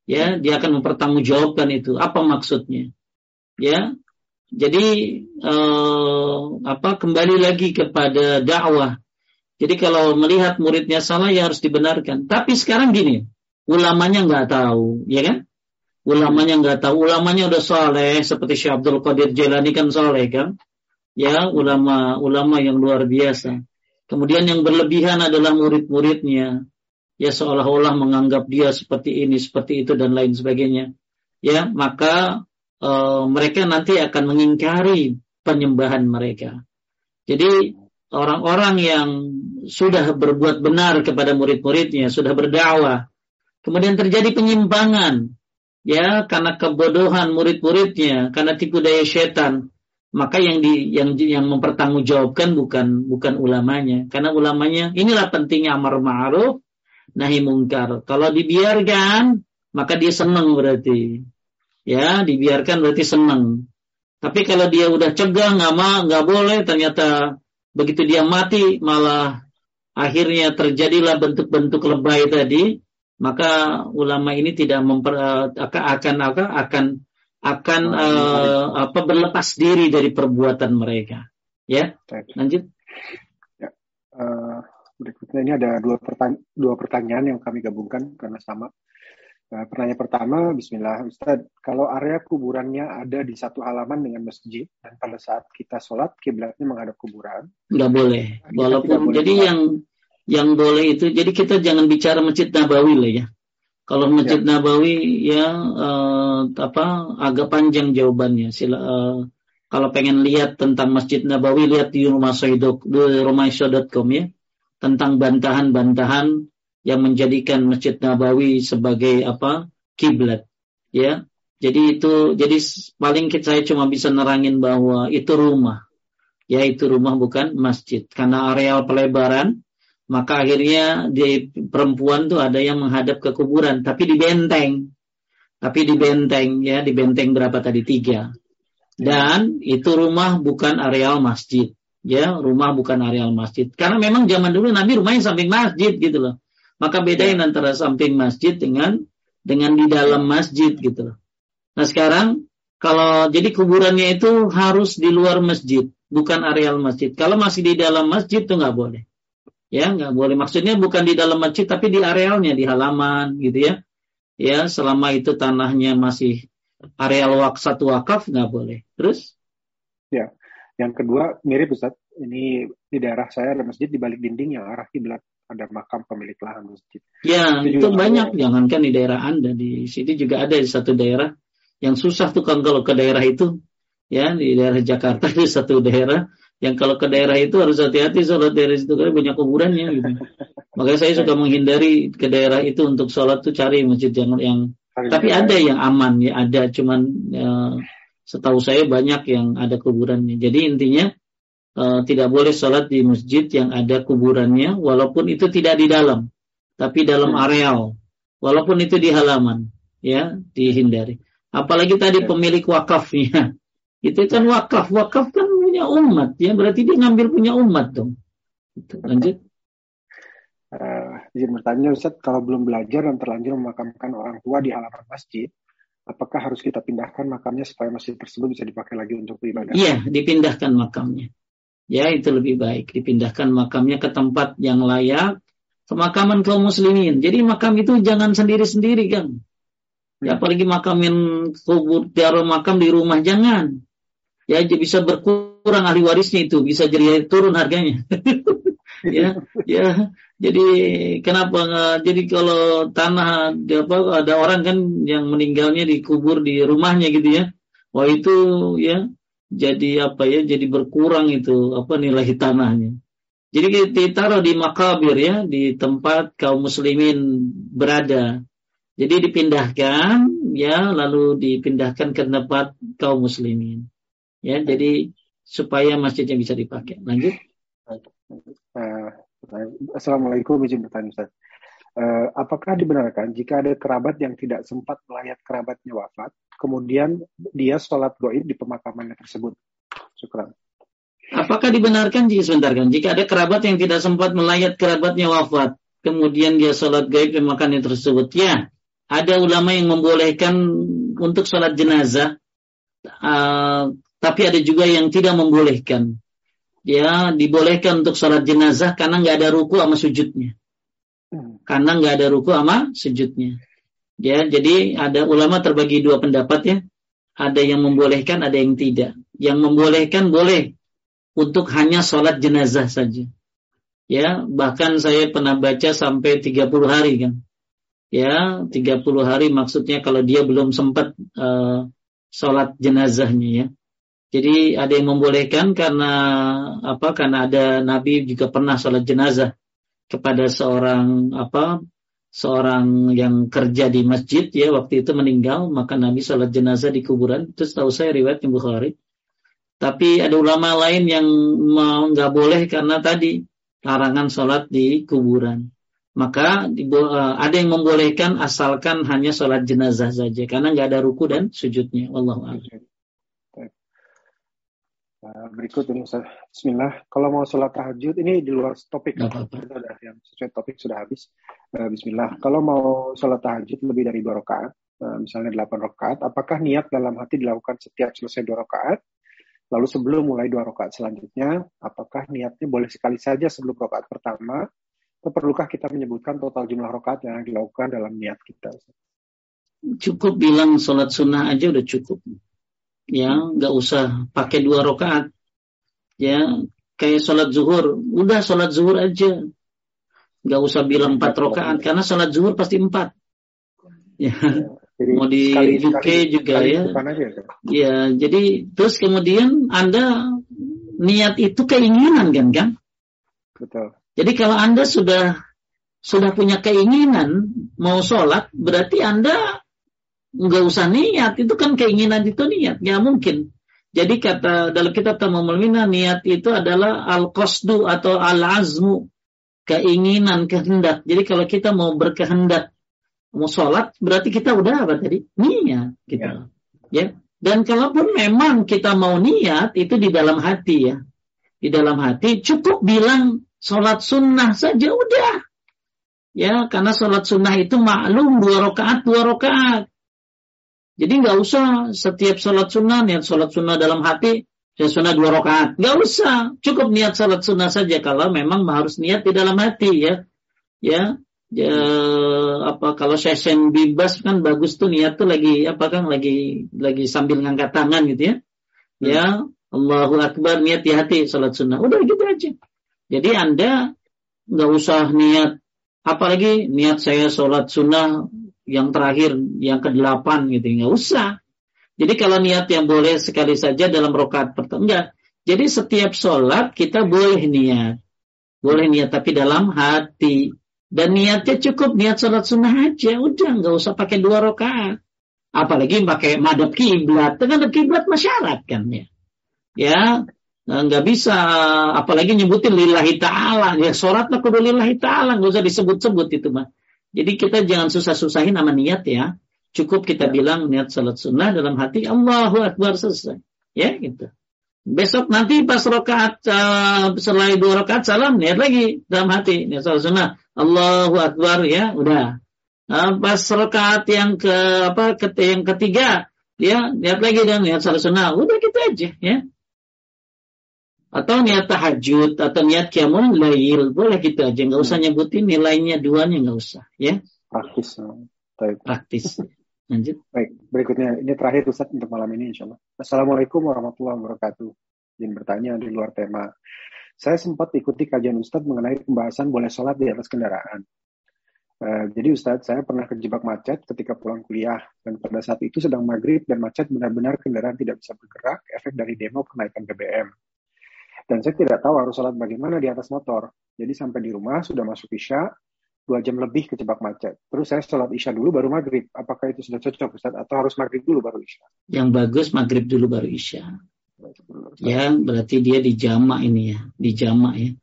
S1: Ya, dia akan mempertanggungjawabkan itu. Apa maksudnya? Ya, jadi eh, apa kembali lagi kepada dakwah. Jadi kalau melihat muridnya salah ya harus dibenarkan. Tapi sekarang gini, ulamanya nggak tahu, ya kan? ulamanya nggak tahu ulamanya udah soleh seperti Syekh Abdul Qadir Jailani kan soleh kan ya ulama ulama yang luar biasa kemudian yang berlebihan adalah murid-muridnya ya seolah-olah menganggap dia seperti ini seperti itu dan lain sebagainya. Ya maka e, mereka nanti akan mengingkari penyembahan mereka. Jadi orang-orang yang sudah berbuat benar kepada murid-muridnya sudah berdakwah kemudian terjadi penyimpangan ya karena kebodohan murid-muridnya, karena tipu daya setan, maka yang di yang yang mempertanggungjawabkan bukan bukan ulamanya, karena ulamanya inilah pentingnya amar ma'ruf nahi mungkar. Kalau dibiarkan, maka dia senang berarti. Ya, dibiarkan berarti senang. Tapi kalau dia udah cegah nggak mau nggak boleh, ternyata begitu dia mati malah akhirnya terjadilah bentuk-bentuk lebay tadi, maka ulama ini tidak memper, uh, akan akan akan akan uh, apa berlepas diri dari perbuatan mereka. Ya, lanjut.
S2: Ya. Berikutnya ini ada dua, pertanya dua pertanyaan yang kami gabungkan karena sama. Nah, pertanyaan pertama, Bismillah, Ustaz, kalau area kuburannya ada di satu halaman dengan masjid dan pada saat kita sholat kiblatnya menghadap kuburan,
S1: nggak boleh. Walaupun boleh jadi sholat. yang yang boleh itu, jadi kita jangan bicara masjid Nabawi lah ya. Kalau masjid ya. Nabawi ya uh, apa agak panjang jawabannya. Sila, uh, kalau pengen lihat tentang masjid Nabawi lihat di rumah di rumah ya tentang bantahan-bantahan yang menjadikan Masjid Nabawi sebagai apa? Kiblat. Ya. Jadi itu jadi paling saya cuma bisa nerangin bahwa itu rumah. Ya itu rumah bukan masjid. Karena areal pelebaran maka akhirnya di perempuan tuh ada yang menghadap ke kuburan tapi di benteng. Tapi di benteng ya di benteng berapa tadi? Tiga. Dan itu rumah bukan areal masjid ya rumah bukan areal masjid karena memang zaman dulu Nabi rumahnya samping masjid gitu loh maka bedain ya. antara samping masjid dengan dengan di dalam masjid gitu. Nah sekarang kalau jadi kuburannya itu harus di luar masjid, bukan areal masjid. Kalau masih di dalam masjid tuh nggak boleh. Ya nggak boleh. Maksudnya bukan di dalam masjid tapi di arealnya, di halaman gitu ya. Ya selama itu tanahnya masih areal wak satu wakaf nggak boleh. Terus?
S2: Ya, yang kedua mirip Ustaz. Ini di daerah saya ada masjid di balik dinding yang arah kiblat ada makam pemilik lahan masjid.
S1: Ya, itu, itu banyak. Ada... Jangankan di daerah Anda, di sini juga ada di satu daerah yang susah tuh kan kalau ke daerah itu. Ya, di daerah Jakarta di satu daerah yang kalau ke daerah itu harus hati-hati sholat daerah itu karena banyak kuburannya gitu. Makanya saya suka menghindari ke daerah itu untuk sholat tuh cari masjid yang yang tapi ada yang aman ya ada cuman ya, setahu saya banyak yang ada kuburannya. Jadi intinya uh, tidak boleh sholat di masjid yang ada kuburannya, walaupun itu tidak di dalam, tapi dalam hmm. areal, walaupun itu di halaman, ya dihindari. Apalagi tadi pemilik wakafnya, <laughs> itu kan wakaf, wakaf kan punya umat, ya berarti dia ngambil punya umat dong. Itu, lanjut.
S2: Uh, izin bertanya Ustaz, kalau belum belajar dan terlanjur memakamkan orang tua di halaman masjid, apakah harus kita pindahkan makamnya supaya masjid tersebut bisa dipakai lagi untuk beribadah?
S1: Iya, dipindahkan makamnya. Ya itu lebih baik. Dipindahkan makamnya ke tempat yang layak pemakaman kaum muslimin. Jadi makam itu jangan sendiri-sendiri kan ya. Apalagi makamin kubur taruh makam di rumah jangan. Ya bisa berkurang ahli warisnya itu bisa jadi turun harganya <laughs> ya ya. Jadi kenapa jadi kalau tanah apa ada orang kan yang meninggalnya dikubur di rumahnya gitu ya. Wah itu ya jadi apa ya jadi berkurang itu apa nilai tanahnya. Jadi ditaruh di makabir ya di tempat kaum muslimin berada. Jadi dipindahkan ya lalu dipindahkan ke tempat kaum muslimin. Ya jadi supaya masjidnya bisa dipakai. Lanjut
S2: uh, Assalamualaikum izin bertanya Ustaz uh, apakah dibenarkan jika ada kerabat yang tidak sempat melayat kerabatnya wafat, kemudian dia sholat goib di pemakamannya tersebut? Syukran.
S1: Apakah dibenarkan jika sebentar kan, jika ada kerabat yang tidak sempat melayat kerabatnya wafat, kemudian dia sholat gaib di pemakamannya tersebut? Ya, ada ulama yang membolehkan untuk sholat jenazah, uh, tapi ada juga yang tidak membolehkan. Ya, dibolehkan untuk sholat jenazah karena nggak ada ruku sama sujudnya karena nggak ada ruku sama sujudnya. Ya, jadi ada ulama terbagi dua pendapat ya. Ada yang membolehkan, ada yang tidak. Yang membolehkan boleh untuk hanya sholat jenazah saja. Ya, bahkan saya pernah baca sampai 30 hari kan. Ya, 30 hari maksudnya kalau dia belum sempat uh, sholat jenazahnya ya. Jadi ada yang membolehkan karena apa? Karena ada Nabi juga pernah sholat jenazah kepada seorang apa seorang yang kerja di masjid ya waktu itu meninggal maka Nabi sholat jenazah di kuburan. Itu setahu saya riwayat yang Bukhari. Tapi ada ulama lain yang mau nggak boleh karena tadi larangan sholat di kuburan. Maka eh, ada yang membolehkan asalkan hanya sholat jenazah saja karena nggak ada ruku dan sujudnya. Allah
S2: Eh, berikut ini Ustaz. Bismillah. Kalau mau sholat tahajud ini di luar topik. Sudah yang sesuai topik sudah habis. Uh, Bismillah. Kalau mau sholat tahajud lebih dari dua rakaat, uh, misalnya delapan rakaat, apakah niat dalam hati dilakukan setiap selesai dua rakaat? Lalu sebelum mulai dua rakaat selanjutnya, apakah niatnya boleh sekali saja sebelum rakaat pertama? Atau perlukah kita menyebutkan total jumlah rakaat yang dilakukan dalam niat kita?
S1: cukup bilang sholat sunnah aja udah cukup. Ya, nggak usah pakai dua rakaat. Ya, kayak sholat zuhur, udah sholat zuhur aja. Nggak usah bilang empat rakaat karena sholat zuhur pasti empat. Ya, jadi, mau di sekali, UK sekali, juga sekali ya. Aja, ya, jadi terus kemudian anda niat itu keinginan kan kan? Betul. Jadi kalau anda sudah sudah punya keinginan mau sholat, berarti Anda nggak usah niat. Itu kan keinginan itu niat. Nggak mungkin. Jadi kata dalam kitab Tamamul Minna, niat itu adalah al-qasdu atau al-azmu. Keinginan, kehendak. Jadi kalau kita mau berkehendak, mau sholat, berarti kita udah apa tadi? Niat. Gitu. Ya. ya. Dan kalaupun memang kita mau niat, itu di dalam hati ya. Di dalam hati, cukup bilang sholat sunnah saja udah Ya, karena sholat sunnah itu maklum dua rakaat dua rakaat. Jadi nggak usah setiap sholat sunnah niat sholat sunnah dalam hati, ya sunnah dua rakaat. Nggak usah, cukup niat sholat sunnah saja kalau memang harus niat di dalam hati ya. Ya, ya apa kalau sesen bebas kan bagus tuh niat tuh lagi apa kan lagi lagi sambil ngangkat tangan gitu ya. Ya, Allahu Akbar niat di hati sholat sunnah. Udah gitu aja. Jadi Anda nggak usah niat Apalagi niat saya sholat sunnah yang terakhir, yang ke-8 gitu. Nggak usah. Jadi kalau niat yang boleh sekali saja dalam rokaat pertama. Jadi setiap sholat kita boleh niat. Boleh niat tapi dalam hati. Dan niatnya cukup niat sholat sunnah aja. Udah nggak usah pakai dua rokaat. Apalagi pakai madhab kiblat. Dengan kiblat masyarakat kan ya. Ya, nggak bisa apalagi nyebutin lillahi ta'ala ya sholat lah kudu lillahi ta'ala nggak usah disebut-sebut itu mah jadi kita jangan susah-susahin nama niat ya. Cukup kita ya. bilang niat salat sunnah dalam hati Allahu Akbar selesai. Ya gitu. Besok nanti pas rokaat uh, selain dua rokaat salam niat lagi dalam hati niat salat sunnah. Allahu Akbar ya udah. Uh, pas rokaat yang ke apa ke, yang ketiga ya niat lagi dan niat salat sunnah. Udah gitu aja ya atau niat tahajud atau niat kiamun lail boleh gitu aja. Nggak usah hmm. nyebutin nilainya duanya nggak usah ya.
S2: Praktis
S1: Baik. praktis.
S2: Lanjut. Baik berikutnya. Ini terakhir Ustaz untuk malam ini insya Allah Assalamualaikum warahmatullahi wabarakatuh. Ingin bertanya di luar tema. Saya sempat ikuti kajian Ustadz mengenai pembahasan boleh sholat di atas kendaraan. Uh, jadi Ustadz, saya pernah kejebak macet ketika pulang kuliah, dan pada saat itu sedang maghrib dan macet benar-benar kendaraan tidak bisa bergerak, efek dari demo kenaikan BBM. Dan saya tidak tahu harus sholat bagaimana di atas motor. Jadi sampai di rumah sudah masuk isya, dua jam lebih kejebak macet. Terus saya sholat isya dulu baru maghrib. Apakah itu sudah cocok Ustaz? Atau harus maghrib dulu baru isya?
S1: Yang bagus maghrib dulu baru isya. Ya, berarti dia dijama ini ya, dijama ya.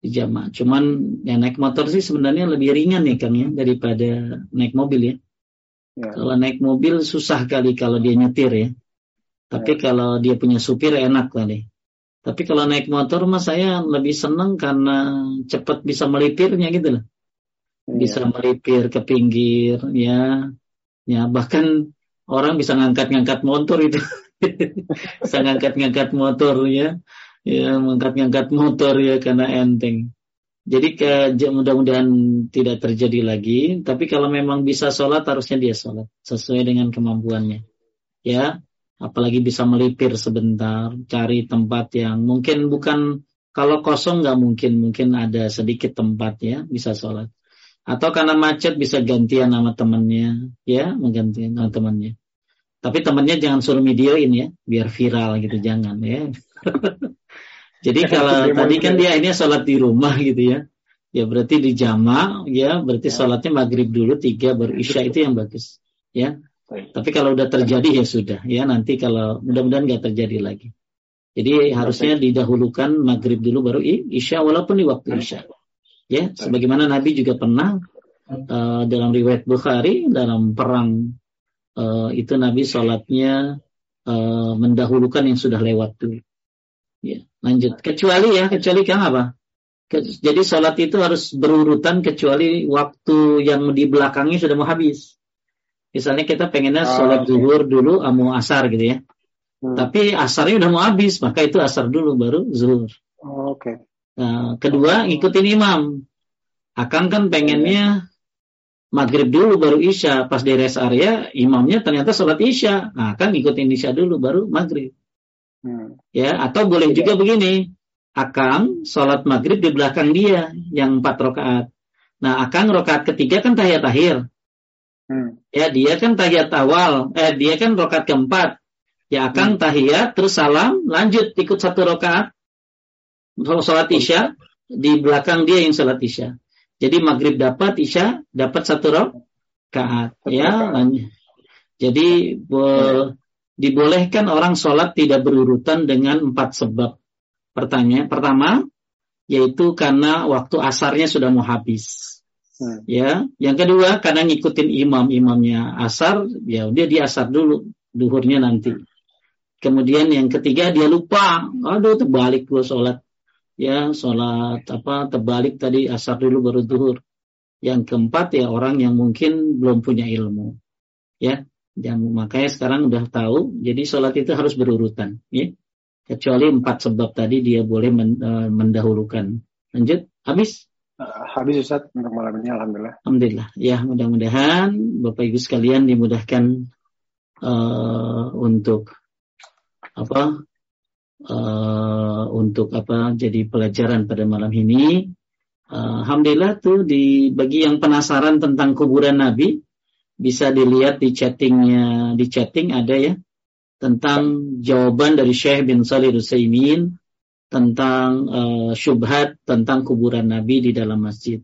S1: Dijama. Cuman yang naik motor sih sebenarnya lebih ringan ya Kang ya daripada naik mobil ya. ya. Kalau naik mobil susah kali kalau dia nyetir ya. Tapi ya. kalau dia punya supir enak kali. Tapi kalau naik motor mah saya lebih seneng karena cepat bisa melipirnya gitu loh. Iya. Bisa melipir ke pinggir ya. Ya bahkan orang bisa ngangkat-ngangkat motor itu. <laughs> bisa ngangkat-ngangkat motor ya. Ya, ngangkat-ngangkat motor ya karena enteng. Jadi ke mudah-mudahan tidak terjadi lagi. Tapi kalau memang bisa sholat harusnya dia sholat sesuai dengan kemampuannya. Ya, apalagi bisa melipir sebentar, cari tempat yang mungkin bukan kalau kosong nggak mungkin, mungkin ada sedikit tempat ya bisa sholat. Atau karena macet bisa gantian sama temannya, ya mengganti sama temannya. Tapi temannya jangan suruh videoin ya, biar viral gitu, jangan ya. <laughs> Jadi kalau tadi kan dia ini sholat di rumah gitu ya, ya berarti di jama, ya berarti ya. sholatnya maghrib dulu tiga baru isya itu yang bagus, ya. Tapi kalau udah terjadi ya sudah ya nanti kalau mudah-mudahan nggak terjadi lagi. Jadi harusnya didahulukan maghrib dulu baru isya walaupun di waktu isya. Ya, sebagaimana Nabi juga pernah uh, dalam riwayat Bukhari dalam perang uh, itu Nabi sholatnya uh, mendahulukan yang sudah lewat tuh. Ya, lanjut. Kecuali ya, kecuali kan apa? Jadi sholat itu harus berurutan kecuali waktu yang di belakangnya sudah mau habis. Misalnya kita pengennya oh, sholat zuhur dulu, ah, mau asar gitu ya. Hmm. Tapi asarnya udah mau habis, maka itu asar dulu baru zuhur.
S2: Oh, Oke. Okay.
S1: Nah, kedua ngikutin imam. Akang kan pengennya maghrib dulu baru isya. Pas di rest area, imamnya ternyata sholat isya. Nah, kan ngikutin isya dulu baru maghrib. Hmm. Ya, atau boleh juga begini. Akang sholat maghrib di belakang dia yang empat rakaat. Nah, akang rakaat ketiga kan tahiyat akhir. Hmm. Ya, dia kan tahiyat awal. Eh, dia kan rakaat keempat. Ya, akang hmm. tahiyat terus salam, lanjut ikut satu rakaat. Sholat isya di belakang dia yang sholat isya. Jadi maghrib dapat, isya dapat satu rakaat. Ya, jadi bo, dibolehkan orang sholat tidak berurutan dengan empat sebab. Pertanyaan pertama yaitu karena waktu asarnya sudah mau habis. Hmm. Ya, yang kedua karena ngikutin imam imamnya asar, ya dia di asar dulu, duhurnya nanti. Kemudian yang ketiga dia lupa, aduh terbalik gua sholat ya sholat apa terbalik tadi asar dulu baru zuhur. Yang keempat ya orang yang mungkin belum punya ilmu. Ya, dan makanya sekarang udah tahu. Jadi sholat itu harus berurutan. Ya, kecuali empat sebab tadi dia boleh eh, mendahulukan. Lanjut, habis?
S2: Habis Ustaz untuk malam ini Alhamdulillah.
S1: Alhamdulillah. Ya mudah-mudahan Bapak Ibu sekalian dimudahkan uh, untuk apa uh, untuk apa jadi pelajaran pada malam ini. Uh, Alhamdulillah tuh di bagi yang penasaran tentang kuburan Nabi bisa dilihat di chattingnya di chatting ada ya tentang jawaban dari Syekh bin Salih Rusaimin tentang uh, syubhat tentang kuburan Nabi di dalam masjid.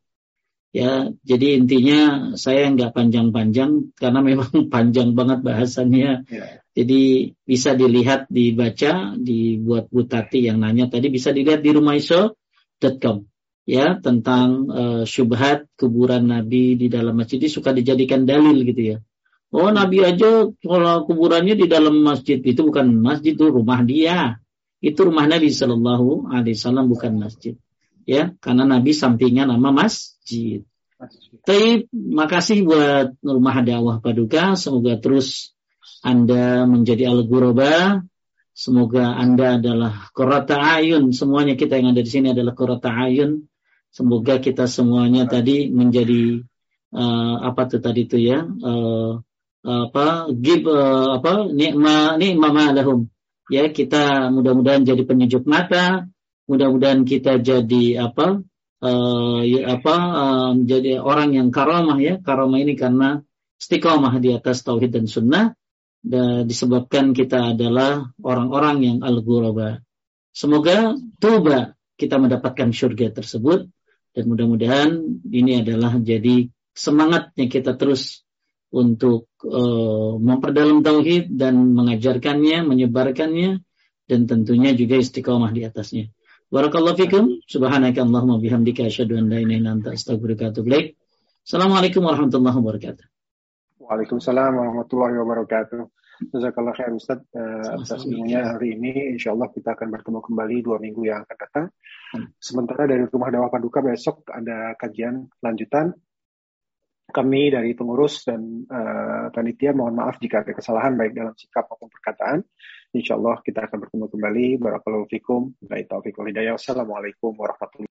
S1: Ya, jadi intinya saya nggak panjang-panjang karena memang <laughs> panjang banget bahasannya. Yeah. Jadi bisa dilihat, dibaca, dibuat Butati yang nanya tadi bisa dilihat di rumaiso.com ya tentang uh, syubhat kuburan Nabi di dalam masjid ini suka dijadikan dalil gitu ya. Oh Nabi aja kalau kuburannya di dalam masjid itu bukan masjid itu rumah dia. Itu rumah Nabi Shallallahu Alaihi Wasallam bukan masjid. Ya, karena Nabi sampingnya nama masjid. Tapi makasih buat rumah dakwah Paduka. Semoga terus anda menjadi al-ghuraba. Semoga Anda adalah korata ayun. Semuanya kita yang ada di sini adalah korata ayun. Semoga kita semuanya tadi menjadi uh, apa tuh tadi itu ya uh, apa give uh, apa nikma nikma lahum ya kita mudah-mudahan jadi penyejuk mata mudah-mudahan kita jadi apa uh, ya, apa uh, jadi orang yang karamah ya. Karamah ini karena istiqomah di atas tauhid dan sunnah. Dan disebabkan kita adalah orang-orang yang al-ghuraba. Semoga tuba kita mendapatkan surga tersebut. Dan mudah-mudahan ini adalah jadi semangatnya kita terus untuk uh, memperdalam tauhid dan mengajarkannya, menyebarkannya dan tentunya juga istiqomah di atasnya. Barakallahu fikum. Subhanaka Allahumma bihamdika asyhadu an la ilaha illa anta astaghfiruka wa atubu ilaik. Assalamualaikum warahmatullahi wabarakatuh.
S2: Waalaikumsalam warahmatullahi wabarakatuh. Jazakallah khair Ustaz uh, atas ilmunya hari ini. Insya Allah kita akan bertemu kembali dua minggu yang akan datang. Sementara dari Rumah Dakwah Paduka besok ada kajian lanjutan. Kami dari pengurus dan uh, panitia mohon maaf jika ada kesalahan baik dalam sikap maupun perkataan. Insya Allah kita akan bertemu kembali. Barakallahu fikum. Assalamualaikum warahmatullahi